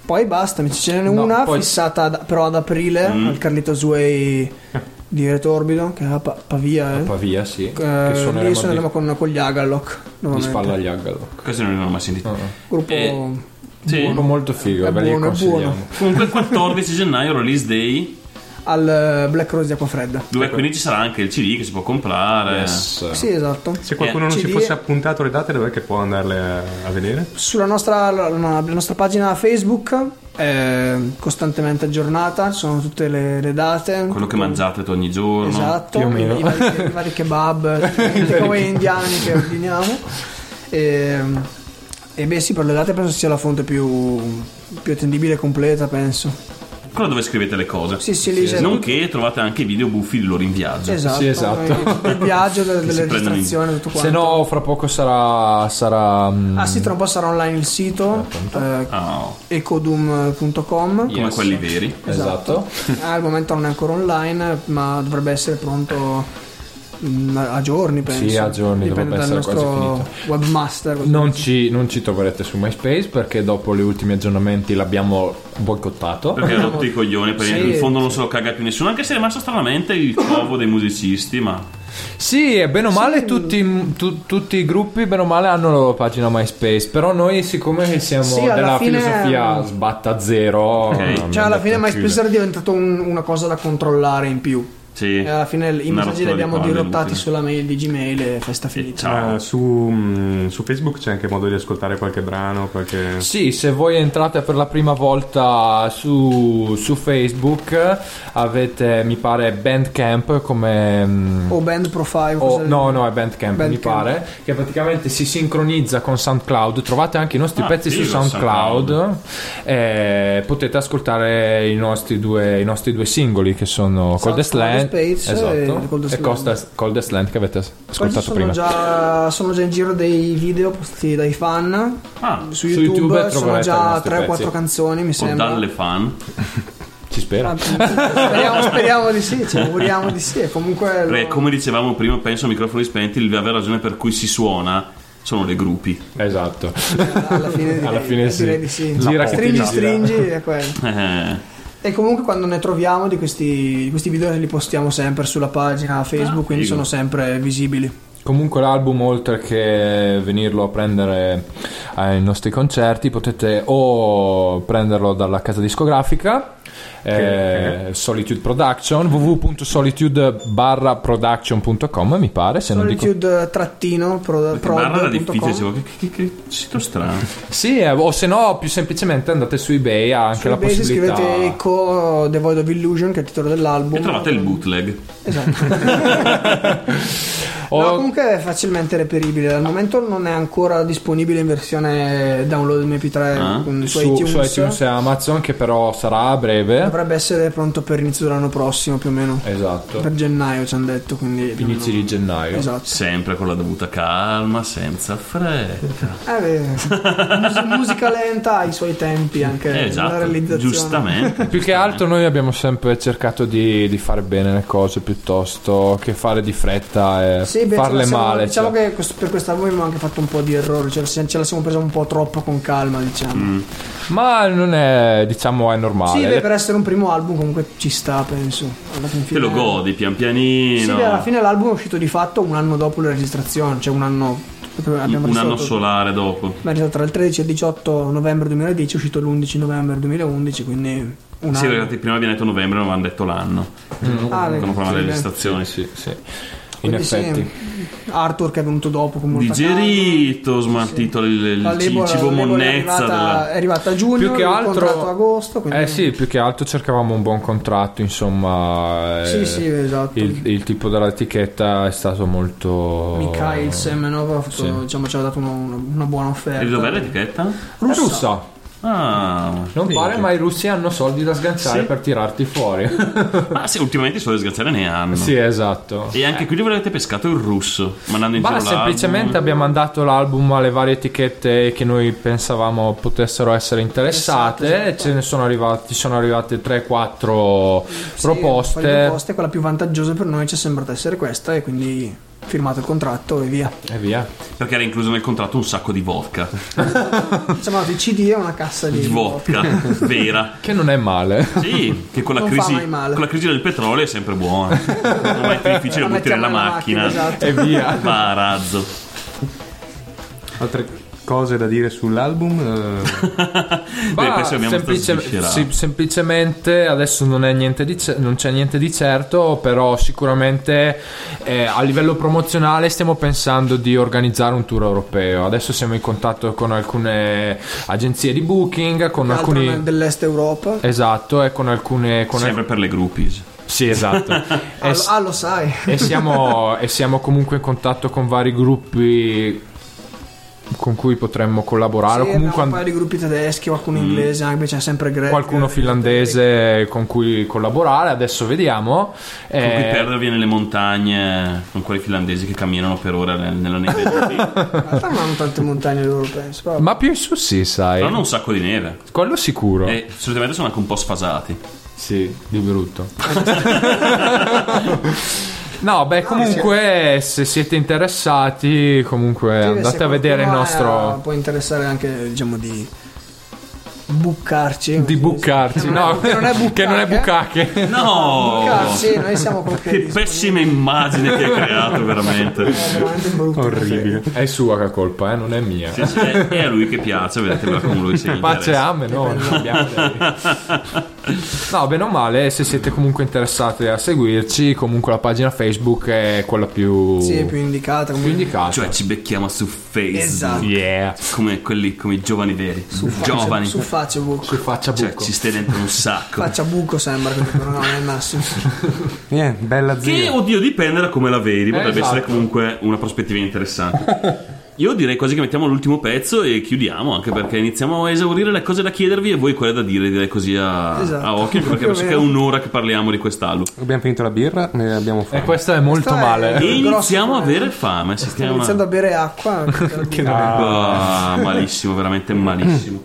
Speaker 7: poi basta, mi- ce n'è
Speaker 6: No,
Speaker 7: una
Speaker 6: poi-
Speaker 7: fissata ad- però ad aprile
Speaker 4: Mm.
Speaker 7: al Carlitos Way di Retorbido, che è a Pa- Pavia. Eh.
Speaker 6: Pavia, sì.
Speaker 7: Eh,
Speaker 6: che
Speaker 7: lì
Speaker 6: suoneremo
Speaker 7: suoneremo
Speaker 6: di,
Speaker 7: con, con gli Agalloc.
Speaker 6: di spalla agli Agalo.
Speaker 4: questo non l'ho mai sentito.
Speaker 7: Gruppo
Speaker 4: Eh, Sì.
Speaker 6: Gruppo molto figo,
Speaker 7: È buono, è
Speaker 6: consigliamo.
Speaker 7: buono.
Speaker 4: Comunque il 14 gennaio release day
Speaker 7: al eh, Black Rose di Acquafredda.
Speaker 4: dove quindi ci sarà anche il CD che si può comprare.
Speaker 6: Yes.
Speaker 7: Sì, esatto.
Speaker 3: Se qualcuno non si
Speaker 7: CD
Speaker 3: fosse appuntato le date, dov'è che può andarle a, vedere?
Speaker 7: Sulla nostra, la, la nostra pagina Facebook è costantemente aggiornata, ci sono tutte le, le date.
Speaker 4: Quello che mangiate ogni giorno.
Speaker 7: Esatto,
Speaker 6: Più o meno.
Speaker 7: I, vari, i vari kebab, i takeaway indiani che ordiniamo. E, e beh sì, per le date penso sia la fonte più, più attendibile e completa, penso.
Speaker 4: Quello dove scrivete le cose.
Speaker 7: Sì, sì, lì c'è
Speaker 4: Nonché trovate anche i video buffi di loro in viaggio.
Speaker 7: Esatto,
Speaker 6: Sì, esatto.
Speaker 7: il, il viaggio, delle, delle
Speaker 4: in-
Speaker 7: registrazioni, tutto quanto.
Speaker 6: Se no, fra poco sarà. sarà mm,
Speaker 7: Ah sì, tra un po' sarà online il sito eh,
Speaker 4: Ah,
Speaker 7: ecodum.com
Speaker 4: come
Speaker 6: Yes.
Speaker 4: quelli veri.
Speaker 6: Esatto.
Speaker 7: Ah, al momento non è ancora online, ma dovrebbe essere pronto a giorni, penso.
Speaker 6: Sì, a giorni,
Speaker 7: Dipende
Speaker 6: dovrebbe
Speaker 7: dal
Speaker 6: essere quasi
Speaker 7: nostro webmaster.
Speaker 6: Non ci, non ci troverete su MySpace perché dopo gli ultimi aggiornamenti l'abbiamo boicottato.
Speaker 4: Perché ha rotto i coglioni, perché
Speaker 7: Sì.
Speaker 4: in fondo non se lo caga più nessuno, anche se è rimasto stranamente il covo dei musicisti, ma...
Speaker 6: Sì, e bene o male tutti, tu- tutti i gruppi bene o male hanno la loro pagina MySpace, però noi siccome siamo
Speaker 7: Sì,
Speaker 6: della
Speaker 7: fine-
Speaker 6: filosofia sbatta zero, abbiamo
Speaker 7: Cioè, alla fine. MySpace era diventato un- una cosa da controllare in più.
Speaker 4: Sì.
Speaker 7: E alla fine i messaggi li
Speaker 4: di
Speaker 7: abbiamo
Speaker 4: palle
Speaker 7: dirottati sulla mail di Gmail e festa finita.
Speaker 3: Eh, su, mm, su Facebook c'è anche modo di ascoltare qualche brano, qualche...
Speaker 6: Sì, se voi entrate per la prima volta su, su Facebook avete, mi pare, Bandcamp come... mm,
Speaker 7: O band profile. Cosa-
Speaker 6: no, no, è Bandcamp, mi
Speaker 7: Bandcamp.
Speaker 6: pare, che praticamente si sincronizza con SoundCloud. Trovate anche i nostri
Speaker 4: Ah,
Speaker 6: pezzi su
Speaker 4: figo,
Speaker 6: SoundCloud. E potete ascoltare i nostri due, i nostri due singoli che sono Coldest
Speaker 7: Cold
Speaker 6: Land
Speaker 7: Space
Speaker 6: esatto,
Speaker 7: e Coldest
Speaker 6: e Coldest, Coldest Land che avete ascoltato
Speaker 7: sono
Speaker 6: prima.
Speaker 7: già, sono già in giro dei video postati dai fan
Speaker 4: Ah,
Speaker 7: su
Speaker 6: Su
Speaker 7: YouTube,
Speaker 6: YouTube
Speaker 7: sono già
Speaker 6: nostri
Speaker 7: 3 o
Speaker 6: pezzi.
Speaker 7: 4 canzoni mi
Speaker 4: o
Speaker 7: sembra
Speaker 4: dalle fan.
Speaker 6: Ci spera.
Speaker 7: Ah, speriamo, speriamo di sì ci auguriamo di sì comunque
Speaker 4: Perché come dicevamo prima, penso a microfoni spenti, la vera ragione per cui si suona sono le gruppi.
Speaker 6: Esatto.
Speaker 7: alla fine direi,
Speaker 6: Alla fine sì.
Speaker 7: direi di sì
Speaker 6: Gira
Speaker 7: stringi stringi è quello
Speaker 4: Eh,
Speaker 7: E comunque quando ne troviamo di questi, di questi video li postiamo sempre sulla pagina Facebook,
Speaker 4: Ah,
Speaker 7: quindi
Speaker 4: figo.
Speaker 7: sono sempre visibili.
Speaker 6: Comunque l'album oltre che venirlo a prendere ai nostri concerti potete o prenderlo dalla casa discografica eh, Solitude Production www.solitude production.com mi pare se non dico
Speaker 7: Solitude trattino pro,
Speaker 4: barra era difficile, che, che, che sito strano.
Speaker 6: sì eh, o se no più semplicemente andate su ebay ha anche
Speaker 7: Su
Speaker 6: la
Speaker 7: eBay se
Speaker 6: possibilità
Speaker 7: scrivete Echo The Void of Illusion che è il titolo dell'album
Speaker 4: E trovate il bootleg.
Speaker 7: esatto
Speaker 6: o
Speaker 7: No, comunque è facilmente reperibile al momento non è ancora disponibile in versione download MP3
Speaker 4: Ah.
Speaker 6: su,
Speaker 7: iTunes,
Speaker 6: su iTunes e Amazon che però sarà a breve
Speaker 7: dovrebbe essere pronto per inizio dell'anno prossimo più o meno
Speaker 6: esatto
Speaker 7: per gennaio ci hanno detto quindi
Speaker 6: inizi
Speaker 7: meno-
Speaker 6: di gennaio
Speaker 7: esatto
Speaker 4: Sempre con la dovuta calma, senza fretta.
Speaker 7: Eh beh, mus- musica lenta ha i suoi tempi anche nella
Speaker 4: esatto,
Speaker 7: realizzazione.
Speaker 4: giustamente.
Speaker 6: Più che altro noi abbiamo sempre cercato di, di fare bene le cose piuttosto che fare di fretta e
Speaker 7: Sì, beh,
Speaker 6: farle
Speaker 7: siamo-
Speaker 6: male.
Speaker 7: Diciamo
Speaker 6: cioè.
Speaker 7: che questo- per quest'album abbiamo anche fatto un po' di errori, cioè ce la siamo presa un po' troppo con calma, diciamo.
Speaker 4: Mm.
Speaker 6: Ma non è, diciamo, è normale.
Speaker 7: Sì, beh, per essere un primo album comunque ci sta, penso. Alla fin
Speaker 4: Te
Speaker 7: fine-
Speaker 4: lo godi pian pianino.
Speaker 7: Sì, beh, alla fine l'album è uscito di fatto un anno dopo la registrazione, cioè un anno. Abbiamo
Speaker 4: un anno solare dopo.
Speaker 7: abbiamo registrato tra il 13 e il 18 novembre 2010, è uscito l'11 novembre 2011, quindi un
Speaker 4: Sì,
Speaker 7: anno.
Speaker 4: perché prima viene detto novembre, non avevano detto l'anno.
Speaker 7: Ah, beh,
Speaker 4: Quando provano
Speaker 7: sì,
Speaker 4: le
Speaker 7: beh.
Speaker 4: registrazioni.
Speaker 6: Sì, sì. In
Speaker 7: sì,
Speaker 6: effetti.
Speaker 7: Arthur che è venuto dopo con molta
Speaker 4: Digerito, smaltito il, il
Speaker 7: label-
Speaker 4: cibo
Speaker 7: la label è
Speaker 4: monnezza
Speaker 7: arrivata,
Speaker 4: della...
Speaker 7: è arrivata a giugno,
Speaker 6: Più che
Speaker 7: il
Speaker 6: altro-
Speaker 7: agosto. Quindi...
Speaker 6: Eh sì, più che altro cercavamo un buon contratto, insomma.
Speaker 7: Sì,
Speaker 6: eh,
Speaker 7: sì, esatto.
Speaker 6: Il, il tipo dell'etichetta è stato molto.
Speaker 7: Mikhail Semenov ha fatto-
Speaker 6: Sì.
Speaker 7: diciamo, ci ha dato una, una- una buona offerta.
Speaker 4: E dov'è l'etichetta?
Speaker 6: Russa. russa.
Speaker 4: Ah,
Speaker 6: Non pare, ma i russi hanno soldi da sganciare
Speaker 4: Sì.
Speaker 6: per tirarti fuori.
Speaker 4: Ah sì, ultimamente solo sgazzare ne hanno.
Speaker 6: sì, esatto.
Speaker 4: E anche qui dove avete pescato il russo, mandando in
Speaker 6: Ma
Speaker 4: giro
Speaker 6: semplicemente
Speaker 4: l'album.
Speaker 6: abbiamo mandato l'album alle varie etichette che noi pensavamo potessero essere interessate
Speaker 7: Interessate,
Speaker 6: e ce ne sono arrivati, sono arrivate 3-4
Speaker 7: Sì,
Speaker 6: proposte.
Speaker 7: proposte, quella più vantaggiosa per noi ci è sembrata essere questa e quindi firmato il contratto e via.
Speaker 6: E via.
Speaker 4: Perché era incluso nel contratto un sacco di vodka.
Speaker 7: Insomma, il CD è una cassa di
Speaker 4: Di vodka, vera.
Speaker 6: Che non è male.
Speaker 4: Sì, che con la,
Speaker 7: Non fa
Speaker 4: crisi,
Speaker 7: mai male.
Speaker 4: con la crisi del petrolio è sempre buona. Non è più difficile buttare la
Speaker 7: nella
Speaker 4: macchina.
Speaker 7: esatto.
Speaker 6: E via.
Speaker 4: Va a razzo.
Speaker 3: Altre cose da dire sull'album? Eh,
Speaker 4: Beh, penso abbiamo
Speaker 6: semplice- sì, semplicemente adesso non, è niente di ce- non c'è niente di certo, però sicuramente eh, a livello promozionale stiamo pensando di organizzare un tour europeo. Adesso siamo in contatto con alcune agenzie di booking, con
Speaker 7: Altro
Speaker 6: alcuni...
Speaker 7: dell'est Europa.
Speaker 6: Esatto, e con alcune... Con
Speaker 4: Sempre per le groupies.
Speaker 6: Sì, esatto.
Speaker 7: Ah,
Speaker 6: e,
Speaker 7: lo- ah, lo sai.
Speaker 6: e siamo, e siamo comunque in contatto con vari gruppi con cui potremmo collaborare. o
Speaker 7: Sì,
Speaker 6: comunque
Speaker 7: abbiamo un paio di gruppi tedeschi, qualcuno
Speaker 4: Mm.
Speaker 7: inglese, anche c'è sempre Greg.
Speaker 6: qualcuno finlandese con cui collaborare. Adesso vediamo.
Speaker 4: Con cui
Speaker 6: Eh,
Speaker 4: perdervi nelle montagne con quelli finlandesi che camminano per nel- nella neve.
Speaker 7: In realtà non hanno tante montagne loro, penso. Però...
Speaker 6: ma più in su sì, sai.
Speaker 4: Però hanno un sacco di neve.
Speaker 6: Quello sicuro.
Speaker 4: E solitamente sono anche un po' sfasati.
Speaker 6: Sì, di brutto. No, beh, comunque, se siete interessati, comunque
Speaker 7: Sì,
Speaker 6: andate
Speaker 7: se
Speaker 6: a vedere il nostro.
Speaker 7: ha- Può interessare anche, diciamo, di buccarci.
Speaker 6: Di buccarci, no,
Speaker 7: Che non è buccache.
Speaker 6: che non è bucacche.
Speaker 4: No!
Speaker 7: Buccarci, noi siamo
Speaker 4: Che
Speaker 7: proprio
Speaker 4: pessima immagine che hai creato, veramente.
Speaker 7: veramente brutto.
Speaker 3: Orribile.
Speaker 6: È sua che colpa, eh, non è mia.
Speaker 4: Sì, sì, è, è a lui che piace, vedete come lui si
Speaker 6: Pace a me, no, non abbiamo lei. No, bene o male, se siete comunque interessati a seguirci, comunque la pagina Facebook è quella più,
Speaker 7: Sì, è più indicata.
Speaker 6: più indicata.
Speaker 4: Cioè ci becchiamo su Facebook
Speaker 7: Esatto.
Speaker 6: yeah,
Speaker 4: come quelli come i giovani veri,
Speaker 7: Su,
Speaker 4: giovani.
Speaker 7: su Facebook.
Speaker 6: su faccia
Speaker 4: Cioè,
Speaker 6: buco.
Speaker 4: ci stai dentro un sacco.
Speaker 7: Faccia buco sembra, però no, non è il massimo.
Speaker 3: Niente, bella
Speaker 4: Che
Speaker 3: zia.
Speaker 4: oddio dipende da come la vedi, potrebbe
Speaker 6: esatto.
Speaker 4: essere comunque una prospettiva interessante. Io direi quasi che mettiamo l'ultimo pezzo e chiudiamo, anche perché iniziamo a esaurire le cose da chiedervi e voi quelle da dire, direi così a,
Speaker 7: Esatto.
Speaker 4: a occhio, perché penso che è un'ora che parliamo di quest'altro.
Speaker 3: Abbiamo finito la birra, ne abbiamo
Speaker 6: E
Speaker 3: fatto.
Speaker 6: questo è molto
Speaker 7: Questo è-
Speaker 6: male.
Speaker 4: E
Speaker 7: grosso
Speaker 4: iniziamo a avere fame. Si
Speaker 7: Sto
Speaker 4: chiama...
Speaker 7: iniziando a bere acqua.
Speaker 3: Che non è-
Speaker 4: Ah, malissimo, veramente malissimo.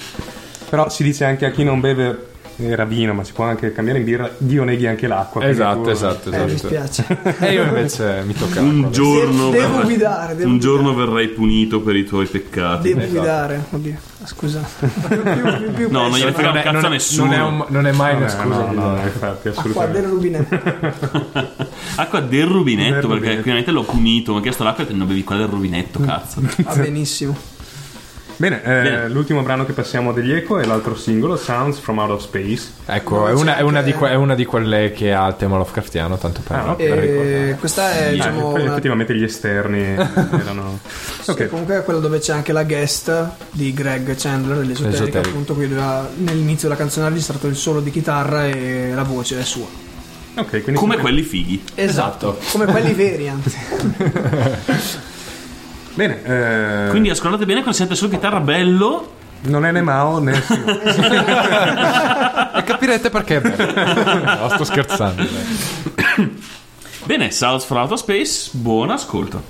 Speaker 3: Però si dice anche a chi non beve era vino, ma si può anche cambiare in birra. Dio neghi anche l'acqua.
Speaker 6: Esatto,
Speaker 3: tu-
Speaker 6: esatto,
Speaker 7: Eh, mi
Speaker 6: esatto.
Speaker 7: spiace.
Speaker 6: E io invece mi tocca
Speaker 4: Un giorno,
Speaker 7: Devo
Speaker 4: verrai-
Speaker 7: guidare, devo
Speaker 4: un giorno verrai punito per i tuoi peccati.
Speaker 7: Devo guidare. Oddio, scusa. Più, più, più
Speaker 4: No, non gliene frega un
Speaker 6: è,
Speaker 4: cazzo
Speaker 6: non
Speaker 4: a
Speaker 6: è-
Speaker 4: nessuno.
Speaker 6: non è un- non è mai una
Speaker 3: Eh,
Speaker 6: scusa.
Speaker 3: no, no, no, infatti,
Speaker 7: Acqua
Speaker 3: assolutamente.
Speaker 7: del rubinetto.
Speaker 4: Acqua del rubinetto,
Speaker 3: Del
Speaker 4: perché
Speaker 3: rubinetto.
Speaker 4: finalmente l'ho punito. Mi ha chiesto l'acqua e non bevi quella del rubinetto, cazzo.
Speaker 7: Va benissimo.
Speaker 3: Bene, eh,
Speaker 4: Bene.
Speaker 3: l'ultimo brano che passiamo degli Echo è l'altro singolo, Sounds from Out of Space.
Speaker 6: Ecco, è una, è, una di que- è una di quelle che ha il tema Lovecraftiano, tanto per,
Speaker 3: Ah,
Speaker 6: per ricordare.
Speaker 7: E questa è,
Speaker 3: Ah,
Speaker 7: diciamo,
Speaker 3: poi
Speaker 7: una-
Speaker 3: effettivamente gli esterni erano...
Speaker 7: sì,
Speaker 3: Ok,
Speaker 7: comunque è quello dove c'è anche la guest di Greg Chandler dell'esoterica,
Speaker 6: Esoterica.
Speaker 7: appunto, qui dove ha- nell'inizio della canzone ha registrato il solo di chitarra e la voce è sua.
Speaker 3: ok, quindi
Speaker 4: Come quelli fighi.
Speaker 7: Esatto, come quelli veri anzi.
Speaker 3: Bene, eh,
Speaker 4: Quindi ascoltate bene quando sente solo chitarra bello.
Speaker 3: non è né Mao né...
Speaker 6: E capirete perché è bello. no, sto scherzando.
Speaker 4: Bene, South for Outer Space, buon ascolto.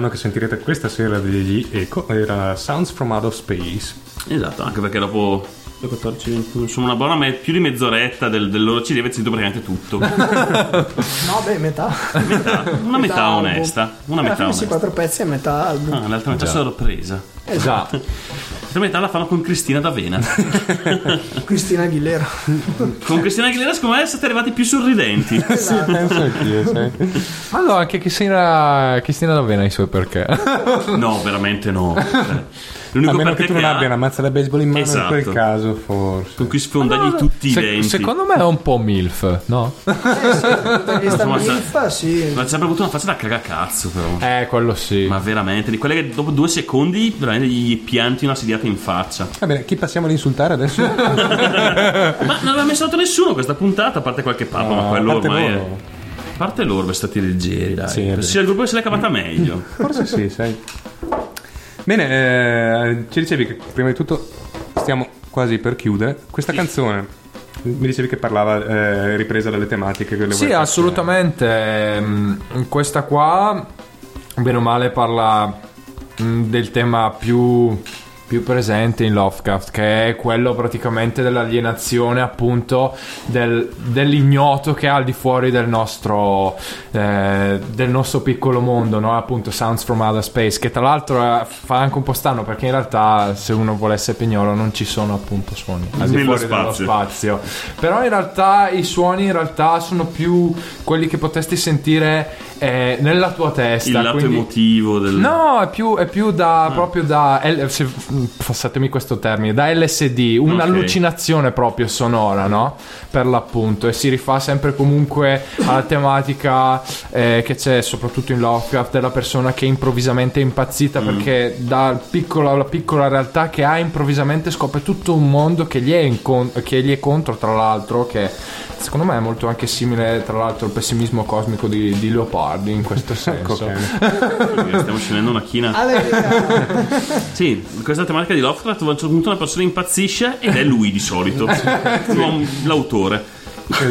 Speaker 3: Brano che sentirete questa sera degli Echo, era Sounds from Out of Space.
Speaker 4: Esatto, anche perché dopo le 14, 21, insomma una buona me- più di mezz'oretta del, del loro CD avete sentito praticamente tutto.
Speaker 7: No, beh, metà.
Speaker 4: Metà, una metà
Speaker 7: album.
Speaker 4: onesta. Una
Speaker 7: Alla
Speaker 4: metà
Speaker 7: fine sì,
Speaker 4: onesta.
Speaker 7: quattro pezzi e metà album.
Speaker 4: Ah, l'altra metà sorpresa.
Speaker 6: Esatto.
Speaker 4: L'altra metà la fanno con Cristina D'Avena.
Speaker 7: Cristina Aguilera.
Speaker 4: con Cristina Aguilera, secondo me siete arrivati più sorridenti.
Speaker 3: Sì, penso anch'io, sai.
Speaker 6: Allora, anche Cristina, Cristina D'Avena ha i suoi perché.
Speaker 4: No, veramente no. Cioè,
Speaker 3: A
Speaker 4: L'unico
Speaker 3: meno che tu non
Speaker 4: ha-
Speaker 3: abbia una mazza da baseball in mano, in quel
Speaker 4: Esatto.
Speaker 3: caso forse.
Speaker 4: con cui sfondagli tutti i
Speaker 6: Se-
Speaker 4: denti.
Speaker 6: secondo me è un po' MILF, no?
Speaker 7: Questa
Speaker 4: Insomma, sa-
Speaker 7: milf, sì.
Speaker 4: Ma ha sempre avuto una faccia da cagacazzo, però.
Speaker 6: Eh, quello sì.
Speaker 4: Ma veramente, di quelle che dopo due secondi veramente gli pianti una sediata in faccia.
Speaker 3: Va bene, chi passiamo ad insultare adesso?
Speaker 4: Ma non mai salutato nessuno questa puntata, a parte qualche papo, ma
Speaker 3: No,
Speaker 4: quello
Speaker 3: a parte
Speaker 4: ormai
Speaker 3: loro.
Speaker 4: è. A parte loro, sono stati leggeri, dai.
Speaker 3: Sì.
Speaker 4: Sia il gruppo se l'è cavata meglio.
Speaker 3: Forse sì, sai. Bene, eh, ci dicevi che prima di tutto stiamo quasi per chiudere. Questa canzone, mi dicevi che parlava, eh, ripresa dalle tematiche che le
Speaker 6: Sì, assolutamente. Ehm, Questa qua, bene o male, parla mm, del tema più, più presente in Lovecraft, che è quello praticamente dell'alienazione, appunto, del- dell'ignoto che è al di fuori del nostro, eh, del nostro piccolo mondo, no? Appunto, Sounds from Outer Space, che tra l'altro eh, fa anche un po' strano, perché in realtà, se uno volesse pignolo, non ci sono appunto suoni al di fuori dello
Speaker 4: spazio.
Speaker 6: spazio. Però in realtà i suoni in realtà sono più quelli che potresti sentire eh, nella tua testa.
Speaker 4: Il lato
Speaker 6: quindi-
Speaker 4: emotivo del.
Speaker 6: No, è più, è più da proprio da L- se- passatemi questo termine, da LSD, un'allucinazione proprio sonora, no? Per l'appunto, e si rifà sempre comunque alla tematica eh, che c'è soprattutto in Lovecraft della persona che improvvisamente è impazzita perché dal piccolo alla piccola realtà che ha improvvisamente scopre tutto un mondo che gli è, in con- che gli è contro, tra l'altro, che secondo me è molto anche simile, tra l'altro, al pessimismo cosmico di, di Leopardi in questo senso.
Speaker 4: Perché Stiamo scendendo una china. Sì, questa tematica di Lovecraft, a un certo punto una persona impazzisce ed è lui di solito. L'autore.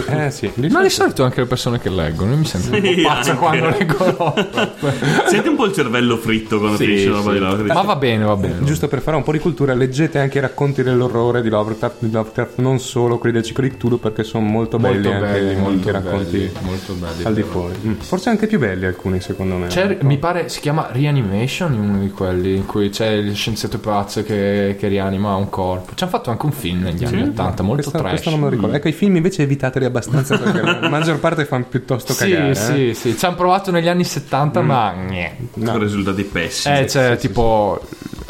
Speaker 3: Eh, eh, sì, di
Speaker 6: Ma di
Speaker 3: solito-
Speaker 6: anche le persone che leggono, io mi sento un
Speaker 4: Sì,
Speaker 6: po' pazza
Speaker 4: anche.
Speaker 6: quando leggono.
Speaker 4: Senti un po' il cervello fritto quando finisce la roba di Lovecraft.
Speaker 6: Ma va bene, va bene.
Speaker 3: Giusto per fare un po' di cultura, leggete anche i racconti dell'orrore di Lovecraft, di Lovecraft, non solo quelli del ciclo di Cthulhu, perché sono molto belli
Speaker 6: molto
Speaker 3: anche,
Speaker 6: belli,
Speaker 3: anche
Speaker 6: molto
Speaker 3: i racconti
Speaker 6: belli, molto belli.
Speaker 3: al di fuori. Mm, Forse anche più belli alcuni, secondo me.
Speaker 6: C'è, mi pare si chiama Reanimation in uno di quelli in cui c'è il scienziato pazzo che, che rianima un corpo. Ci hanno fatto anche un film negli anni 80, molto
Speaker 3: questo,
Speaker 6: trash.
Speaker 3: questo non me lo ricordo. Ecco, i film invece evitateli abbastanza perché la maggior parte fanno piuttosto
Speaker 6: Sì,
Speaker 3: cagare.
Speaker 6: sì,
Speaker 3: eh.
Speaker 6: sì. Ci hanno provato negli anni 70, ma niente.
Speaker 4: Con risultati pessimi.
Speaker 6: Eh, c'è tipo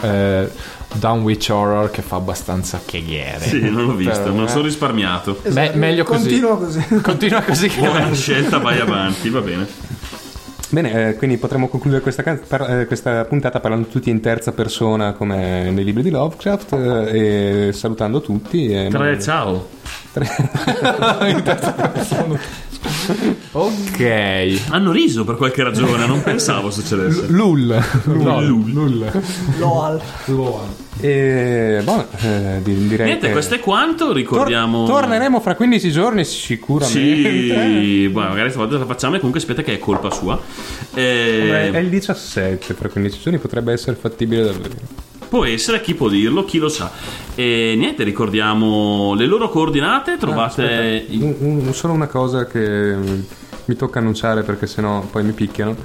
Speaker 6: eh, Dunwich Horror che fa abbastanza cheghiere.
Speaker 4: Sì, non l'ho visto,
Speaker 6: Però,
Speaker 4: non
Speaker 6: eh.
Speaker 4: sono risparmiato.
Speaker 6: Me- meglio così.
Speaker 7: Continua così.
Speaker 6: Continua così che
Speaker 4: Buona scelta, vai avanti, va bene.
Speaker 3: Bene, eh, quindi potremmo concludere questa, can- par- eh, questa puntata parlando tutti in terza persona come nei libri di Lovecraft eh, e salutando tutti. E
Speaker 4: Tre, ciao.
Speaker 6: Ok.
Speaker 4: Hanno riso per qualche ragione, non pensavo succedesse.
Speaker 6: Lul. Lul.
Speaker 7: Loal.
Speaker 3: E boh, eh, di- direi
Speaker 4: Niente,
Speaker 3: che
Speaker 4: questo è quanto,
Speaker 3: tor-
Speaker 4: ricordiamo...
Speaker 3: torneremo fra 15 giorni sicuramente.
Speaker 4: Sì, boh, magari stavolta la facciamo e comunque aspetta che è colpa sua. Eh,
Speaker 3: È il 17 fra 15 giorni, potrebbe essere fattibile davvero.
Speaker 4: Può essere, chi può dirlo, chi lo sa. E niente, ricordiamo le loro coordinate, trovate...
Speaker 3: Aspetta, un- un- solo una cosa che mm, mi tocca annunciare perché sennò poi mi picchiano.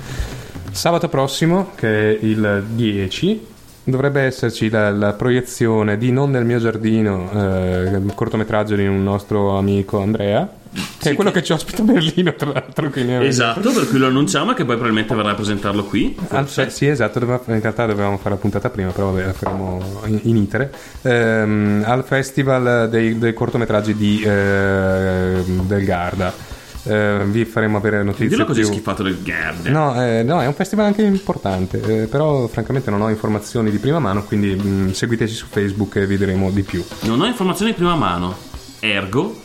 Speaker 3: Sabato prossimo, che è il 10, dovrebbe esserci la, la proiezione di Non nel mio giardino, eh, un cortometraggio di un nostro amico Andrea, che è quello che ci ospita a Berlino, tra l'altro.
Speaker 4: Esatto, per cui lo annunciamo e che poi probabilmente verrà a presentarlo qui.
Speaker 3: Al fe- sì, esatto, in realtà dovevamo fare la puntata prima, però vabbè, la faremo in, in itere. Ehm, al festival dei, dei cortometraggi di, eh, del Garda. Eh, vi faremo avere notizie.
Speaker 4: Dillo così
Speaker 3: più-
Speaker 4: schifato del Gerd.
Speaker 3: No, eh, no, è un festival anche importante, eh, però francamente non ho informazioni di prima mano, quindi mh, seguiteci su Facebook e vi diremo di più.
Speaker 4: Non ho informazioni di prima mano. Ergo,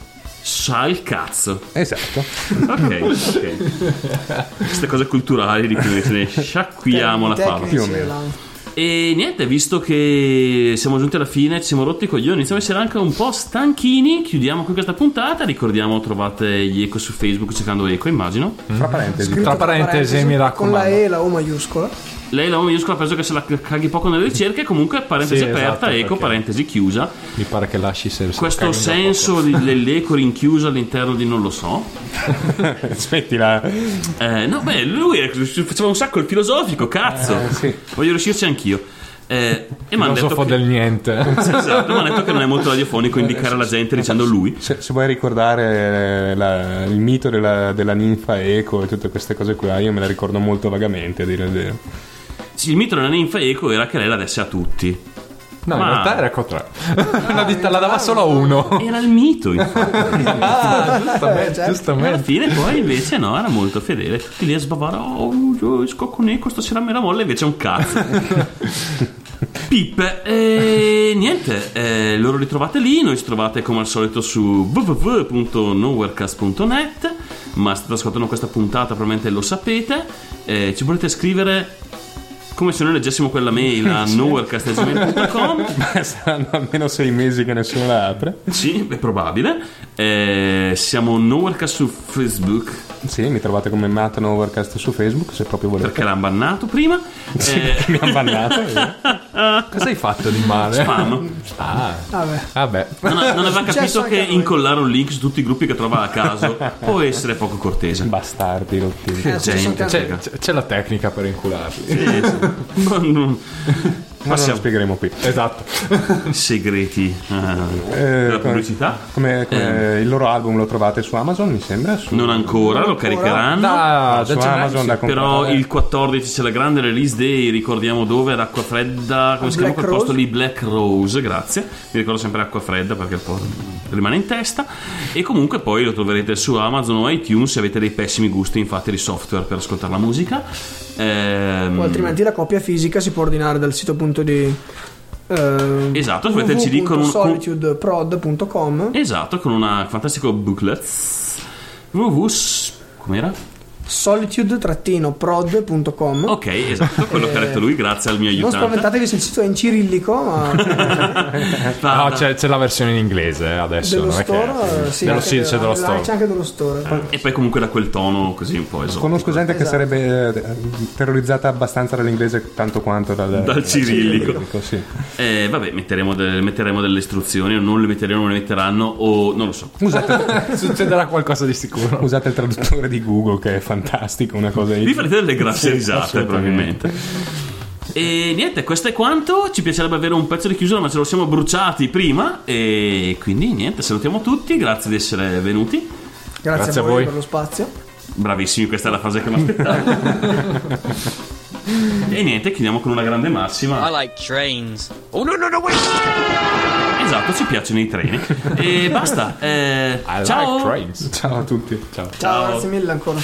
Speaker 4: sa il cazzo.
Speaker 3: Esatto.
Speaker 4: Ok, ok. Queste cose culturali di cui ce ne sciacquiamo la
Speaker 7: tecnici
Speaker 3: Più o meno.
Speaker 4: E niente, visto che siamo giunti alla fine, ci siamo rotti i coglioni, iniziamo a essere anche un po' stanchini, chiudiamo con questa puntata. Ricordiamo, trovate gli eco su Facebook cercando eco, immagino.
Speaker 3: Fra parentesi.
Speaker 7: Scritto
Speaker 6: Tra parentesi, mi
Speaker 7: Con la
Speaker 6: raccomando.
Speaker 7: E e la O maiuscola.
Speaker 4: Lei la minuscola penso che se la caghi poco nelle ricerche, comunque parentesi
Speaker 6: Sì,
Speaker 4: aperta,
Speaker 6: esatto,
Speaker 4: eco, parentesi chiusa.
Speaker 6: Mi pare che lasci se
Speaker 4: Questo senso dell'eco rinchiuso all'interno di non lo so.
Speaker 3: Smettila.
Speaker 4: Eh, no, beh, lui faceva un sacco il filosofico, cazzo.
Speaker 3: Eh, sì.
Speaker 4: Voglio riuscirci anch'io. Eh, e mi hanno detto che,
Speaker 6: del niente.
Speaker 4: esatto, m'hanno detto che non è molto radiofonico indicare alla gente dicendo lui.
Speaker 3: Se, se vuoi ricordare la- il mito della, della ninfa eco e tutte queste cose qua, io me la ricordo molto vagamente, a dire il vero.
Speaker 4: Sì, il mito della ninfa eco era che lei la desse a tutti.
Speaker 6: No, in
Speaker 4: Ma-
Speaker 6: realtà era tre. La, ditta- la dava solo a uno.
Speaker 4: Era il mito, infatti.
Speaker 6: Ah, giustamente,
Speaker 7: certo.
Speaker 4: E alla
Speaker 6: giustamente.
Speaker 4: fine poi invece no, era molto fedele. Tutti lì a sbavare, oh, io esco con Eco, stasera me la molla, invece è un cazzo. Pippe, e niente, eh, loro li trovate lì, noi ci trovate come al solito su www.nowherecast.net, ma state ascoltando questa puntata probabilmente lo sapete, eh, ci volete scrivere come se noi leggessimo quella mail a nowherecast.gmail.com
Speaker 3: Ma saranno almeno sei mesi che nessuno la apre.
Speaker 4: sì, è probabile. Eh, siamo Nowherecast su Facebook
Speaker 3: Sì, mi trovate come Matt Overcast su Facebook, se proprio volete.
Speaker 4: perché l'hanno bannato prima. Eh,
Speaker 3: mi hanno bannato. eh.
Speaker 6: Cosa hai fatto di male?
Speaker 4: spam.
Speaker 6: Ah,
Speaker 7: Vabbè.
Speaker 6: vabbè.
Speaker 4: Non, non aveva capito che incollare un link su tutti i gruppi che trova a caso può essere poco cortese.
Speaker 3: Bastardi rotti.
Speaker 7: Successo anche a
Speaker 4: Gente,
Speaker 7: noi.
Speaker 6: C'è, c'è- c'è la tecnica per incularli.
Speaker 4: Sì, sì. Ma non-
Speaker 3: lo spiegheremo qui.
Speaker 6: Esatto.
Speaker 4: Segreti eh,
Speaker 3: Eh,
Speaker 4: della
Speaker 3: come-
Speaker 4: pubblicità.
Speaker 3: Come, come il loro album lo trovate su Amazon, mi sembra. Su,
Speaker 4: Non ancora, lo caricheranno.
Speaker 6: Da,
Speaker 3: su
Speaker 6: da gennaio,
Speaker 3: Amazon
Speaker 6: sì.
Speaker 3: da comprare.
Speaker 4: Però il 14 c'è la grande release day, ricordiamo dove, ad Acqua Fredda, come si chiama quel posto lì? Black Rose, grazie. Mi ricordo sempre Acqua Fredda perché poi rimane in testa. E comunque poi lo troverete su Amazon o iTunes se avete dei pessimi gusti infatti di software per ascoltare la musica. Ehm,
Speaker 7: O altrimenti la copia fisica si può ordinare dal sito appunto di eh,
Speaker 4: Esatto, CD con un-
Speaker 7: www.solitudeprod.com
Speaker 4: Esatto, con una fantastico booklet. www. Com'era?
Speaker 7: solitude-prod.com
Speaker 4: Ok, esatto, quello che ha detto lui, grazie al mio
Speaker 7: Non
Speaker 4: aiutante.
Speaker 7: spaventatevi se il sito è in cirillico, ma
Speaker 6: No, c'è, c'è la versione in inglese eh, adesso.
Speaker 7: dello
Speaker 6: non è
Speaker 7: store,
Speaker 6: che...
Speaker 7: eh, sì,
Speaker 6: dello, sì, c'è dello store.
Speaker 7: C'è anche dello store.
Speaker 4: E poi comunque da quel tono così un po' esotico.
Speaker 3: Conosco gente che
Speaker 7: Esatto.
Speaker 3: sarebbe eh, terrorizzata abbastanza dall'inglese tanto quanto dal,
Speaker 4: Dal cirillico.
Speaker 3: sì.
Speaker 4: Eh, vabbè, metteremo, delle- metteremo delle istruzioni, o non le metteremo, non le metteranno, o non lo so.
Speaker 3: Usate,
Speaker 6: Succederà qualcosa di sicuro.
Speaker 3: usate il traduttore di Google che è fantastico, una cosa
Speaker 4: Vi farete delle grasse risate, probabilmente. E niente, questo è quanto. Ci piacerebbe avere un pezzo di chiusura, ma ce lo siamo bruciati prima. E quindi niente, salutiamo tutti. Grazie di essere venuti.
Speaker 7: Grazie,
Speaker 6: Grazie
Speaker 7: a
Speaker 6: a
Speaker 7: voi
Speaker 6: voi.
Speaker 7: per lo spazio.
Speaker 4: Bravissimi, questa è la frase che mi aspettavo. e niente, chiudiamo con una grande massima.
Speaker 8: I like trains.
Speaker 4: Esatto, ci piacciono i treni. E basta. eh,
Speaker 6: I
Speaker 4: ciao.
Speaker 6: like.
Speaker 3: Ciao a tutti.
Speaker 6: Ciao.
Speaker 7: Ciao, grazie mille ancora.